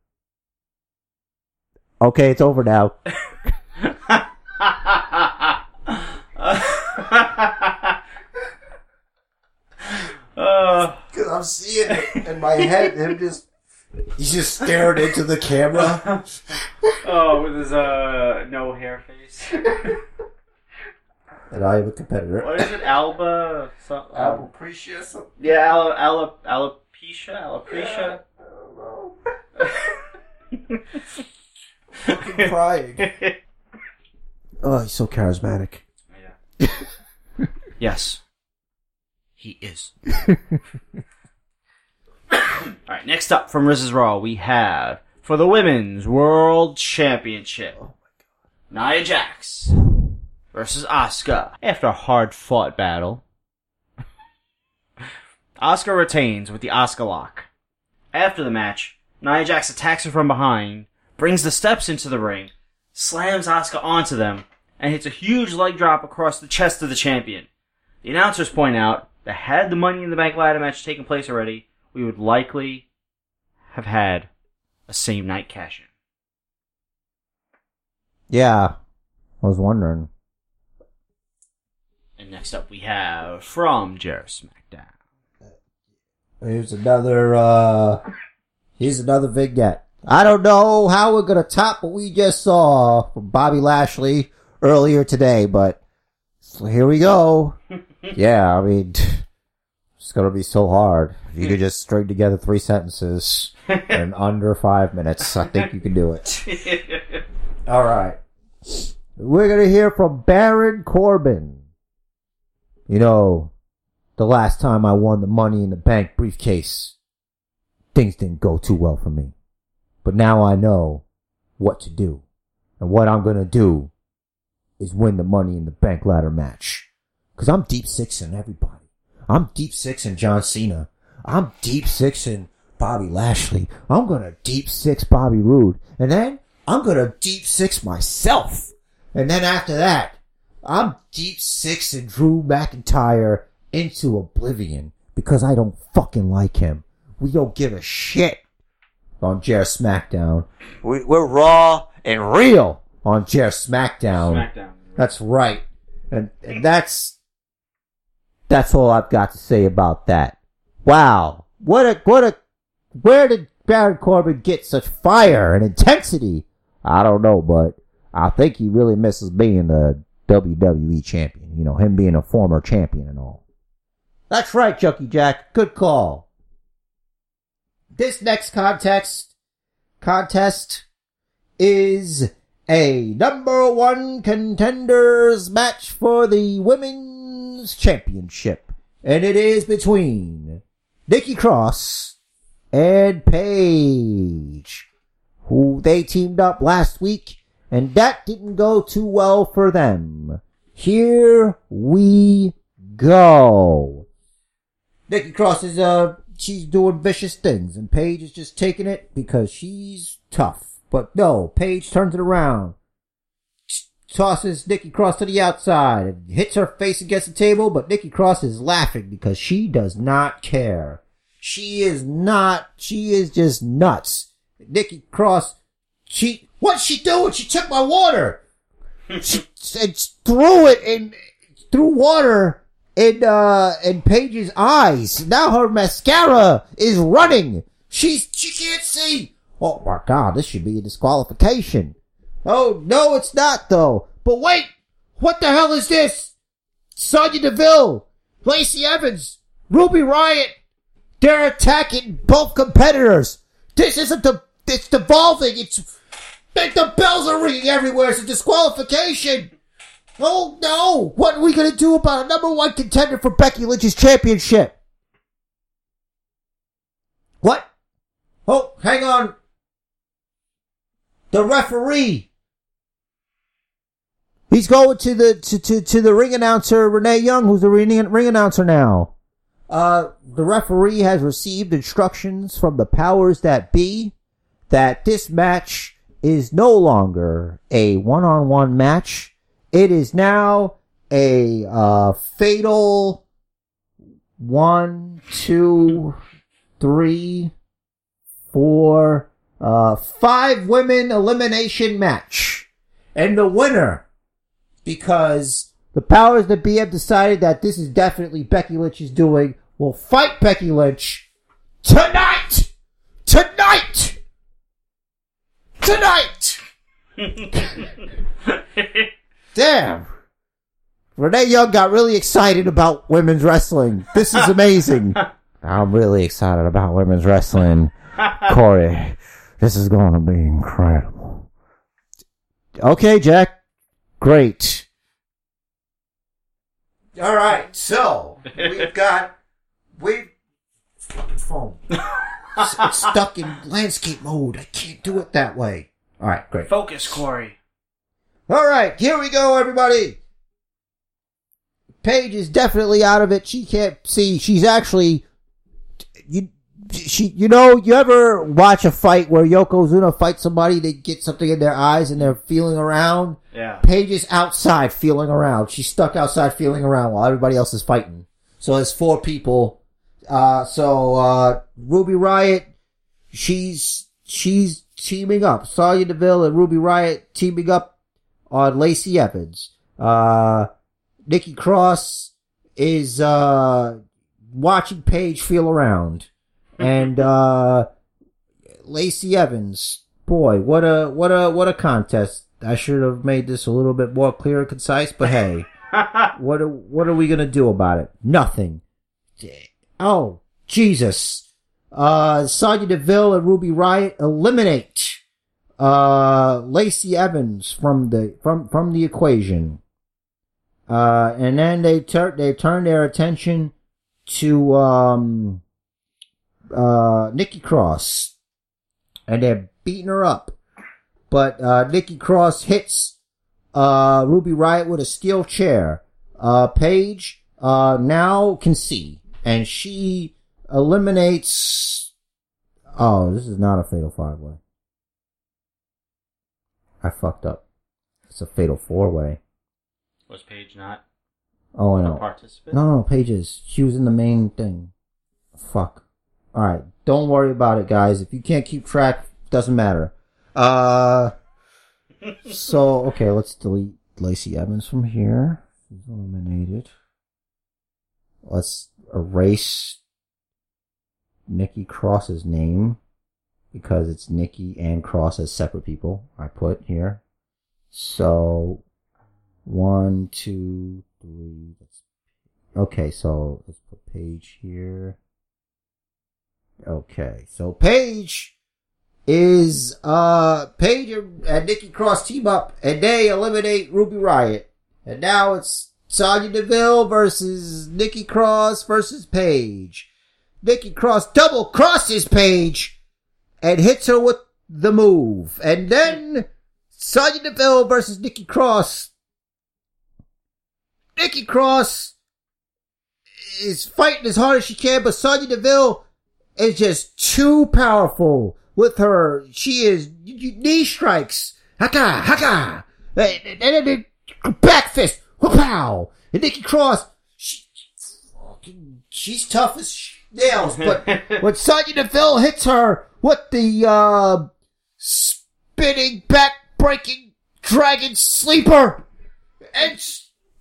Okay, it's over now. uh, Cause I'm seeing it in my head, him just, he's just staring into the camera. oh, with his uh no hair face. And I am a competitor. What is it, Alba? So, um, Appreciate yeah, Ala, Ala, alopecia, alopecia. Fucking crying. Oh, he's so charismatic. yeah. yes, he is. All right, next up from Riz's Raw, we have for the Women's World Championship. Nia Jax versus Asuka. After a hard fought battle, Asuka retains with the Asuka lock. After the match, Nia Jax attacks her from behind, brings the steps into the ring, slams Asuka onto them, and hits a huge leg drop across the chest of the champion. The announcers point out that had the Money in the Bank ladder match taken place already, we would likely have had a same night cash in. Yeah. I was wondering. And next up we have from Jer SmackDown. Here's another, uh, here's another vignette. I don't know how we're gonna top what we just saw from Bobby Lashley earlier today, but so here we go. yeah, I mean, it's gonna be so hard. If you could hmm. just string together three sentences in under five minutes, I think you can do it. Alright. we're gonna hear from Baron Corbin. You know, the last time I won the money in the bank briefcase, things didn't go too well for me. But now I know what to do. And what I'm gonna do is win the money in the bank ladder match. Cause I'm deep sixing everybody. I'm deep sixing John Cena. I'm deep sixing Bobby Lashley. I'm gonna deep six Bobby Roode. And then I'm gonna deep six myself. And then after that, I'm deep six sixing Drew McIntyre into oblivion because I don't fucking like him. We don't give a shit on Jer SmackDown. We, we're raw and real on Jer SmackDown. SmackDown. That's right. And, and that's, that's all I've got to say about that. Wow. What a, what a, where did Baron Corbin get such fire and intensity? I don't know, but I think he really misses being the WWE champion. You know, him being a former champion and all. That's right, Chucky Jack. Good call. This next contest, contest is a number one contenders match for the women's championship. And it is between Nikki Cross and Paige, who they teamed up last week, and that didn't go too well for them. Here we go. Nikki Cross is, uh, she's doing vicious things, and Paige is just taking it because she's tough. But no, Paige turns it around. Tosses Nikki Cross to the outside and hits her face against the table, but Nikki Cross is laughing because she does not care. She is not, she is just nuts. Nikki Cross, she, what's she doing? She took my water! she, and threw it in, threw water in, uh, in Paige's eyes. Now her mascara is running. She's, she can't see. Oh my god, this should be a disqualification. Oh, no, it's not though. But wait! What the hell is this? Sonya Deville, Lacey Evans, Ruby Riott. They're attacking both competitors. This isn't the, it's devolving. It's, the bells are ringing everywhere. It's a disqualification. Oh no! What are we gonna do about a number one contender for Becky Lynch's championship? What? Oh, hang on. The referee. He's going to the to, to, to the ring announcer Renee Young, who's the ring, ring announcer now. Uh, the referee has received instructions from the powers that be that this match is no longer a one-on-one match. It is now a uh, fatal one, two, three, four, uh, five women elimination match. And the winner, because the powers that be have decided that this is definitely Becky Lynch's doing, We'll fight Becky Lynch tonight! Tonight! Tonight! Damn. Renee Young got really excited about women's wrestling. This is amazing. I'm really excited about women's wrestling. Corey, this is going to be incredible. Okay, Jack. Great. All right, so we've got we've fucking phone. It's, it's stuck in landscape mode. I can't do it that way. All right, great. Focus, Corey. All right, here we go, everybody. Paige is definitely out of it. She can't see. She's actually you. She, you know, you ever watch a fight where Yokozuna fights somebody, they get something in their eyes and they're feeling around? Yeah. Paige is outside feeling around. She's stuck outside feeling around while everybody else is fighting. So there's four people. Uh, so, uh, Ruby Riott, she's, she's teaming up. Sonya Deville and Ruby Riott teaming up on Lacey Evans. Uh, Nikki Cross is, uh, watching Paige feel around. And, uh, Lacey Evans, boy, what a, what a, what a contest. I should have made this a little bit more clear and concise, but hey, what are, what are we gonna do about it? Nothing. Oh, Jesus. Uh, Sonya Deville and Ruby Riott eliminate, uh, Lacey Evans from the from from the equation. Uh, and then they turn they turn their attention to um, uh, Nikki Cross, and they're beating her up. But uh, Nikki Cross hits uh, Ruby Riott with a steel chair. Uh, Paige uh, now can see, and she eliminates. Oh, this is not a fatal five way. I fucked up. It's a fatal four way. Was Paige not Oh, I know. participant? No, no, pages. She was in the main thing. Fuck. Alright, don't worry about it, guys. If you can't keep track, doesn't matter. Uh, so, okay, let's delete Lacey Evans from here. She's eliminated. Let's erase Nikki Cross's name because it's Nikki and Cross as separate people. I put here. So, one, two, three. That's okay. So let's put Paige here. Okay, so Paige is uh Paige and Nikki Cross team up, and they eliminate Ruby Riott, and now it's Sonya Deville versus Nikki Cross versus Paige. Nikki Cross double crosses Paige and hits her with the move, and then Sonya Deville versus Nikki Cross. Nikki Cross is fighting as hard as she can, but Sonya Deville is just too powerful with her. She is knee strikes. Haka, haka. And then back fist. Pow. And Nikki Cross, she, she's tough as nails, but when Sonya Deville hits her with the, uh, spinning back breaking dragon sleeper, and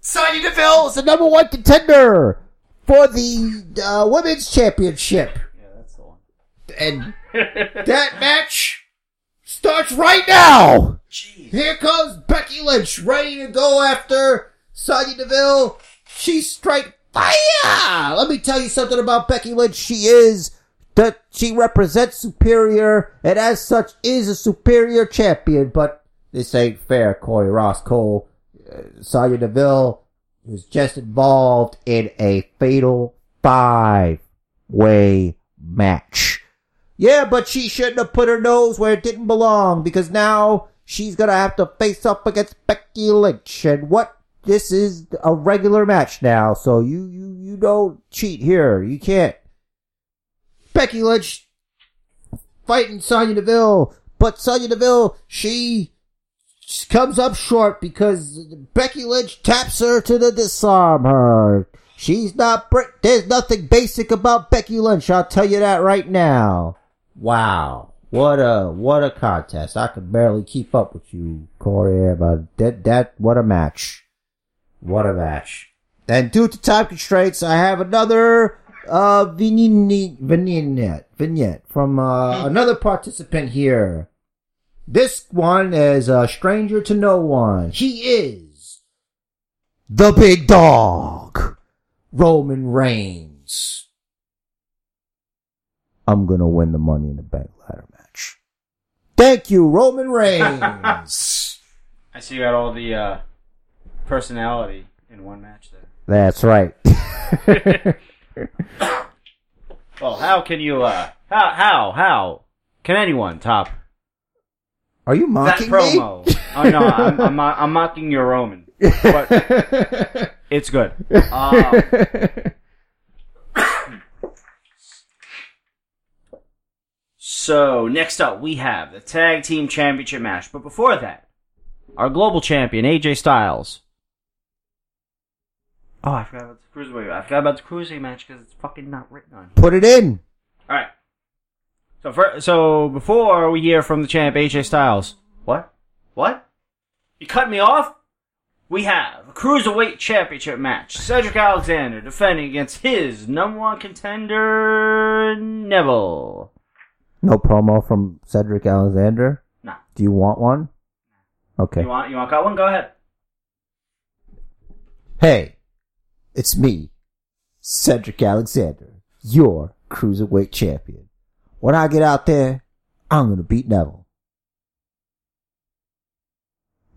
Sonya Deville is the number one contender for the, uh, women's championship Yeah, that's the one. And that match starts right now. Jeez. Here comes Becky Lynch, ready to go after Sonya Deville. She strike fire. Let me tell you something about Becky Lynch. She is that she represents superior, and as such is a superior champion. But this ain't fair, Corey Ross Cole. Uh, Sonya Deville was just involved in a fatal five way match. Yeah, but she shouldn't have put her nose where it didn't belong because now she's gonna have to face up against Becky Lynch. And what? This is a regular match now, so you, you, you don't cheat here. You can't. Becky Lynch fighting Sonya Deville, but Sonya Deville, she comes up short because Becky Lynch taps her to the disarm her. She's not, there's nothing basic about Becky Lynch, I'll tell you that right now. Wow. What a, what a contest. I could barely keep up with you, Corey, but that, that, what a match. What a match. And due to time constraints, I have another, uh, vignette, vignette, vignette from, uh, another participant here. This one is a stranger to no one. He is the big dog, Roman Reigns. I'm gonna win the Money in the Bank ladder match. Thank you, Roman Reigns. I see you got all the uh, personality in one match there. That's right. Well, how can you? Uh, how how how can anyone top Are you that mocking promo? oh no, I'm, I'm I'm mocking your Roman, but it's good. Uh, so next up, we have the tag team championship match. But before that, our global champion AJ Styles. Oh, I forgot about the cruiserweight. I forgot about the cruiserweight match because it's fucking not written on. Put it in. All right. So for, so before we hear from the champ AJ Styles, what? What? You cut me off? We have a cruiserweight championship match. Cedric Alexander defending against his number one contender Neville. No promo from Cedric Alexander. Nah. Do you want one? Okay. You want you want got one? Go ahead. Hey, it's me, Cedric Alexander, your cruiserweight champion. When I get out there, I'm gonna beat Neville.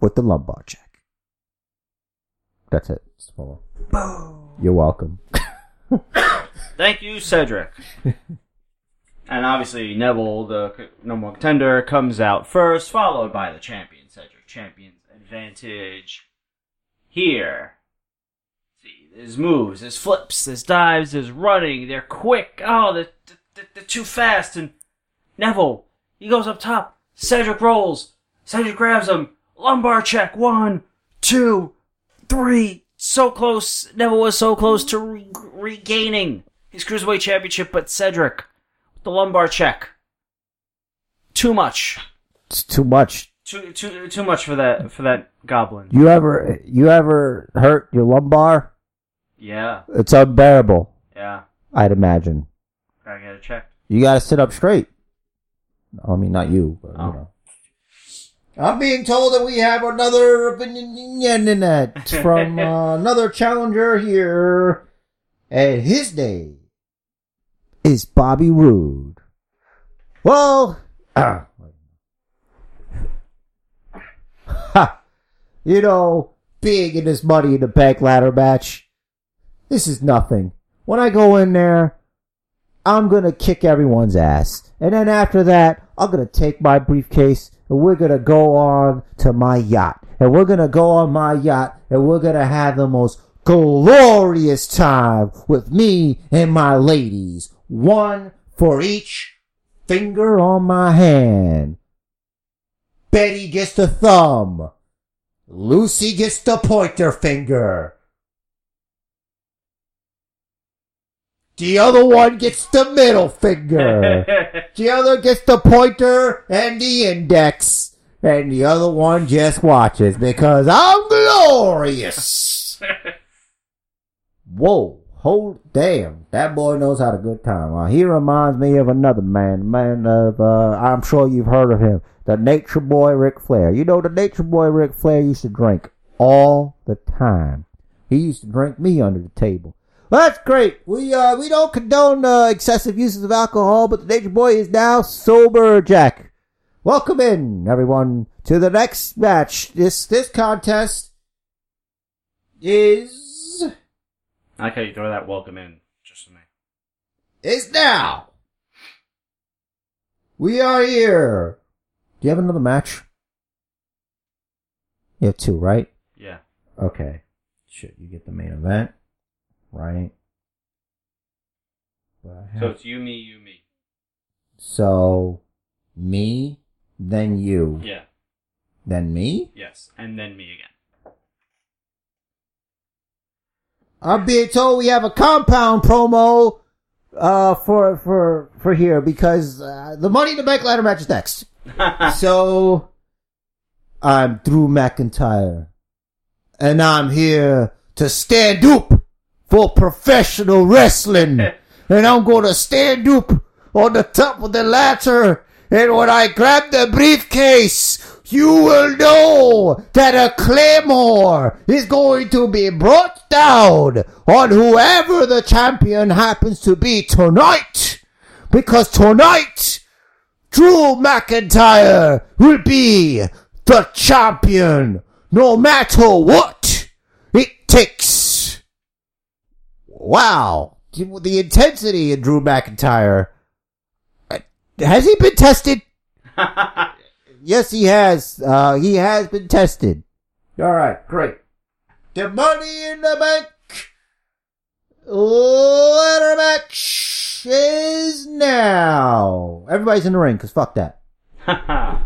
with the lumbar check. That's it. Swallow. You're welcome. Thank you, Cedric. and obviously, Neville, the number one contender, comes out first, followed by the champion, Cedric. Champion's advantage here. See, there's moves, there's flips, there's dives, there's running. They're quick. Oh, they're, they're, they're too fast. And Neville, he goes up top. Cedric rolls. Cedric grabs him. Lumbar check. One, two, three. So close. Neville was so close to re- regaining his cruiserweight championship, but Cedric, the lumbar check. Too much. It's too much. Too too too much for that for that goblin. You ever you ever hurt your lumbar? Yeah, It's unbearable. yeah. I'd imagine. I gotta get it checked. You got to sit up straight. I mean, not you, but Oh. you know. I'm being told that we have another opinion from uh, another challenger here, and his name is Bobby Roode. Well, ha, you know, being in this money in the bank ladder match, this is nothing. When I go in there, I'm gonna kick everyone's ass. And then after that, I'm gonna take my briefcase and we're gonna go on to my yacht. And we're gonna go on my yacht and we're gonna have the most glorious time with me and my ladies. One for each finger on my hand. Betty gets the thumb. Lucy gets the pointer finger. The other one gets the middle finger. the other gets the pointer and the index. And the other one just watches because I'm glorious. Whoa. Hold, damn. That boy knows how to good time. Uh, he reminds me of another man. Man of, uh, I'm sure you've heard of him. The nature boy Ric Flair. You know, the nature boy Ric Flair used to drink all the time. He used to drink me under the table. That's great. We uh we don't condone uh, excessive uses of alcohol, but the Nature Boy is now sober. Jack, welcome in everyone to the next match. This this contest is I like how you throw that welcome in just for me. is now. We are here. Do you have another match? You have two, right? Yeah. Okay. Shit, you get the main event, right? But have So it's you, me, you, me. So, me, then you, Yeah. then me? Yes. And then me again. I'm being told we have a compound promo, uh, for, for, for here because, uh, the Money in the Bank ladder match is next. so, I'm Drew McIntyre. And I'm here to stand up for professional wrestling. and I'm gonna stand up on the top of the ladder. And when I grab the briefcase, you will know that a claymore is going to be brought down on whoever the champion happens to be tonight. Because tonight, Drew McIntyre will be the champion no matter what it takes. Wow. The intensity in Drew McIntyre. Uh, Has he been tested? Yes, he has. Uh, he has been tested. All right, great. The money in the bank ladder match is now. Everybody's in the ring, cause fuck that.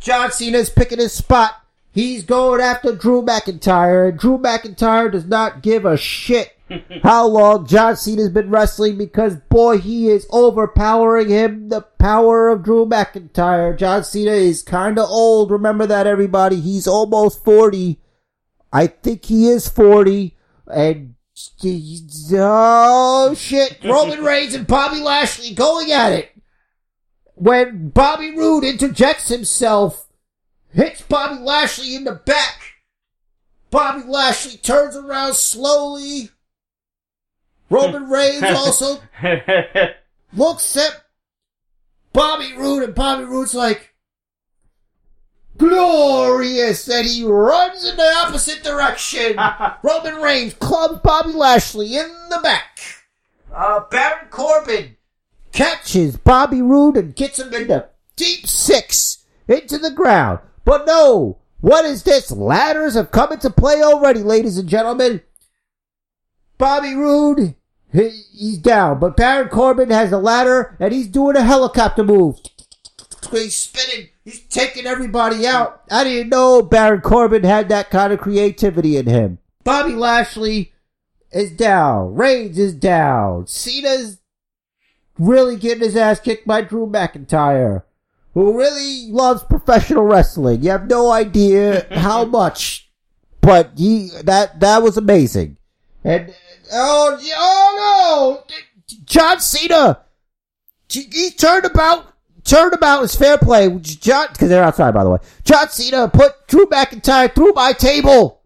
John Cena's picking his spot. He's going after Drew McIntyre, Drew McIntyre does not give a shit how long John Cena's been wrestling because boy, he is overpowering him. The power of Drew McIntyre. John Cena is kinda old. Remember that everybody. He's almost 40. I think he is 40. And, oh shit. Roman Reigns and Bobby Lashley going at it. When Bobby Roode interjects himself, hits Bobby Lashley in the back. Bobby Lashley turns around slowly. Roman Reigns also looks at Bobby Roode and Bobby Roode's like, glorious, and he runs in the opposite direction. Roman Reigns clubs Bobby Lashley in the back. Uh, Baron Corbin catches Bobby Roode and gets him in the deep six into the ground. But no, what is this? Ladders have come into play already, ladies and gentlemen. Bobby Roode, he, he's down, but Baron Corbin has a ladder and he's doing a helicopter move. He's spinning. He's taking everybody out. I didn't know Baron Corbin had that kind of creativity in him. Bobby Lashley is down. Reigns is down. Cena's really getting his ass kicked by Drew McIntyre, who really loves professional wrestling. You have no idea how much, but he that that was amazing. And oh oh no, John Cena, he turned about. Turned about is fair play. John, because they're outside, by the way. John Cena put Drew McIntyre through my table.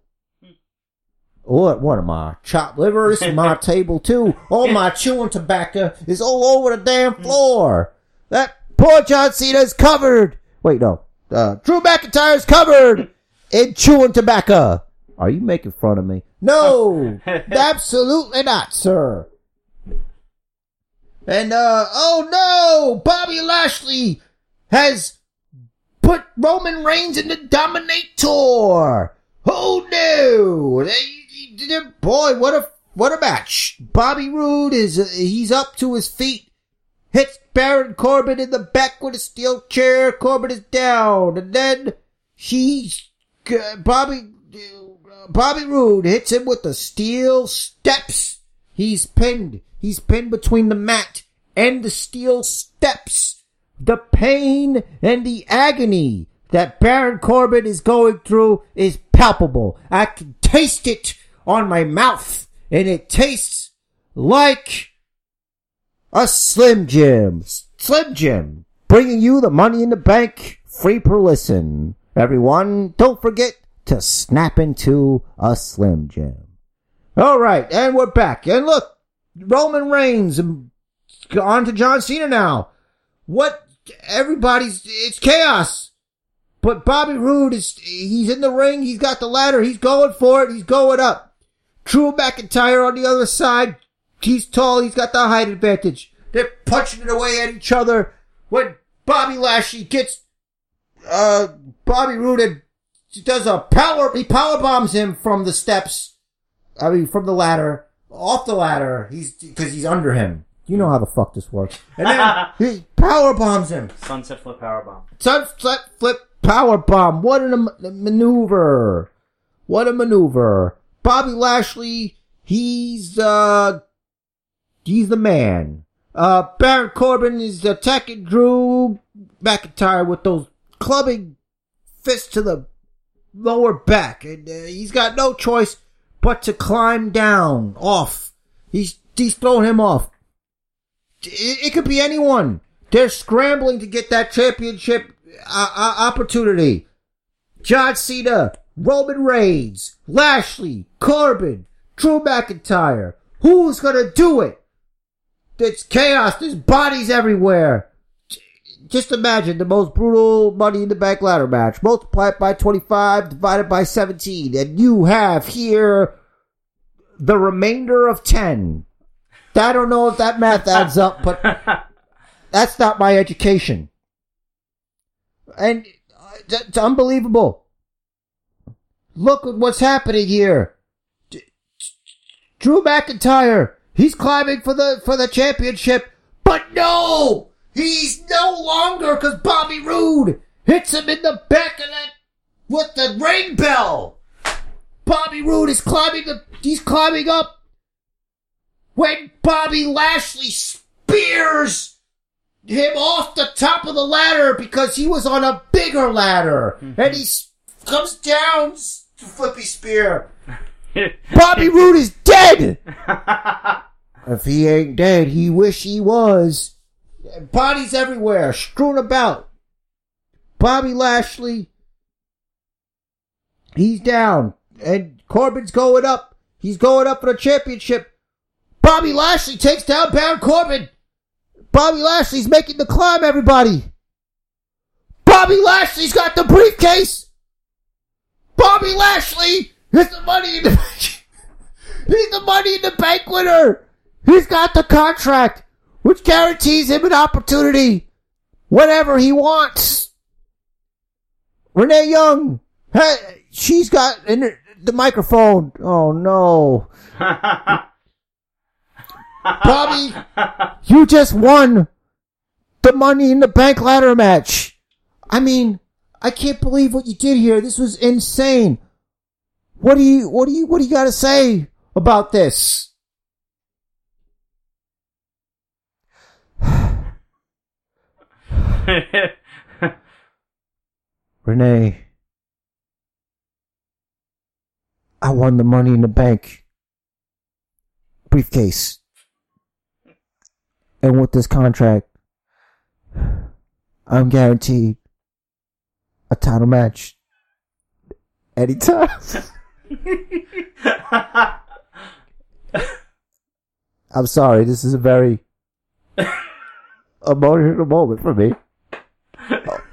What, what am I? Chopped liver is my table too. All my chewing tobacco is all over the damn floor. That poor John Cena is covered. Wait, no. Uh, Drew McIntyre is covered in chewing tobacco. Are you making fun of me? No, absolutely not, sir. And, uh, oh no! Bobby Lashley has put Roman Reigns in the Dominator! Oh no! They, they, boy, what a, what a match! Bobby Roode is, uh, he's up to his feet, hits Baron Corbin in the back with a steel chair, Corbin is down, and then he, uh, Bobby, Bobby Roode hits him with the steel steps. He's pinned. He's pinned between the mat and the steel steps. The pain and the agony that Baron Corbin is going through is palpable. I can taste it on my mouth and it tastes like a Slim Jim. Slim Jim, bringing you the money in the bank, free per listen. Everyone, don't forget to snap into a Slim Jim. All right, and we're back. And look, Roman Reigns and on to John Cena now. What? Everybody's it's chaos. But Bobby Roode is he's in the ring. He's got the ladder. He's going for it. He's going up. Drew McIntyre on the other side. He's tall. He's got the height advantage. They're punching it away at each other. When Bobby Lashley gets uh Bobby Roode and does a power he power bombs him from the steps. I mean from the ladder off the ladder. He's because he's under him. You know how the fuck this works. And then he power bombs him. Sunset flip power bomb. Sunset flip power bomb. What a maneuver. What a maneuver. Bobby Lashley, he's, uh, he's the man. Uh, Baron Corbin is attacking Drew McIntyre with those clubbing fists to the lower back. And uh, he's got no choice but to climb down off. He's, he's throwing him off. It, it could be anyone. They're scrambling to get that championship uh, uh, opportunity. John Cena, Roman Reigns, Lashley, Corbin, Drew McIntyre. Who's gonna do it? It's chaos. There's bodies everywhere. Just imagine the most brutal Money in the Bank ladder match. Multiply it by 25, divided by 17, and you have here the remainder of 10. I don't know if that math adds up, but that's not my education. And uh, it's unbelievable. Look at what's happening here. Drew McIntyre, he's climbing for the for the championship, but no, he's no longer because Bobby Roode hits him in the back of that with the ring bell. Bobby Roode is climbing the he's climbing up when Bobby Lashley spears him off the top of the ladder because he was on a bigger ladder mm-hmm. and he comes down to flippy spear. Bobby Roode is dead. if he ain't dead, he wish he was. Bodies everywhere, strewn about. Bobby Lashley, he's down, and Corbin's going up. He's going up for the championship. Bobby Lashley takes down Baron Corbin. Bobby Lashley's making the climb, everybody. Bobby Lashley's got the briefcase. Bobby Lashley is the money in the bank. He's the money in the bank winner. He's got the contract, which guarantees him an opportunity whenever he wants. Renee Young, hey, she's got in the microphone. Oh no. Bobby, you just won the money in the bank ladder match. I mean, I can't believe what you did here. This was insane. What do you, what do you, what do you gotta say about this? Renee, I won the money in the bank briefcase. And with this contract, I'm guaranteed a title match anytime. I'm sorry, this is a very emotional moment for me.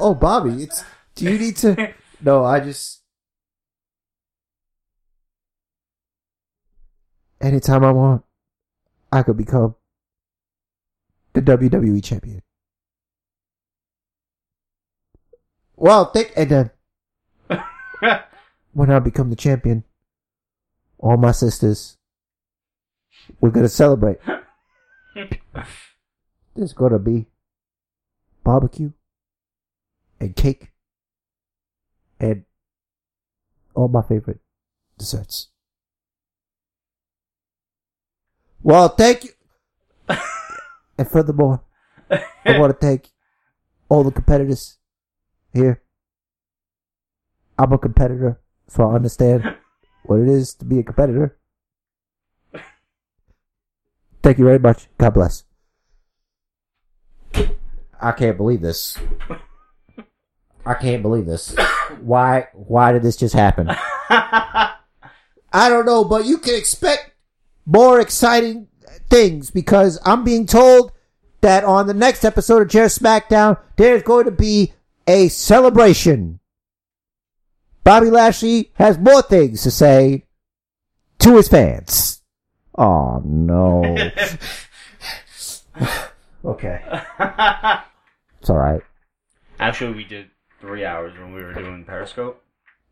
Oh, Bobby, it's do you need to No, I just anytime I want, I could become the WWE champion. Well, think and then when I become the champion, all my sisters, we're gonna celebrate. There's gonna be barbecue and cake and all my favorite desserts. Well, thank you. and furthermore, I want to thank all the competitors here. I'm a competitor, so I understand what it is to be a competitor. Thank you very much. God bless. I can't believe this. I can't believe this. Why? Why did this just happen? I don't know, but you can expect more exciting things because I'm being told that on the next episode of Chair SmackDown, there's going to be a celebration. Bobby Lashley has more things to say to his fans. Oh no. okay. It's alright. Actually, we did three hours when we were doing Periscope.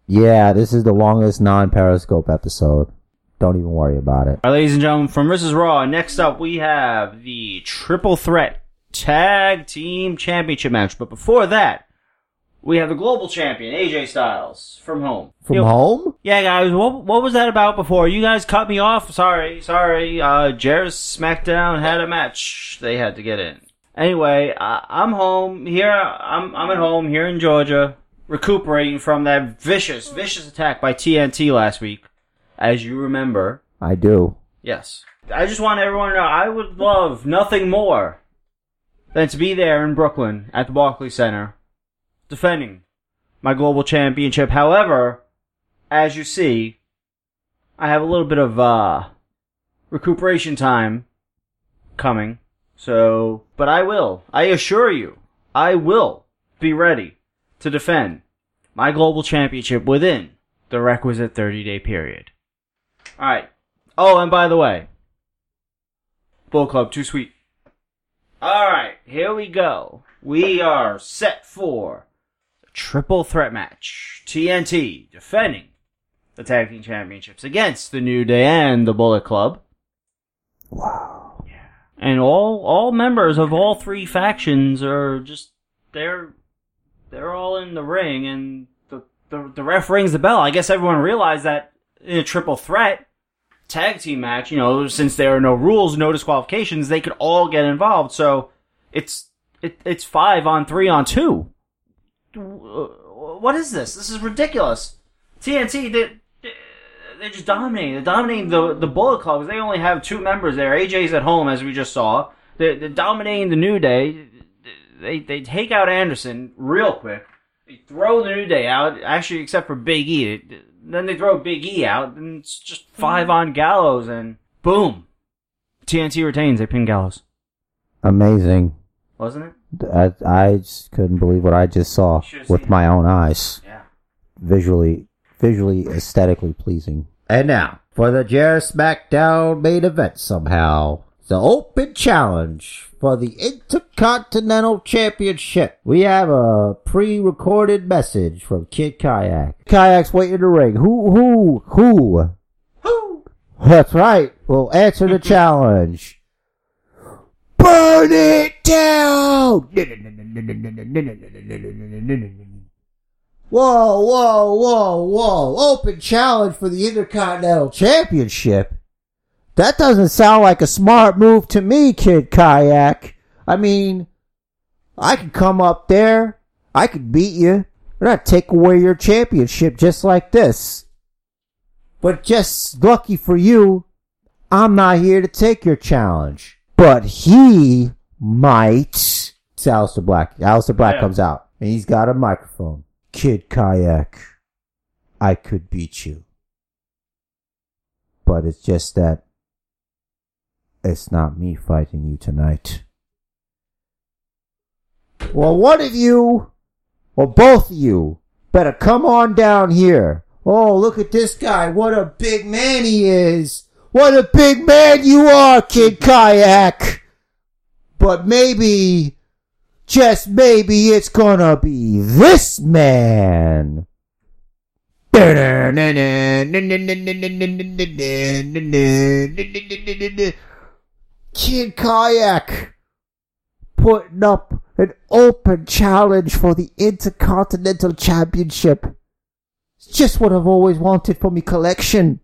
Yeah, this is the longest non-Periscope episode. Don't even worry about it. All right, ladies and gentlemen, from Versus Raw, next up we have the Triple Threat Tag Team Championship match. But before that, we have the Global Champion, AJ Styles, from home. From Yo- home? Yeah, guys, what, what was that about before? You guys cut me off. Sorry, sorry. Uh, Jarrett's SmackDown had a match they had to get in. Anyway, I, I'm home here. I'm I'm at home here in Georgia, recuperating from that vicious, vicious attack by TNT last week, as you remember. I do. Yes. I just want everyone to know I would love nothing more than to be there in Brooklyn at the Barclays Center defending my global championship. However, as you see, I have a little bit of uh recuperation time coming. So, but I will. I assure you, I will be ready to defend my global championship within the requisite 30 day period. Alright. Oh, and by the way, Bullet Club, too sweet. Alright, here we go. We are set for triple threat match. TNT defending the tag team championships against the New Day and the Bullet Club. Wow. And all all members of all three factions are just they're they're all in the ring and the the, the ref rings the bell. I guess everyone realized that in a triple threat tag team match, you know, since there are no rules, no disqualifications, they could all get involved. So it's it, it's five on three on two. Uh, what is this? This is ridiculous. TNT they they're just dominating. They're dominating the the Bullet Club. 'cause They only have two members there. AJ's at home, as we just saw. They're, they're dominating the New Day. They they take out Anderson real quick. They throw the New Day out. Actually, except for Big E. Then they throw Big E out, and it's just five on Gallows, and boom, TNT retains. They pin Gallows, Amazing. wasn't it? I, I just couldn't believe what I just saw with my own eyes. Yeah. Visually, visually, aesthetically pleasing. And now for the Jer SmackDown main event. Somehow, the open challenge for the Intercontinental Championship. We have a pre-recorded message from Kid Kayak. Kayak's waiting in the ring. Who? Who? Who? Woo! That's right. We'll answer the challenge. Burn it down! Whoa, whoa, whoa, whoa. Open challenge for the Intercontinental Championship. That doesn't sound like a smart move to me, Kid Kayak. I mean, I could come up there. I could beat you. And I'd take away your championship just like this. But just lucky for you, I'm not here to take your challenge. But he might. It's Aleister Black. Aleister Black Yeah. comes out and he's got a microphone. Kid Kayak, I could beat you. But it's just that it's not me fighting you tonight. Well, one of you, or both of you, better come on down here. Oh, look at this guy. What a big man he is. What a big man you are, Kid Kayak. But maybe, just maybe it's gonna be this man. Kid Kayak putting up an open challenge for the Intercontinental Championship. It's just what I've always wanted for me collection.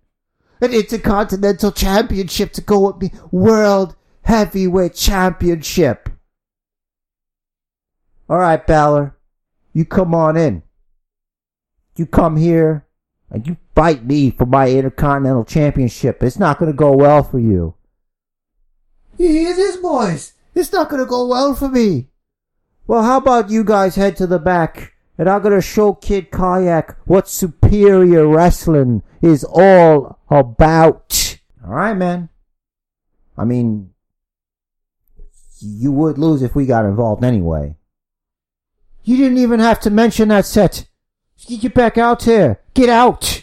An Intercontinental Championship to go with me World Heavyweight Championship. Alright, Balor. You come on in. You come here and you fight me for my Intercontinental Championship. It's not gonna go well for you. It is, boys. It's not gonna go well for me. Well, how about you guys head to the back and I'm gonna show Kid Kayak what superior wrestling is all about. Alright, man. I mean, you would lose if we got involved anyway. You didn't even have to mention that set. Get back out here. Get out.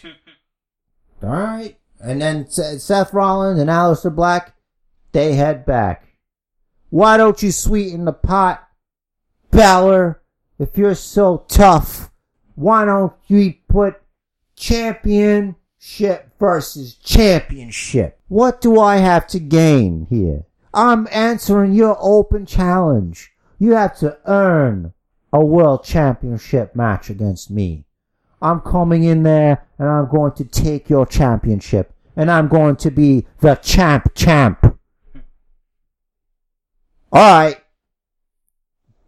Alright. And then Seth Rollins and Aleister Black, they head back. Why don't you sweeten the pot, Balor? If you're so tough, why don't you put championship versus championship? What do I have to gain here? I'm answering your open challenge. You have to earn a world championship match against me. I'm coming in there and I'm going to take your championship and I'm going to be the champ champ. Alright.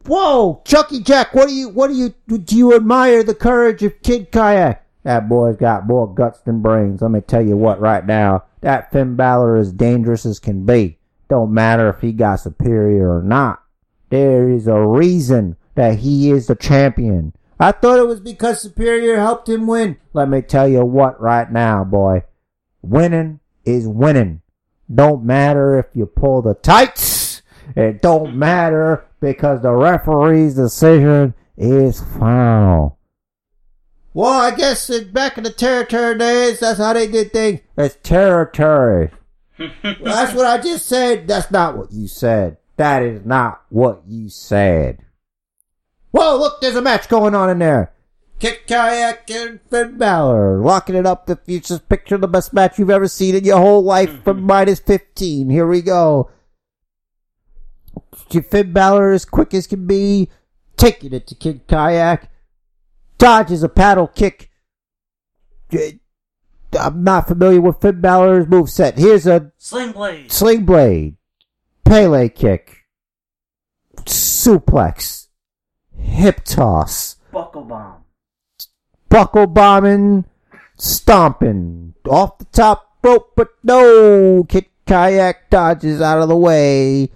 Whoa, Chucky Jack, what do you, what do you, do you admire the courage of Kid Kayak? That boy's got more guts than brains. Let me tell you what right now. That Finn Balor is dangerous as can be. Don't matter if he got superior or not. There is a reason that he is the champion. I thought it was because Superior helped him win. Let me tell you what right now, boy. Winning is winning. Don't matter if you pull the tights. It don't matter because the referee's decision is final. Well, I guess back in the territory days, that's how they did things. It's territory. That's what I just said. That's not what you said. That is not what you said. Whoa, look, there's a match going on in there. Kid Kayak and Finn Balor locking it up. The future's picture the best match you've ever seen in your whole life from mm-hmm. minus 15. Here we go. Finn Balor as quick as can be, taking it to Kid Kayak. Dodges a paddle kick. I'm not familiar with Finn Balor's moveset. Here's a Sling blade. Sling Blade, Pele Kick, Suplex, Hip Toss, Buckle bomb. Buckle Bombing, Stomping, off the top rope, but no! Kid Kayak dodges out of the way.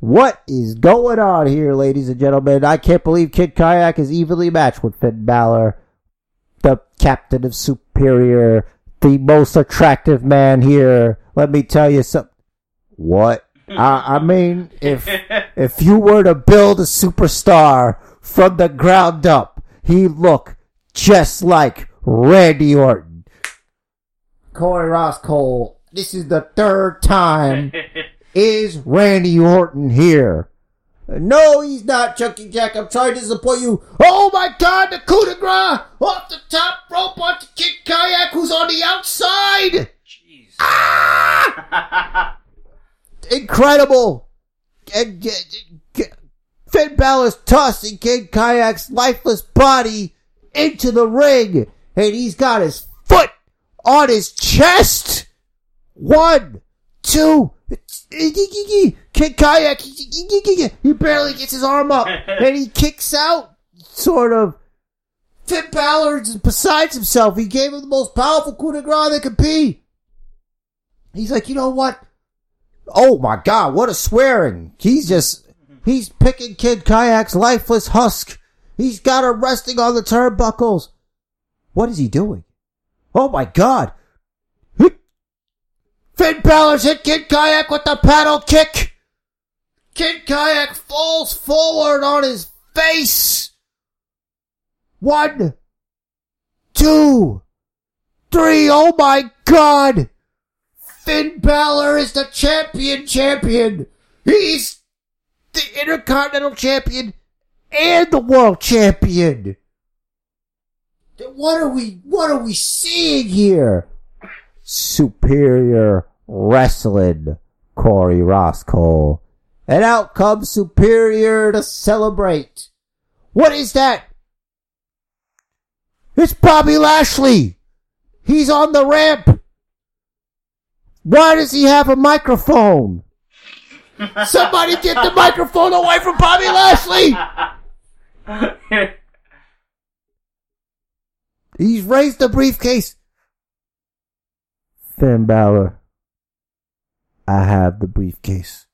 What is going on here, ladies and gentlemen? I can't believe Kid Kayak is evenly matched with Finn Balor, the captain of Superior, the most attractive man here. Let me tell you something. What? I, I mean, if if you were to build a superstar from the ground up, he'd look just like Randy Orton. Corey Ross Cole, this is the third time. Is Randy Orton here? No, he's not, Chucky Jack. I'm trying to disappoint you. Oh my god, the coup de grace off the top rope onto Kid Kayak who's on the outside! Jeez. Ah! Incredible! And, uh, Finn Balor's tossing Kid Kayak's lifeless body into the ring, and he's got his foot on his chest! One, two, Kid Kayak, he barely gets his arm up, and he kicks out, sort of. Finn Balor's besides himself. He gave him the most powerful coup de grace there could be. He's like, you know what? Oh my god, what a swearing. He's just, he's picking Kid Kayak's lifeless husk. He's got her resting on the turnbuckles. What is he doing? Oh my god. Finn Balor's hit Kid Kayak with the paddle kick. Kid Kayak falls forward on his face. One, two, three. Oh my god. Finn Balor is the champion champion. He's the Intercontinental Champion and the World Champion. What are we, what are we seeing here? Superior Wrestling, Corey Roscoe. And out comes Superior to celebrate. What is that? It's Bobby Lashley. He's on the ramp. Why does he have a microphone? Somebody get the microphone away from Bobby Lashley! He's raised the briefcase. Finn Balor, I have the briefcase.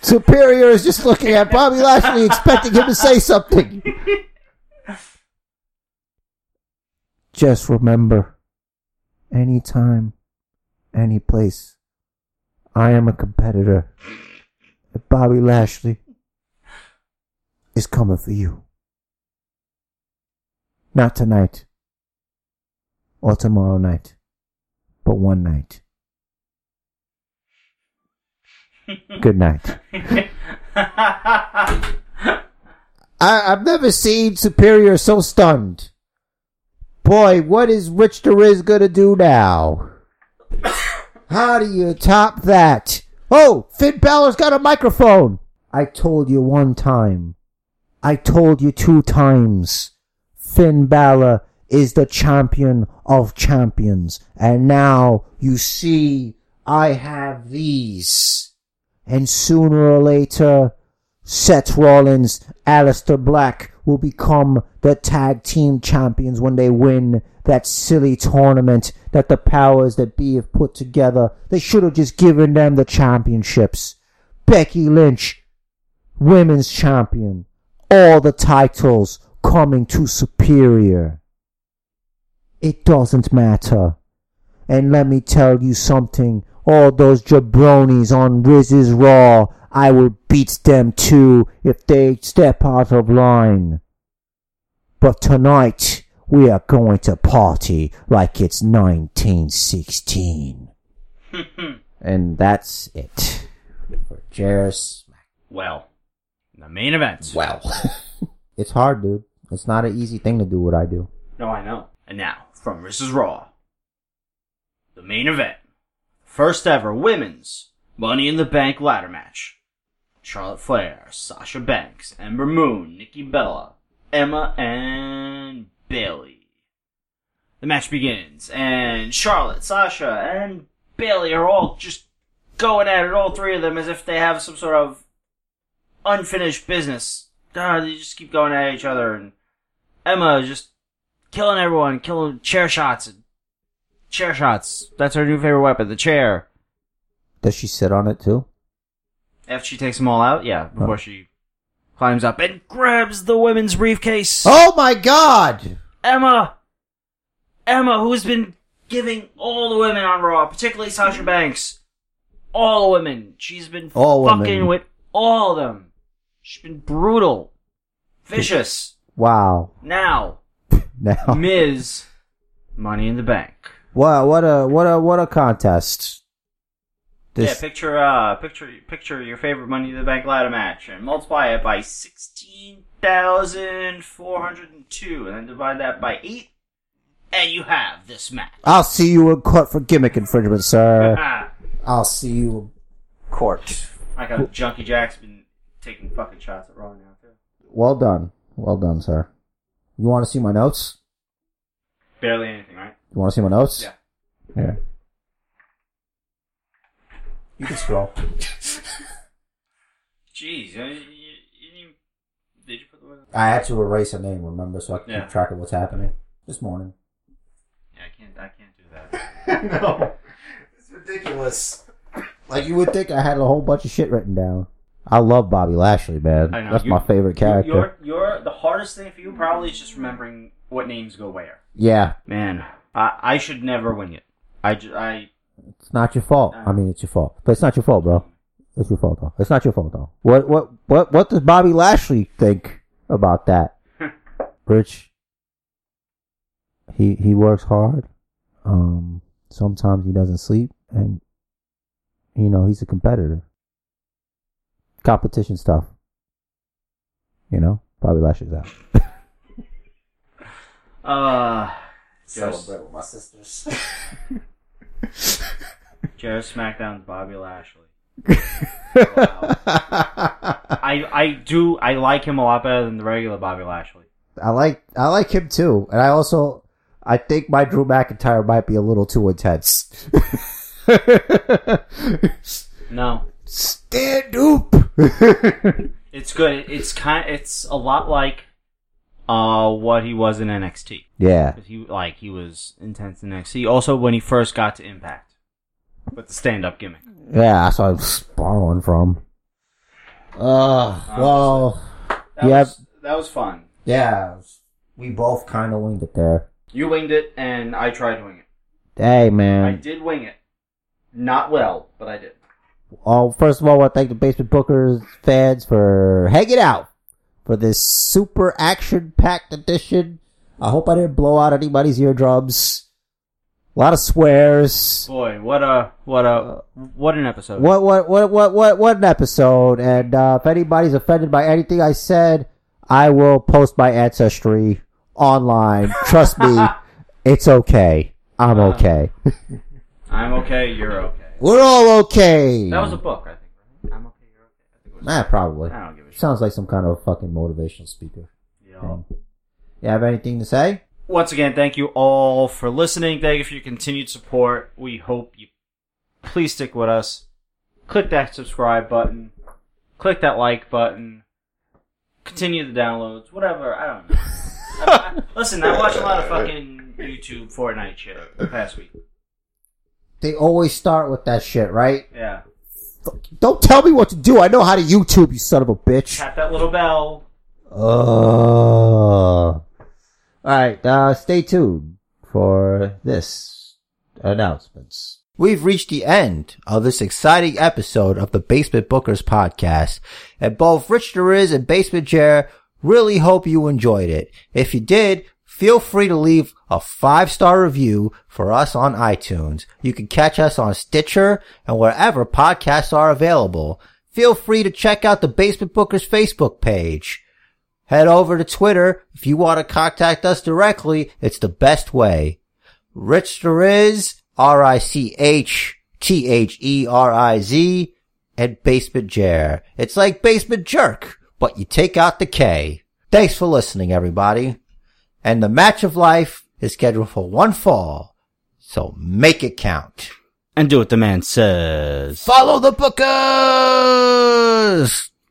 Superior is just looking at Bobby Lashley, expecting him to say something. Just remember, anytime, any place, I am a competitor. Bobby Lashley is coming for you. Not tonight. Or tomorrow night. But one night. Good night. I, I've never seen Superior so stunned. Boy, what is Rich the Riz gonna do now? How do you top that? Oh, Finn Balor's got a microphone. I told you one time. I told you two times. Finn Balor is the champion of champions. And now you see I have these. And sooner or later, Seth Rollins, Aleister Black will become the tag team champions when they win that silly tournament that the powers that be have put together. They should have just given them the championships. Becky Lynch, women's champion. All the titles coming to Superior. It doesn't matter. And let me tell you something. All those jabronis on Riz's Raw, I will beat them too if they step out of line. But tonight, we are going to party like it's 1916. and that's it. For Jairus. well, the main event. Well. it's hard, dude. It's not an easy thing to do what I do. No, I know. And now, from Riz's Raw, the main event. First ever women's Money in the Bank ladder match. Charlotte Flair, Sasha Banks, Ember Moon, Nikki Bella, Emma, and Bayley. The match begins, and Charlotte, Sasha, and Bayley are all just going at it, all three of them, as if they have some sort of unfinished business. Uh, they just keep going at each other, and Emma is just killing everyone, killing chair shots and chair shots. That's her new favorite weapon, the chair. Does she sit on it too? After she takes them all out, yeah, before she climbs up and grabs the women's briefcase. Oh my god! Emma! Emma, who's been giving all the women on Raw, particularly Sasha Banks, all the women. She's been All fucking women. with all of them. She's been brutal, vicious. Wow. Now, Now, Ms. Money in the Bank. what what a what a what a contest. yeah, picture uh picture picture your favorite Money in the Bank ladder match and multiply it by sixteen thousand four hundred and two, and then divide that by eight, and you have this match. I'll see you in court for gimmick infringement, sir. I'll see you in court. I got Junkie Jack's been taking fucking shots at Raw now too. Well done. Well done, sir. You want to see my notes? Barely anything, right? You want to see my notes? Yeah. Yeah. You can scroll. Jeez, you, you, you didn't. Did you put the? I had to erase a name, remember, so I can Yeah. keep track of what's happening this morning. Yeah, I can't. I can't do that. no, it's ridiculous. Like you would think I had a whole bunch of shit written down. I love Bobby Lashley, man. I know. That's You- my favorite character. Your, your, the hardest thing for you probably is just remembering what names go where. yeah, Man, I, I should never wing it. I, ju- I, it's not your fault. I mean, it's your fault, but it's not your fault, bro. It's your fault, though. It's not your fault, though. What, what, what, what does Bobby Lashley think about that? Rich, he he works hard. Um, sometimes he doesn't sleep, and you know he's a competitor. Competition stuff. You know, Bobby Lashley's out. uh, just, with my sisters. just SmackDown's Bobby Lashley. I, I do, I like him a lot better than the regular Bobby Lashley. I like I like him too, and I also I think my Drew McIntyre might be a little too intense. No, Stand up. it's good. It's kind, it's a lot like, uh, what he was in NXT. Yeah, he like he was intense in NXT. Also, when he first got to Impact with the stand-up gimmick. Yeah. That's what I'm borrowing from. Uh, well, That Yeah. was that was fun. yeah. We both kind of winged it there. You winged it, and I tried to wing it. Hey, man. I man. did wing it, not well, but I did. Oh, first of all, I want to thank the Basement Bookers fans for hanging out for this super action-packed edition. I hope I didn't blow out anybody's eardrums. A lot of swears. Boy, what a what a what an episode! What what what what what what an episode! And uh, if anybody's offended by anything I said, I will post my ancestry online. Trust me, it's okay. I'm Uh, okay. I'm okay. You're okay. We're all okay. That was a book, I think. I'm okay. You're okay. I think it was. Nah, probably. I don't give a shit. Sounds like some kind of fucking motivational speaker. Yeah. thing. You have anything to say? Once again, thank you all for listening. Thank you for your continued support. We hope you please stick with us. Click that subscribe button. Click that like button. Continue the downloads. Whatever. I don't know. I, I, listen, I watched a lot of fucking YouTube Fortnite shit the past week. They always start with that shit, right? Yeah. Don't tell me what to do. I know how to YouTube, you son of a bitch. Tap that little bell. Uh, Alright, uh, stay tuned for this announcements. We've reached the end of this exciting episode of the Basement Bookers podcast, and both Rich the Riz and Basement Jer really hope you enjoyed it. If you did, feel free to leave a five-star review for us on iTunes. You can catch us on Stitcher and wherever podcasts are available. Feel free to check out the Basement Bookers Facebook page. Head over to Twitter if you want to contact us directly. It's the best way. Rich R-I-C-H-T-H-E-R-I-Z, and Basement Jer. It's like Basement Jerk, but you take out the K. Thanks for listening, everybody. And the match of life is scheduled for one fall, so make it count. And do what the man says. Follow the bookers!